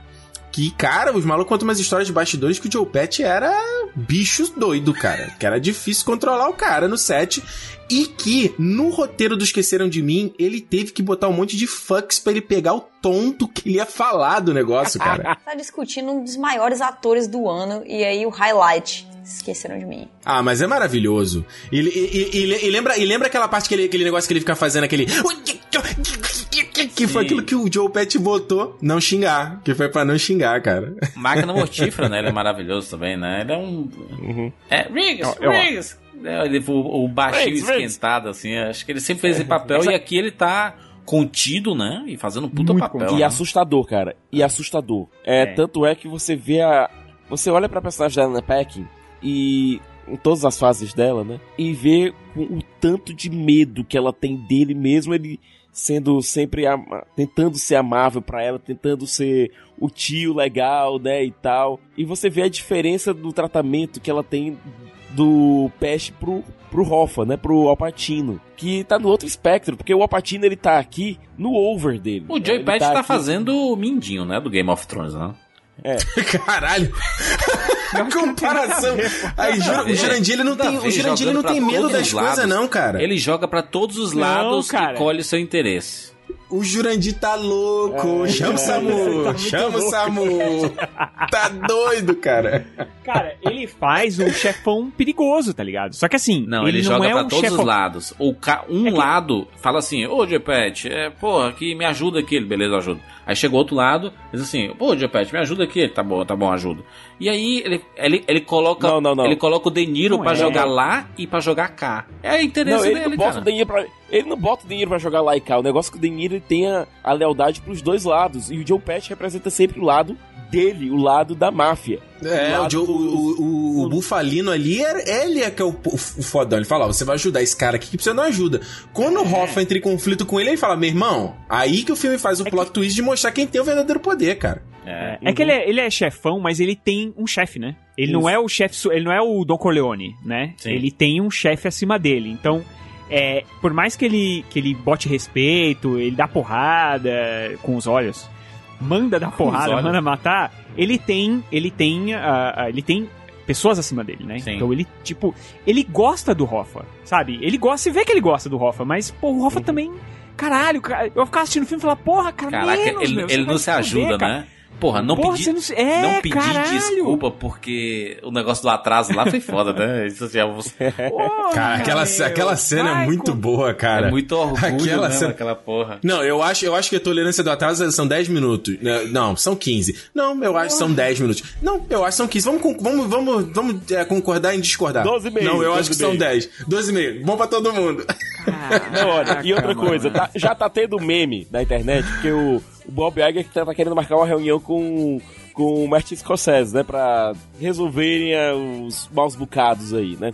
Que, cara, os malucos contam umas histórias de bastidores que o Joe Patch era bicho doido, cara. Que era difícil controlar o cara no set. E que, no roteiro do Esqueceram de Mim, ele teve que botar um monte de fucks pra ele pegar o tom do que ele ia falar do negócio, cara. Tá discutindo um dos maiores atores do ano e aí o highlight. Esqueceram de mim. Ah, mas é maravilhoso. E, e- e- e- e lembra, e lembra aquela parte, que ele, aquele negócio que ele fica fazendo, aquele... Que foi aquilo que o Joe Pet botou, não xingar. Que foi pra não xingar, cara. Máquina Mortífera, né? Ele é maravilhoso também, né? Ele é um. É, Riggs, ó. Riggs! É, ele, o, o baixinho Riggs, Riggs. esquentado, assim. Acho que ele sempre fez esse papel Essa- e aqui ele tá contido, né? E fazendo um puta papel. E né? assustador, cara. E assustador. É, É. Tanto é que você vê a. Você olha pra personagem da Anna Paquin e. Em todas as fases dela, né? E vê o, o tanto de medo que ela tem dele mesmo, ele sendo sempre tentando ser amável pra ela, tentando ser o tio legal, né, e tal. E você vê a diferença do tratamento que ela tem do Pest pro, pro Hoffa, né, pro Alpatino, que tá no outro espectro, porque o Alpatino ele tá aqui no over dele. O Joey Ele Patch tá, aqui- fazendo o mindinho, né? Do Game of Thrones, né? É. Caralho! Comparação. Aí, o Jurandir, ele não tem, o Jurandir, ele não tem medo das coisas, não, cara. Ele joga pra todos os Não, lados cara. e colhe o seu interesse. O Jurandir tá louco. É, chama o é, Samu. tá chama o. Samu. Tá doido, cara. Cara, ele faz um chefão perigoso, tá ligado? Só que assim, Não, ele, ele, não joga é pra um todos chefão... os lados. O ca... Um lado fala assim, ô Jepet, é, porra, que me ajuda aqui. Ele, beleza, eu ajudo. Aí chega o outro lado, diz assim, pô, Jepet, me ajuda aqui. Tá bom, tá bom, ajuda. E aí ele, ele, ele coloca. Não, não, não. Ele coloca o De Niro Não pra é. jogar lá e pra jogar cá. É interesse Não, ele dele, não bota cara. o dinheiro pra. Ele não bota o dinheiro pra jogar lá e cá. O negócio é que o ele tenha a lealdade pros dois lados. E o Joe Patch representa sempre o lado dele, o lado da máfia. É, o, do- o, o, o Bufalino ali, é- ele é que é o, fodão. Ele fala, ó, você vai ajudar esse cara aqui que você não ajuda. Quando o Hoffa entra em conflito com ele, ele fala, meu irmão, aí que o filme faz o plot twist de mostrar quem tem o verdadeiro poder, cara. É, É que ele é, ele é chefão, mas ele tem um chefe, né? Ele não Isso. é o chefe, ele não é o Don Corleone, né? Sim. Ele tem um chefe acima dele. Então, é, por mais que ele, que ele bote respeito, ele dá porrada com os olhos, manda dar porrada, manda matar, ele tem, ele tem, ah, ah, ele tem pessoas acima dele, né? Sim. Então ele, tipo, ele gosta do Hoffa, sabe? Ele gosta, você vê que ele gosta do Hoffa, mas, pô, o Hoffa também caralho, cara, eu ficar assistindo o filme e falar, porra, cara, Caraca, menos, ele, meu, ele não se ajuda, cara. né? Porra, não Porra, pedir você não é, não caralho. desculpa porque o negócio do atraso lá foi foda, né? Isso já Porra, Cara, aquela, meu, aquela cena é vai muito com- boa, cara. é muito orgulho, Aquela né, cena- aquela porra. Não, eu acho, eu acho que a tolerância do atraso são 10 minutos. Né? Não, são 15. Não, eu acho que são 10 minutos. Não, eu acho que são 15. Vamos, vamos, vamos, vamos é, concordar em discordar. 12 e meio, Não, eu 12 acho que são meio. 10. 12 e meio. Bom pra todo mundo. Não, olha, e outra coisa, tá- já tá tendo meme na internet, porque o, o Bob Iger que tá, querendo marcar uma reunião com, com o Martin Scorsese, né, pra resolverem é, os maus bocados aí, né.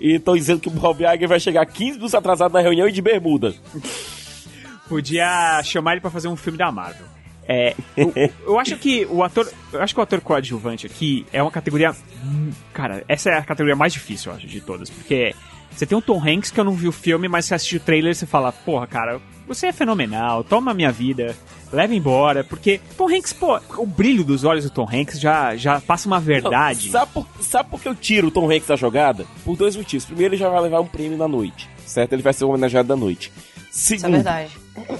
E estão dizendo que o Bob Iger vai chegar 15 minutos atrasado na reunião e de bermuda. Podia chamar ele pra fazer um filme da Marvel. É, eu, eu acho que o ator, eu acho que o ator coadjuvante aqui é uma categoria, hum, cara, essa é a categoria mais difícil, eu acho, de todas, porque você tem o Tom Hanks que eu não vi o filme, mas você assiste o trailer e você fala, porra, cara, você é fenomenal, toma a minha vida, leva embora, porque Tom Hanks, pô, o brilho dos olhos do Tom Hanks já, já passa uma verdade. Sabe por, sabe por que eu tiro o Tom Hanks da jogada? Por dois motivos. Primeiro, ele já vai levar um prêmio na noite, certo? Ele vai ser homenageado da noite. Isso é Segundo, verdade.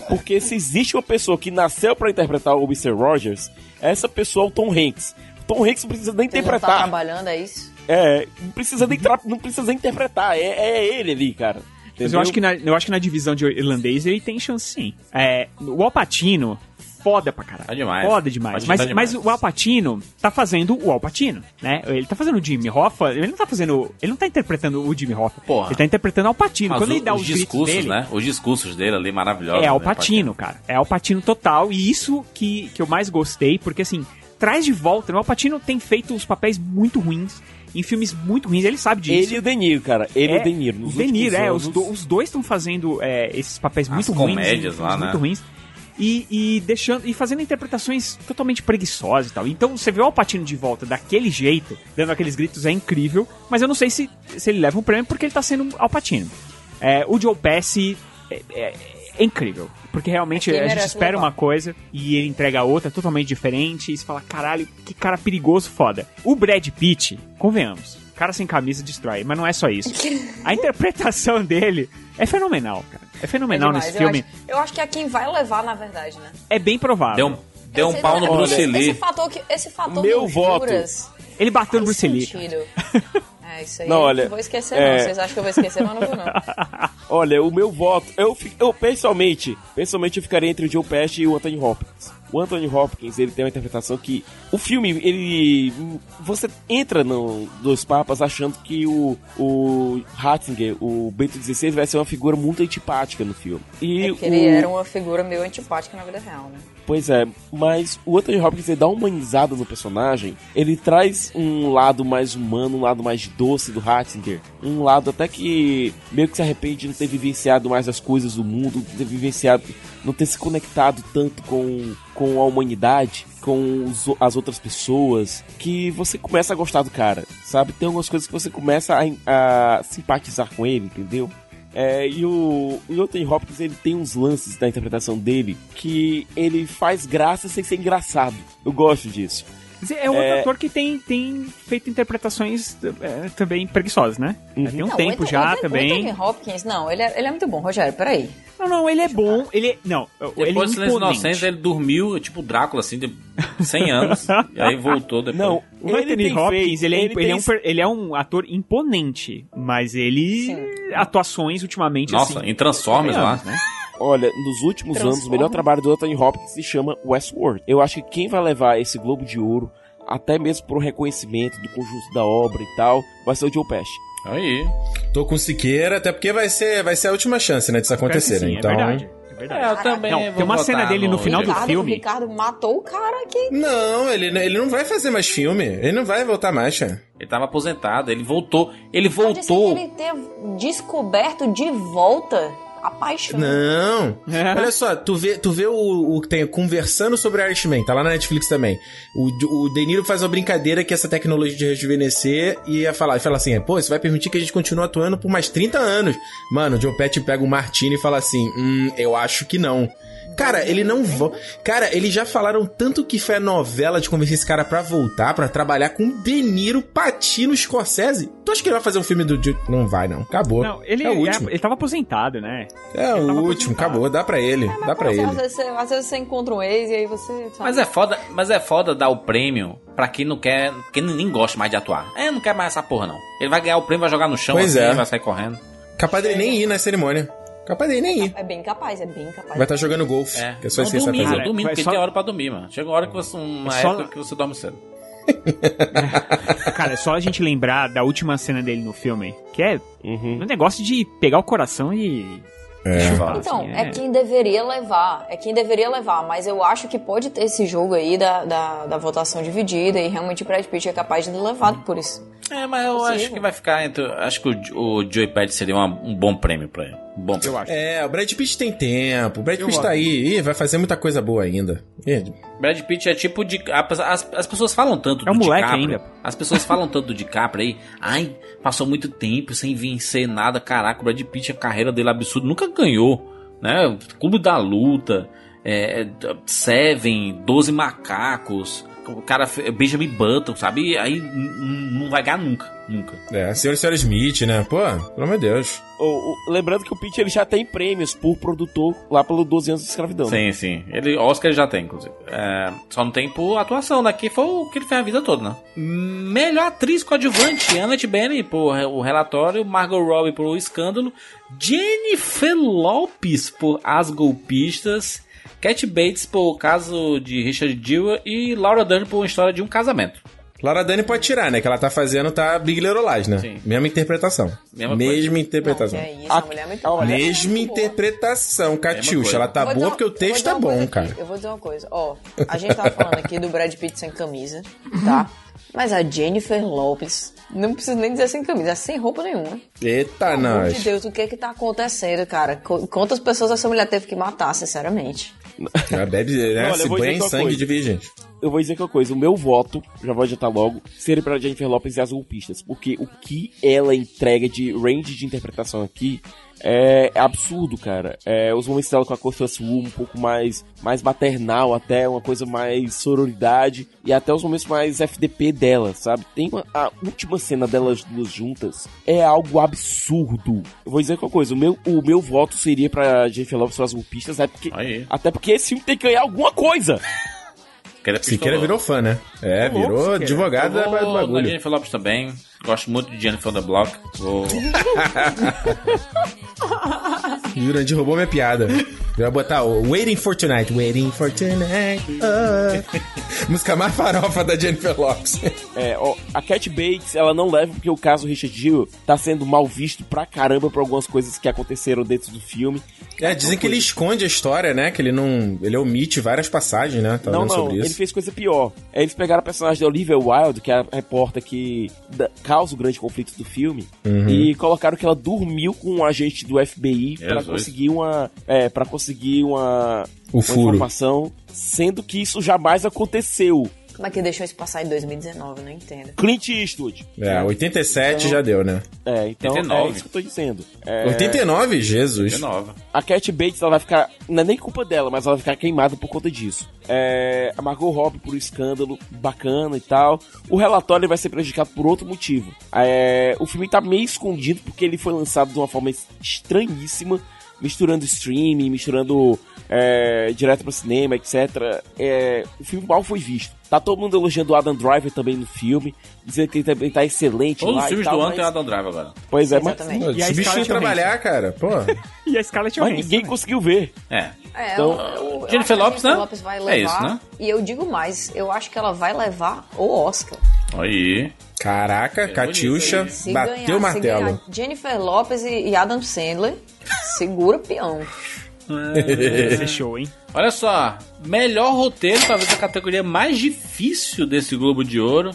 Porque se existe uma pessoa que nasceu pra interpretar o Mr. Rogers, essa pessoa é o Tom Hanks. O Tom Hanks não precisa nem Você já tá interpretar. trabalhando, é isso? É, não precisa nem, não precisa nem interpretar. É, é ele ali, cara. Mas eu acho, que na, eu acho que na divisão de irlandês ele tem chance sim. É, o Alpatino, foda pra caralho. Tá demais. Foda demais. Mas, tá demais. mas o Alpatino tá fazendo o Alpatino, né? Ele tá fazendo o Jimmy Hoffa, ele não tá fazendo. Ele não tá interpretando o Jimmy Hoffa. Porra. Ele tá interpretando o Alpatino. Mas Quando o- ele dá os os, discursos, dele, né? Os discursos dele ali maravilhosos. É né, Alpatino, cara. É Alpatino total. E isso que, que eu mais gostei, porque assim, traz de volta. O Alpatino tem feito os papéis muito ruins, em filmes muito ruins, ele sabe disso. Ele e o De Niro, cara. Ele e É, o. Nos o De Niro, últimos é, anos- os, do- os dois estão fazendo é, esses papéis As muito ruins. comédias lá, muito né? ruins. E, e deixando e fazendo interpretações totalmente preguiçosas e tal. Então você vê o Alpatino de volta daquele jeito, dando aqueles gritos, é incrível. Mas eu não sei se, se ele leva um prêmio porque ele tá sendo Alpatino. É, o Joe Pesci é, é- é incrível. Porque realmente a gente espera levar. uma coisa e ele entrega outra totalmente diferente. E você fala, caralho, que cara perigoso foda. O Brad Pitt, convenhamos, cara sem camisa destrói, mas não é só isso. A interpretação dele é fenomenal, cara. É fenomenal É demais. nesse Eu filme. acho- Eu acho, que é quem vai levar, na verdade, né? É bem provável. Deu um, deu um pau no Bruce esse, Lee. Esse fator, que, esse fator Meu voto. Juras Ele bateu no Bruce Lee. É, isso aí Não, olha, não vou esquecer, é- não. Vocês acham que eu vou esquecer, mas não vou, não. Olha, o meu voto, eu, eu pessoalmente, pessoalmente eu ficaria entre o Joe Pesci e o Anthony Hopkins. O Anthony Hopkins, ele tem uma interpretação que o filme, ele você entra no dos papas achando que o o Ratzinger, o Bento XVI vai ser uma figura muito antipática no filme. E É que ele o, era uma figura meio antipática na vida real, né? Pois é, mas o Anthony Hopkins ele dá uma humanizada no personagem. Ele traz um lado mais humano, um lado mais doce do Ratzinger. Um lado até que meio que se arrepende de não ter vivenciado mais as coisas do mundo, de ter vivenciado, não ter se conectado tanto com, com a humanidade, com os- as outras pessoas, que você começa a gostar do cara, sabe? Tem algumas coisas que você começa a, a simpatizar com ele, entendeu? É, e o, o Anthony Hopkins ele tem uns lances da interpretação dele que ele faz graça sem ser engraçado. Eu gosto disso. É outro É. ator que tem, tem feito interpretações é, também preguiçosas, né? Uhum. Tem um Não, tempo o já Anthony- também. O Anthony Hopkins, não, ele é, ele é muito bom, Rogério, peraí. Não, não, ele é bom. Ele é, não, ele Depois é do Silêncio. Inocente, ele dormiu, tipo Drácula, assim, de 100 anos. e aí voltou depois. Não, O ele Anthony tem Hopkins, ele, é, ele ele, é tem- um, per- ele é um ator imponente, mas ele... Atuações ultimamente, Nossa, assim... em Transformers lá. convenhamos, né? Olha, nos últimos anos, o melhor trabalho do Anthony Hopkins se chama Westworld. Eu acho que quem vai levar esse Globo de Ouro, até mesmo pro reconhecimento do conjunto da obra e tal, vai ser o Joe Pesci. Aí. Tô com Siqueira, até porque vai ser, vai ser a última chance, né, disso acontecer, Sim, né? Então. É verdade, é verdade. É, eu também Não, vou tem uma cena dele no final do Ricardo, filme... O Ricardo matou o cara aqui. Não, ele, ele não vai fazer mais filme. Ele não vai voltar mais, cara. Ele tava aposentado, ele voltou. Ele Pode ser que voltou. ele ter descoberto de volta a paixão. Não. É. Olha só, tu vê, tu vê o, o que tem conversando sobre Irishman, tá lá na Netflix também. O, o De Niro faz uma brincadeira que essa tecnologia de rejuvenescer e ia falar, e fala assim, pô, isso vai permitir que a gente continue atuando por mais 30 anos. Mano, o Joe Pesci pega o Martini e fala assim, hum, eu acho que não. Cara, ele não volta. Cara, eles já falaram tanto que foi a novela de convencer esse cara pra voltar, pra trabalhar com De Niro, Patino, Scorsese. Tu acha que ele vai fazer um filme do. Ju- Não vai, não. Acabou. Não, ele, é o último. ele tava aposentado, né? É o último, acabou. Dá pra ele. Dá pra Às ele. vezes, você, às vezes você encontra um ex e aí você. sabe? Mas é foda, mas é foda dar o prêmio pra quem não quer, quem nem gosta mais de atuar. É, não quer mais essa porra não. Ele vai ganhar o prêmio, vai jogar no chão Pois assim, é. vai sair correndo. Capaz dele nem ir na cerimônia. Capaz dele nem ir. É bem capaz, é bem capaz. Vai estar jogando golfe. É, Que é só não, fazer. domingo, vai porque só- tem hora pra dormir, mano. Chega uma hora que você, uma É só- época que você dorme cedo. Cara, é só a gente lembrar da última cena dele no filme, que é Uhum. um negócio de pegar o coração e. É. Então, Assim, é. é. quem deveria levar, é quem deveria levar, mas eu acho que pode ter esse jogo aí da, da, da votação dividida e realmente o Brad Pitt é capaz de levar por isso. É, mas eu Possível. acho que vai ficar entre. Acho que o, o Joey Pad seria uma- um bom prêmio pra ele. Um bom prêmio. Eu acho. É, o Brad Pitt tem tempo. O Brad Eu Pitt tá aí. Ih, vai fazer muita coisa boa ainda. Ih, Brad Pitt é tipo de. As, as pessoas falam tanto É um do moleque DiCaprio. ainda. As pessoas falam tanto do DiCaprio aí. Ai, passou muito tempo sem vencer nada. Caraca, o Brad Pitt, a carreira dele é absurda. Nunca ganhou. Né? Clube da Luta. É, é, Seven, 12 Macacos. O cara, Benjamin Button, sabe? E Aí não vai ganhar nunca. Nunca. É, senhor e senhora Smith, né? Pô, pelo amor de Deus. O- o- lembrando que o Pitt ele já tem prêmios por produtor lá pelo 12 anos de escravidão. né? Sim, sim. Ele, Oscar ele já tem, inclusive. É, só não tem por atuação, né? Que foi o que ele fez a vida toda, né? Melhor atriz coadjuvante, Annette Bening por o relatório, Margot Robbie por o escândalo, Jennifer Lopes por As Golpistas, Cat Bates por o caso de Richard Dewar e Laura Dern por uma história de um casamento. Laura Dani pode tirar, né? Que ela tá fazendo, tá Big Little Lies, né? Sim. Mesma interpretação. Mesma Mesma interpretação. Que é isso, A- mulher é muito a boa. mulher- Mesma interpretação, Catiuxa. coisa. Ela tá boa dizer porque o uma- texto tá uma bom, aqui. cara. Eu vou dizer uma coisa. Ó, a gente tá falando aqui do Brad Pitt sem camisa, tá? Mas a Jennifer Lopes, não precisa nem dizer sem camisa, é sem roupa nenhuma. Eita, Pelo nós. de Deus, o que é que tá acontecendo, cara? Qu- Quantas pessoas essa mulher teve que matar, sinceramente? Ela bebe, né? Olha, eu Se vou dizer banha em sangue coisa. de virgem. Eu vou dizer que uma coisa, o meu voto, já vou adiantar logo, seria pra Jennifer Lopez e as golpistas. Porque o que ela entrega de range de interpretação aqui é absurdo, cara. É, os momentos dela com a Constance Wu um pouco mais, mais maternal até, uma coisa mais sororidade, e até os momentos mais FDP dela, sabe? Tem uma, a última cena delas duas juntas é algo absurdo. Eu vou dizer uma coisa, o meu, o meu voto seria pra Jennifer Lopez e as golpistas, é porque, até porque esse filme tem que ganhar alguma coisa. Siqueira Siqueira virou fã, né? É, virou Siqueira. advogado da- Eu do bagulho. Jennifer Lopes também. Gosto muito de Jennifer on the Block. Vou... Jurandir roubou minha piada. Vai botar o Waiting for Tonight. Waiting for Tonight. oh. Música mais farofa da Jennifer Lopes. É, ó, a Cat Bates, ela não leva porque o caso Richard Gere tá sendo mal visto pra caramba por algumas coisas que aconteceram dentro do filme. É, dizem que ele esconde a história, né? Que ele não. Ele omite várias passagens, né? Tá não, não, ele fez coisa pior. É, Eles pegaram a personagem da Olivia Wilde, que é a repórter que causa o grande conflito do filme, Uhum. e colocaram que ela dormiu com um agente do FBI pra Jesus. conseguir uma. É, para conseguir uma, O uma furo. informação, sendo que isso jamais aconteceu. Como é que deixou isso passar em 2019? Não entendo. Clint Eastwood. É, 87 Então- já deu, né? É, então 89. é isso que eu tô dizendo. É, 89? Jesus. 19. A Cat Bates, ela vai ficar. Não é nem culpa dela, mas ela vai ficar queimada por conta disso. É, a Margot Robbie por um escândalo bacana e tal. O relatório vai ser prejudicado por outro motivo. É, o filme tá meio escondido porque ele foi lançado de uma forma estranhíssima, misturando streaming, misturando é, direto pro cinema, etc. É, o filme mal foi visto. Tá todo mundo elogiando o Adam Driver também no filme, dizendo que ele também tá excelente Todos lá os e filmes tal, do ano mas- tem Adam Driver agora. Pois é, mas, Exatamente. Pô, E a bicho trabalhar, cara. Pô. E a Scarlett mas Johansson. ninguém também. conseguiu ver. É. É, Então, eu- eu- eu Jennifer Lopes, né? Lopes vai É levar. isso, né? E eu digo mais, eu acho que ela vai levar o Oscar. Aí. Caraca, Catiuxa Se bateu ganhar, o martelo. Jennifer Lopes e, Adam Sandler, segura peão. Vai ser show, hein? Olha só, melhor roteiro, talvez a categoria mais difícil desse Globo de Ouro.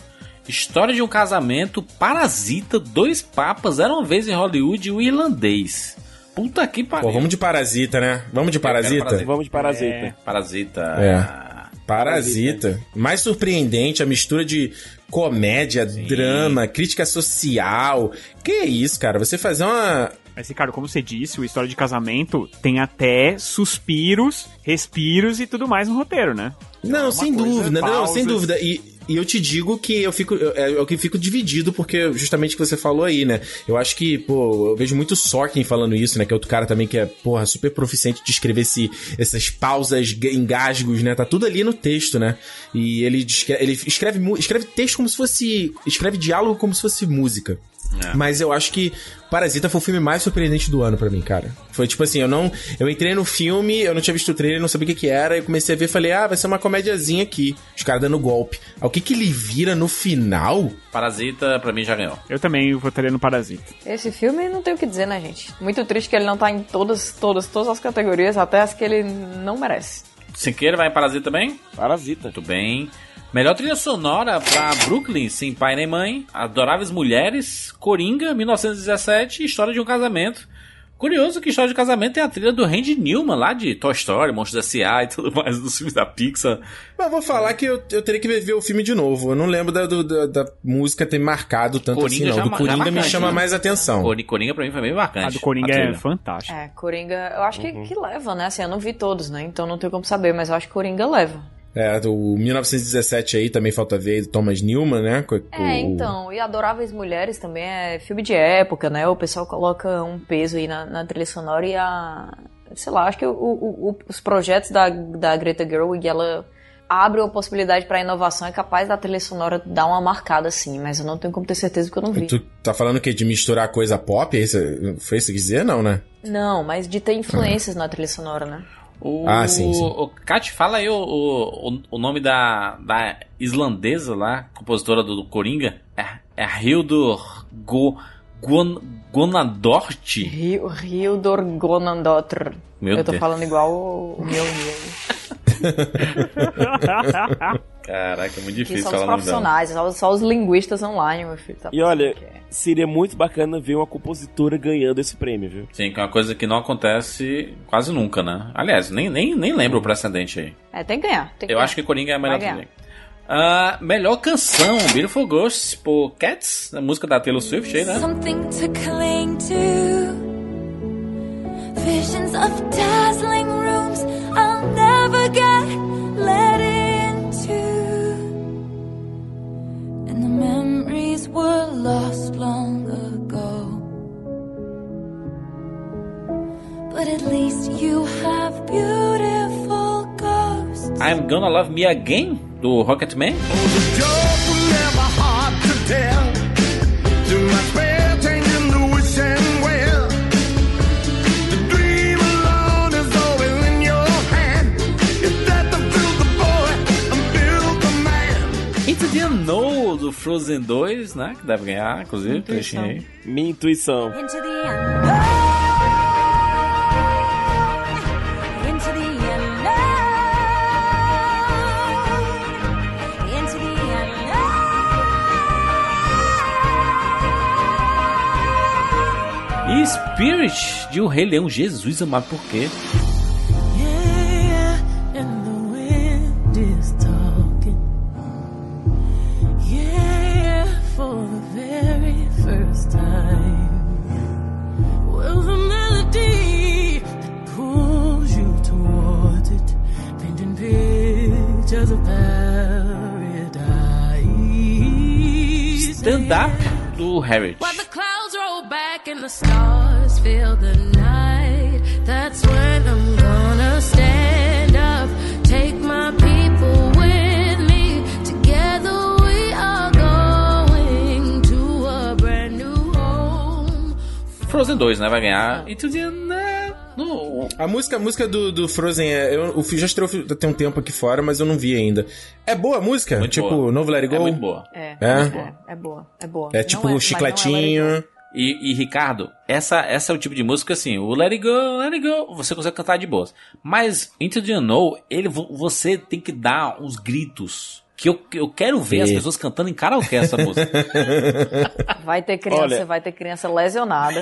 História de um casamento, Parasita, Dois Papas, Era uma vez em Hollywood e o Irlandês. Puta que pariu. Pô, vamos de Parasita, né? Vamos de Parasita? Parasita. Vamos de Parasita. É, Parasita. É. Parasita. Mais surpreendente, a mistura de comédia, drama, crítica social. Que isso, cara? Você fazer uma. Mas, Ricardo, como você disse, o História de Casamento tem até suspiros, respiros e tudo mais no roteiro, né? Não, uma sem dúvida, não, pausas. sem dúvida. E, e eu te digo que eu fico. É, o que fico dividido, porque justamente o que você falou aí, né? Eu acho que, pô, eu vejo muito Sorkin falando isso, né? Que é outro cara também que é, porra, super proficiente de escrever esse, essas pausas, ga- engasgos, né? Tá tudo ali no texto, né? E ele, descre- ele escreve, escreve texto como se fosse. Escreve diálogo como se fosse música. Mas eu acho que Parasita foi o filme mais surpreendente do ano pra mim, cara. Foi tipo assim, eu não. Eu entrei no filme, eu não tinha visto o trailer, não sabia o que, que era, eu comecei a ver e falei, ah, vai ser uma comédiazinha aqui. Os caras dando golpe. Aí, O que que ele vira no final? Parasita, pra mim, já ganhou. Eu também votaria no Parasita. Esse filme não tem o que dizer, né, gente? Muito triste que ele não tá em todas, todas, todas as categorias, até as que ele não merece. Siqueira vai em Parasita também? Parasita. Muito bem. Melhor trilha sonora pra Brooklyn, Sem Pai Nem Mãe, Adoráveis Mulheres, Coringa, 1917 e História de um Casamento. Curioso que História de um Casamento tem a trilha do Randy Newman, lá de Toy Story, Monstros S.A. e tudo mais dos filmes da Pixar. Mas eu vou falar que eu, eu teria que ver o filme de novo. Eu não lembro da, do- da, da música ter marcado tanto Coringa assim, não. já Do Coringa me marcante, chama né? mais atenção. Cori- Coringa pra mim foi bem marcante. A do Coringa a é fantástica. É, Coringa, eu acho que, que leva, né? Assim, eu não vi todos, né? Então não tenho como saber, mas eu acho que Coringa leva. É, o 1917 aí também falta ver, do Thomas Newman, né? É, o- então, e Adoráveis Mulheres também é filme de época, né? O pessoal coloca um peso aí na, na trilha sonora e a. Sei lá, acho que o- o- os projetos da, da Greta Gerwig, ela abre a possibilidade pra inovação, é capaz da trilha sonora dar uma marcada assim, mas eu não tenho como ter certeza porque eu não vi. Tu tá falando o quê? De misturar coisa pop? É Foi isso que dizer? Não, né? Não, mas de ter influências na trilha sonora, né? O, Ah, sim, sim. O, Kat, fala aí o, o, o- nome da, da islandesa lá, compositora do, do Coringa. É, é Hildur Go, Gon, Gonadort. Rio, Rio Dorgonandotr. Meu eu tô Deus. falando igual o, o meu meu. Caraca, é muito difícil os falar o nome dela. profissionais, só, só os linguistas online, meu filho. Tá E olha, é. seria muito bacana ver uma compositora ganhando esse prêmio, viu? Sim, que é uma coisa que não acontece quase nunca, né? Aliás, nem, nem, nem lembro o precedente aí. É, tem que ganhar. Tem que Eu ganhar. acho que Coringa é a melhor ganhar. trilha. Ah, melhor canção, Beautiful Ghosts, por Cats, a música da Taylor Swift aí, né? Something to cling to. Visions of dazzling get let into. And the memories were lost long ago. But at least you have beautiful ghosts. I'm Gonna Love Me Again, do Rocketman. Into oh, do Frozen 2, né? Que deve ganhar, inclusive, trechinho aí. Minha intuição. E Spirit, de O Rei Leão. Jesus amado, por quê? Brand new home. Frozen 2, né? Vai ganhar. Into the A música, a música do, do Frozen, é, eu, o filme já estreou tem um tempo aqui fora, mas eu não vi ainda. É boa a música? Muito tipo, boa. Novo Let It Go? É muito boa. É, É? é, é boa, é boa. É Não tipo mas não é chicletinho. E, e, Ricardo, essa, essa é o tipo de música assim, o Let It Go, Let It Go, você consegue cantar de boas. Mas Into the Unknown, ele, vo- você tem que dar uns gritos. Que eu, eu quero ver as É. pessoas cantando em karaokê essa música. Vai ter criança, Olha- vai ter criança lesionada.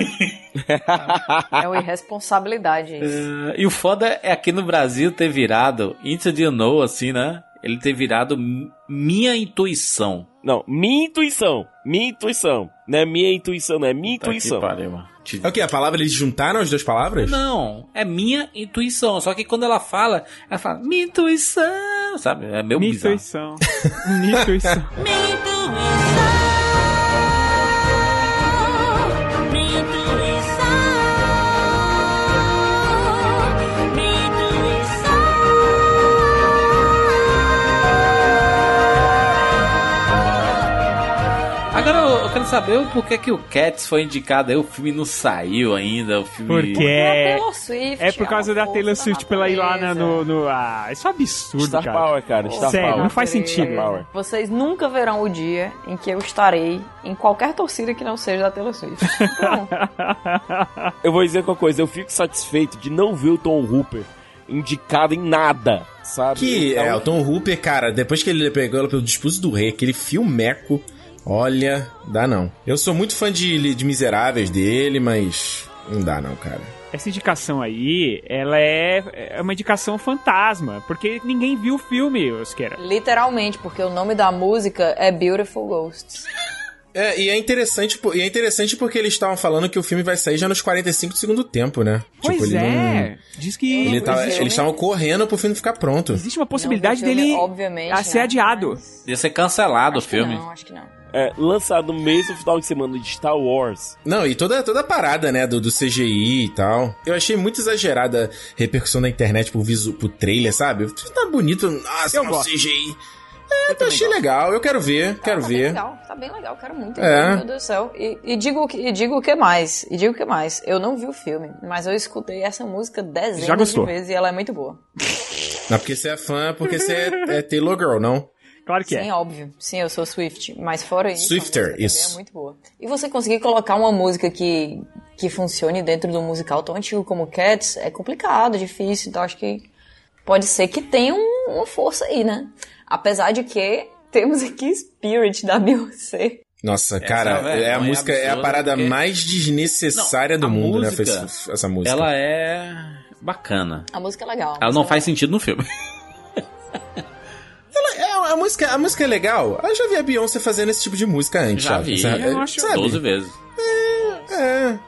é uma irresponsabilidade isso. Eh, e o foda é aqui no Brasil ter virado Into the Unknown, assim, né? Ele ter virado mi- minha intuição. Não, minha intuição. Minha intuição. Não é minha intuição, não é minha Tá que intuição. pariu, mano. É o que? A palavra eles juntaram as duas palavras? Não, é minha intuição. Só que quando ela fala, ela fala, minha intuição, sabe? É meio Minha bizarro. intuição. Minha intuição. Agora eu, eu quero saber o porquê que o Cats foi indicado aí, o filme não saiu ainda, o filme... Porque É. Taylor Swift, É por causa da Taylor Swift pela ir lá na- no, no. Ah, isso é um absurdo, Star cara. Power, cara. Star Sério, Power. não faz sentido. Power. Vocês nunca verão o dia em que eu estarei em qualquer torcida que não seja da Taylor Swift. Eu vou dizer uma coisa, eu fico satisfeito de não ver o Tom Hooper indicado em nada, sabe? Que Então, é, o Tom Hooper, cara, depois que ele pegou ela pelo Dispuso do Rei, aquele filmeco, olha, dá não. Eu sou muito fã de, de Miseráveis dele, mas não dá não, cara. Essa indicação aí, ela é, é uma indicação fantasma, porque ninguém viu o filme, Osqueira. literalmente, porque o nome da música é Beautiful Ghosts. É, e é interessante, e é interessante porque eles estavam falando que o filme vai sair já nos 45 do segundo tempo, né? Pois ele é. Diz que Ele tava- existe, eles estavam correndo pro filme ficar pronto. existe uma possibilidade Não, o filme, dele obviamente, a ser né? adiado. Ia ser cancelado o Acho que filme. não, acho que não. É, lançado no mesmo final de semana de Star Wars. Não, e toda, toda a parada, né, do, do CGI e tal. Eu achei muito exagerada a repercussão da internet pro, visu, pro trailer, sabe? Tá bonito, nossa, Eu um gosto. CGI. É, eu achei legal, eu quero ver, quero tá Bem ver. legal, tá bem legal, quero muito. É. Meu Deus do céu. E, e digo, o que- e digo o que mais? E digo o que mais? Eu não vi o filme, mas eu escutei essa música dezenas de vezes e ela é muito boa. Não porque você é fã, porque você é, é Taylor Girl, não? Claro que Sim, é. óbvio. Sim, eu sou Swift. Mas fora isso, Swifter, a também isso. é muito boa. E você conseguir colocar uma música que, que funcione dentro do musical tão antigo como Cats é complicado, difícil. Então acho que pode ser que tenha um- uma força aí, né? Apesar de que temos aqui Spirit da Beyoncé. Nossa, Essa cara, é é, uma vergonha a música, é a absurda, parada porque- mais desnecessária Não, do a mundo, né? música, essa- Essa música. Ela é bacana. A música é legal. a Ela não é faz sentido no filme. É, a, música, a música é legal. Eu já vi a Beyoncé fazendo esse tipo de música antes. Já sabe? vi, Sabe? eu acho Sabe? 12 vezes. É.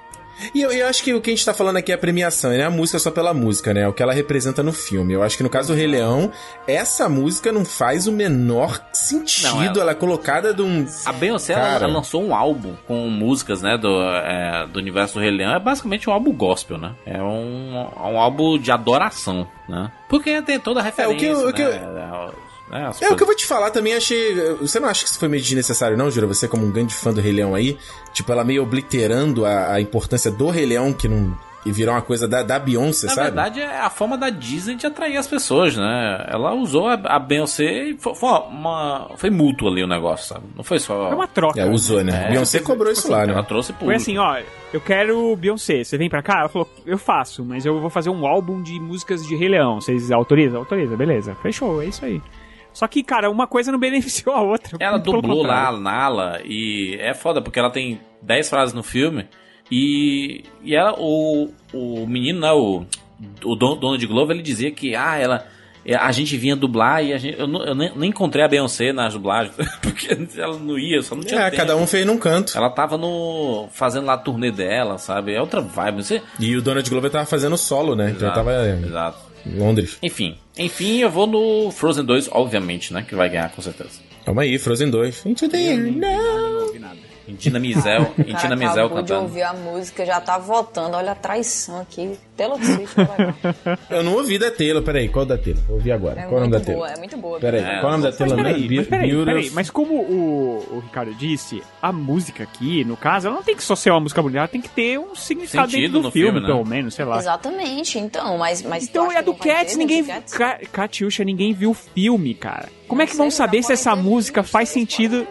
E eu, eu acho que o que a gente tá falando aqui é a premiação, né? A música só pela música, né? O que ela representa no filme. Eu acho que no caso do Rei Leão, essa música não faz o menor sentido. Não, ela- ela... é colocada de um. A Beyoncé ela, Cara. ela lançou um álbum com músicas, né, do, é, do universo do Rei Leão. É basicamente um álbum gospel, né? É um, um álbum de adoração, né? Porque tem toda a referência, É, o que eu- o que eu- né? É, as É, o que eu vou te falar também, achei. Você não acha que isso foi meio desnecessário, não, Jura? Você, como um grande fã do Rei Leão aí, tipo, ela meio obliterando a, a importância do Rei Leão, que não. E virou uma coisa da, da Beyoncé, Na sabe? verdade, é a forma da Disney de atrair as pessoas, né? Ela usou a, a Beyoncé e foi, foi uma, foi mútuo ali o negócio, sabe? Não foi só... É uma troca. É, usou, né? É, Beyoncé cobrou isso lá, né? Ela trouxe público. Foi assim, ó, eu quero Beyoncé, você vem pra cá? Ela falou, eu faço, mas eu vou fazer um álbum de músicas de Rei Leão. Vocês autorizam? Autoriza, beleza. Fechou, é isso aí. Só que, cara, uma coisa não beneficiou a outra. Ela dublou lá a Nala e é foda porque ela tem 10 frases no filme e, e ela, o, o menino, né, o, o dono, dono de Globo, ele dizia que ah, ela, a gente vinha dublar e a gente, eu, não- eu nem, nem encontrei a Beyoncé nas dublagens porque ela não ia, só não tinha É, tempo. cada um fez num canto. Ela tava no fazendo lá a turnê dela, sabe? É outra vibe, você. E o Donald Glover tava fazendo solo, né? Então Exato, tava exato. Londres. Enfim, enfim, eu vou no Frozen 2, obviamente, né, que vai ganhar com certeza. Calma aí, Frozen 2. Into the air now. Intina Mizel, O cara Intina Mizel acabou de cantando. ouvir a música, já tá votando. Olha a traição aqui. Taylor Swift legal. Eu não ouvi da Taylor, peraí, qual da Taylor? Vou ouvir agora. É qual é o nome da muito Taylor? boa, é muito boa. Peraí, É, qual é o nome da Mas Taylor? peraí, mesmo? mas peraí, peraí, mas como o, o Ricardo disse, a música aqui, no caso, ela não tem que só ser uma música bonita, ela tem que ter um significado Sentido dentro do no filme, filme, né? pelo menos, sei lá. Exatamente, então, mas. mas Então é do não Cats, ninguém. de Catiuxa, ninguém viu o filme, cara. Como é que Não vão saber já se essa música faz sentido?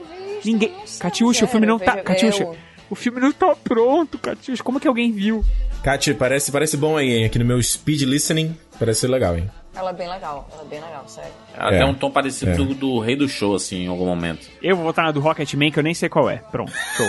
Ninguém. Catiuxa, o filme não tá. Catiuxa, eu- o filme não tá pronto, Catiuxa. Como é que alguém viu? Kátia, parece, parece bom aí, hein? Aqui no meu speed listening, parece ser legal, hein? Ela é bem legal, ela é bem legal, sério. Ela É. tem um tom parecido É. do, do Rei do Show, assim, em algum momento. Eu vou votar na do Rocketman, que eu nem sei qual é. Pronto, show.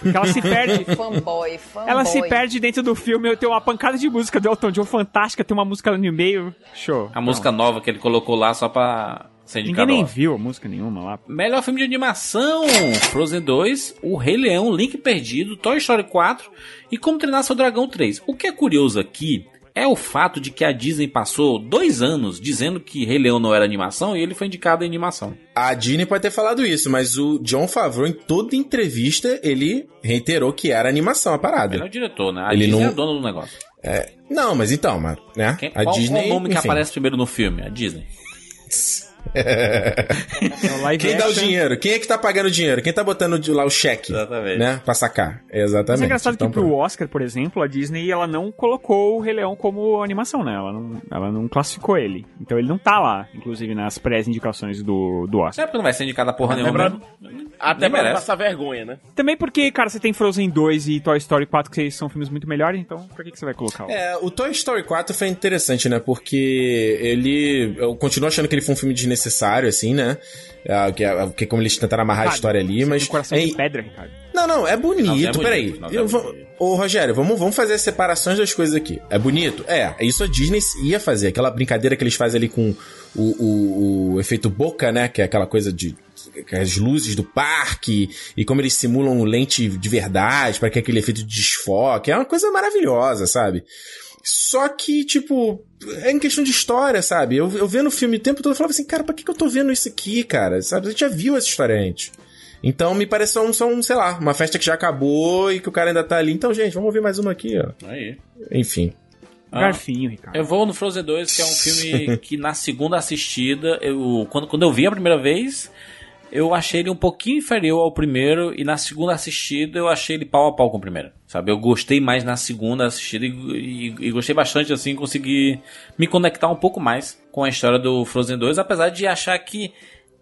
Porque ela se perde. Fanboy, fanboy. Ela se perde dentro do filme, eu tenho uma pancada de música do Elton John fantástica, tem uma música no meio. Show. A música nova que ele colocou lá só pra Ninguém nem viu a música nenhuma lá. Melhor filme de animação: Frozen 2, O Rei Leão, Link Perdido, Toy Story 4 e Como Treinar Seu Dragão 3. O que é curioso aqui é o fato de que a Disney passou dois anos dizendo que Rei Leão não era animação e ele foi indicado em animação. A Disney pode ter falado isso, mas o John Favreau, em toda entrevista, ele reiterou que era animação a Ele é parada. o diretor, né? A Ele Disney não- é a dona do negócio. É, não, mas então, mas, né? Quem, a qual, Disney. qual o nome que enfim. aparece primeiro no filme? A Disney. Live Quem dá o dinheiro? Quem é que tá pagando o dinheiro? Quem tá botando de lá o cheque? Exatamente. Né? Pra sacar. Exatamente. Mas é engraçado Então, que pro Oscar, por exemplo, a Disney ela não colocou o Rei Leão como animação, né? Ela não, ela não classificou ele. Então ele não tá lá, inclusive, nas pré-indicações do, do Oscar. É porque não vai ser indicado a porra Até nenhuma. pra- mesmo. Até Nem pra merece. passar vergonha, né? Também porque, cara, você tem Frozen 2 e Toy Story 4, que são filmes muito melhores, então por que, que você vai colocar o... É, o Toy Story 4 foi interessante, né? Porque ele. Eu continuo achando que ele foi um filme desnecessário, assim, né? É, que, é- que como eles tentaram amarrar a Cara, história ali, mas. tem coração é- de pedra, Ricardo. Não, não, é bonito, Não, é bonito, peraí. não, é Eu vou- bonito. Ô, Rogério, vamos, vamos fazer as separações das coisas aqui. É bonito? É, isso a Disney ia fazer. Aquela brincadeira que eles fazem ali com o, o, o efeito boca, né? Que é aquela coisa de. que As luzes do parque e como eles simulam lente de verdade para que aquele efeito de desfoque. É uma coisa maravilhosa, sabe? Só que, tipo, é em questão de história, sabe? Eu, eu vendo o filme o tempo todo, eu falava assim, cara, pra que, que eu tô vendo isso aqui, cara? Sabe? A gente já viu essa história antes. Então me parece só um, só um, sei lá, uma festa que já acabou e que o cara ainda tá ali. Então, gente, vamos ouvir mais uma aqui, ó. Aí. Enfim. Ah. Garfinho, Ricardo. Eu vou no Frozen 2, que é um filme que na segunda assistida, eu, quando, quando eu vi a primeira vez, eu achei ele um pouquinho inferior ao primeiro, e na segunda assistida eu achei ele pau a pau com o primeiro. Sabe? Eu gostei mais na segunda assistida e, e- e gostei bastante, assim, consegui me conectar um pouco mais com a história do Frozen 2, apesar de achar que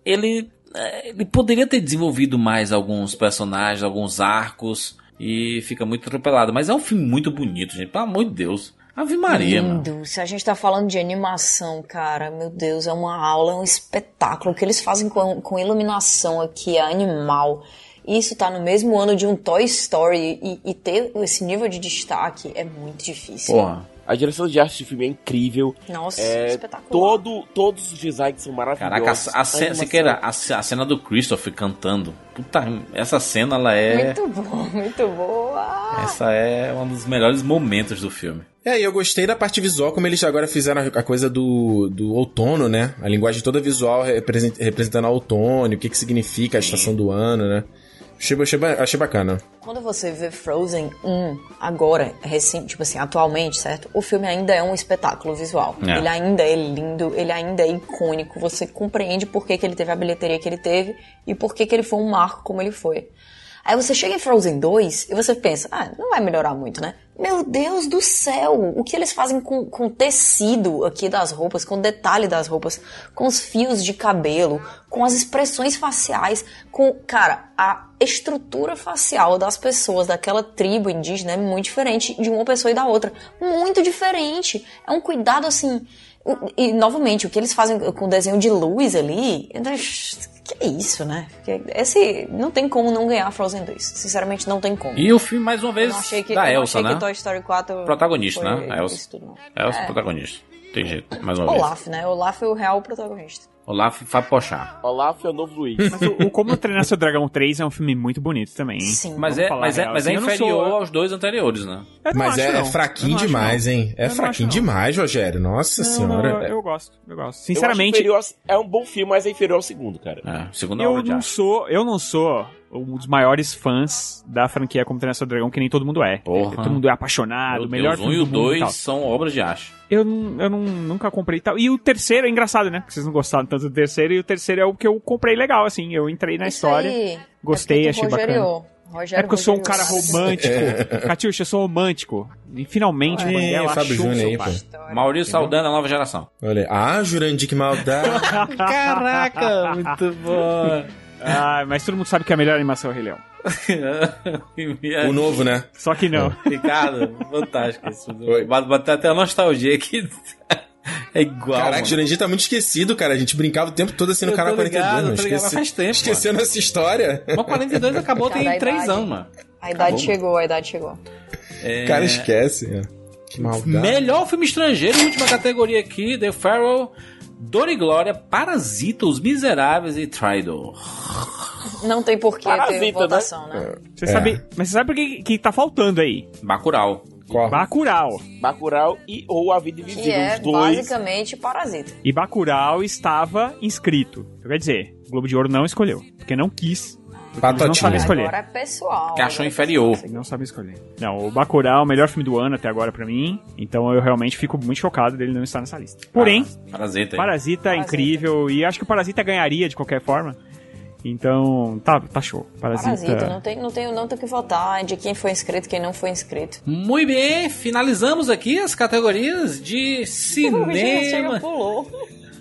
ele, eh, ele poderia ter desenvolvido mais alguns personagens, alguns arcos, e fica muito atropelado. Mas é um filme muito bonito, gente, pelo amor de Deus. Ave Maria, mano. Lindo. Se a gente tá falando de animação, cara, meu Deus, é uma aula, é um espetáculo. O que eles fazem com, com iluminação aqui é animal. Isso tá no mesmo ano de um Toy Story e, e ter esse nível de destaque é muito difícil. Porra. A direção de arte desse filme é incrível. Nossa, É, espetacular. todo, todos os designs são Caraca, maravilhosos. a, a cena, animação- Siqueira, a, a cena do Christopher cantando. Puta, essa cena, ela é. Muito bom, muito boa. Essa é um dos melhores momentos do filme. É, e eu gostei da parte visual, como eles agora fizeram a coisa do, do outono, né? A linguagem toda visual represent- representando o outono, o que, que significa a estação do ano, né? Achei, achei, achei bacana. Quando você vê Frozen 1 agora, recente, tipo assim, atualmente, certo? O filme ainda é um espetáculo visual. É. Ele ainda é lindo, ele ainda é icônico. Você compreende por que, que ele teve a bilheteria que ele teve e por que, que ele foi um marco como ele foi. Aí você chega em Frozen 2 e você pensa, ah, não vai melhorar muito, né? Meu Deus do céu! O que eles fazem com, com o tecido aqui das roupas, com o detalhe das roupas, com os fios de cabelo, com as expressões faciais, com, cara, a estrutura facial das pessoas daquela tribo indígena é muito diferente de uma pessoa e da outra. Muito diferente. É um cuidado assim. E, novamente, o que eles fazem com o desenho de luz ali. Que é isso, né? Esse não tem como não ganhar Frozen 2. Sinceramente, não tem como. E o filme, mais uma vez, não achei que, da Elsa, né? Toy Story 4 Protagonista, né? A Elsa. tudo. Elsa, É. protagonista. Tem jeito, mais uma vez. Olaf, né? Olaf é o real protagonista. Olaf Fábio Pochá. Olaf é o novo Luiz. Mas o, o Como Treinar Seu Dragão 3 é um filme muito bonito também. hein? Sim. Mas Vamos é, mas é, mas é assim, eu inferior sou- aos dois anteriores, né? Eu não Mas é, é fraquinho Eu demais, não. hein? É Eu fraquinho demais, Rogério. Nossa Não, senhora. não, eu, eu gosto, eu gosto. Eu Sinceramente, ao- é um bom filme, mas é inferior ao segundo, cara. É, segunda eu obra de não sou, eu não sou um dos maiores fãs da franquia Como Treinar Seu Dragão, que nem todo mundo é. Porra. Todo mundo é apaixonado, Meu o melhor Deus, um filme e o do e tal. dois são obras de arte. Eu, não- eu não, nunca comprei tal. E o terceiro é engraçado, né? Porque vocês não gostaram tanto do terceiro. E o terceiro é o que eu comprei legal, assim. Eu entrei na Isso história, aí gostei, é achei tu bacana. Rogério É porque eu sou um cara romântico. Catiuxa, eu sou romântico. E finalmente o É, Banguela Fábio achou o Júnior seu aí. Maurício Saldanha, nova geração. Olha aí. Ah, Jurandir, que maldade. Caraca, muito bom. Ah, mas todo mundo sabe que a melhor animação é o Rei Leão. o novo, né? Só que não. Ricardo, fantástico isso. Oi. Bate bate até a nostalgia aqui. É igual. Caraca, o mano. Jurandir tá muito esquecido, cara. A gente brincava o tempo todo assim no canal tô ligado, 42. eu tô ligado, Esqueci- faz tempo, Esquecendo essa história. Mas 42 acabou Cada tem 3 idade. anos, mano. A idade Acabou, chegou, a idade chegou. É... O cara esquece. é. Que maldade. Melhor filme estrangeiro, última categoria aqui, The Pharaoh, Dor e Glória, Parasita, Os Miseráveis e Tridor. Não tem porquê ter Parasita, votação, né? né? Você sabe, mas você sabe por que, que tá faltando aí? Bacurau. Bacurau. Bacurau e ou A Vida Invisível. Que é os dois. basicamente Parasita. E Bacurau estava inscrito. Então, quer dizer, o Globo de Ouro não escolheu, porque não quis. Eles não sabem escolher. Agora é pessoal. Que achou é inferior. Não sabem escolher. Não, o Bacurau é o melhor filme do ano até agora pra mim. Então eu realmente fico muito chocado dele não estar nessa lista. Porém, Parasita. aí. Parasita é incrível e acho que o Parasita ganharia de qualquer forma. Então, tá, tá show. Parasita. Parasita, não tem, não, tem, não tem o que votar de quem foi inscrito quem não foi inscrito. Muito bem, finalizamos aqui as categorias de O cinema. pulou.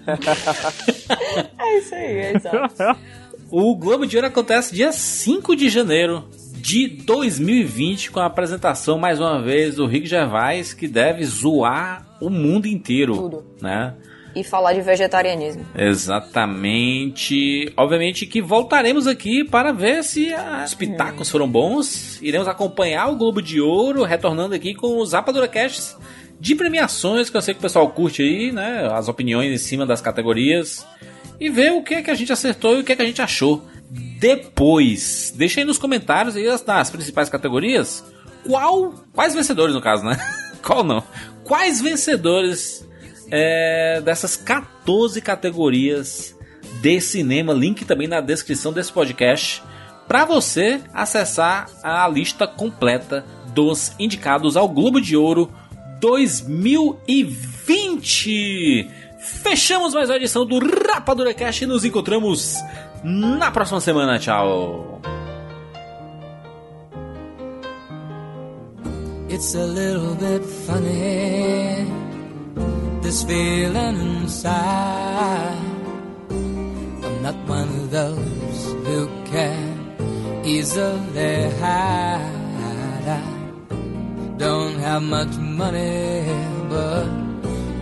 é isso aí, é exato. O Globo de Ouro acontece dia 5 de janeiro de 2020 com a apresentação mais uma vez do Rick Gervais que deve zoar o mundo inteiro, Tudo. né? E falar de vegetarianismo. Exatamente. Obviamente que voltaremos aqui para ver se os pitacos foram bons. Iremos acompanhar o Globo de Ouro, retornando aqui com os Rapadura Casts de premiações, que eu sei que o pessoal curte aí, né? As opiniões em cima das categorias. E ver o que é que a gente acertou e o que é que a gente achou. Depois, deixa aí nos comentários aí as, principais categorias. Qual. Quais vencedores, no caso, né? Qual não? Quais vencedores é, dessas 14 categorias de cinema, link também na descrição desse podcast, para você acessar a lista completa dos indicados ao Globo de Ouro 2020. Fechamos mais uma edição do Rapadura Cast e nos encontramos na próxima semana. Tchau. It's a little bit funny, this feeling inside. I'm not one of those who can easily hide. I don't have much money, but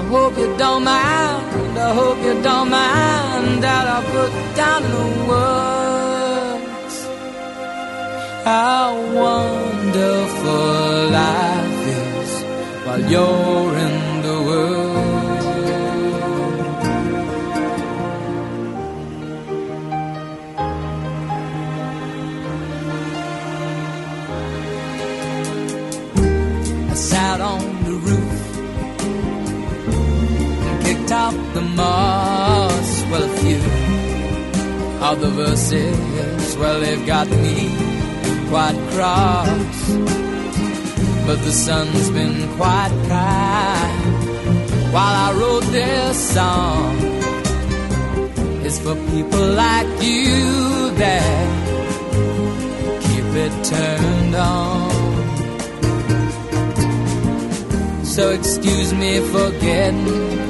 I hope you don't mind. I hope you don't mind that I put down the words. How wonderful life is while you're in Well, a few of the verses, well, they've got me quite cross. But the sun's been quite kind while I wrote this song. It's for people like you that keep it turned on. So excuse me for getting,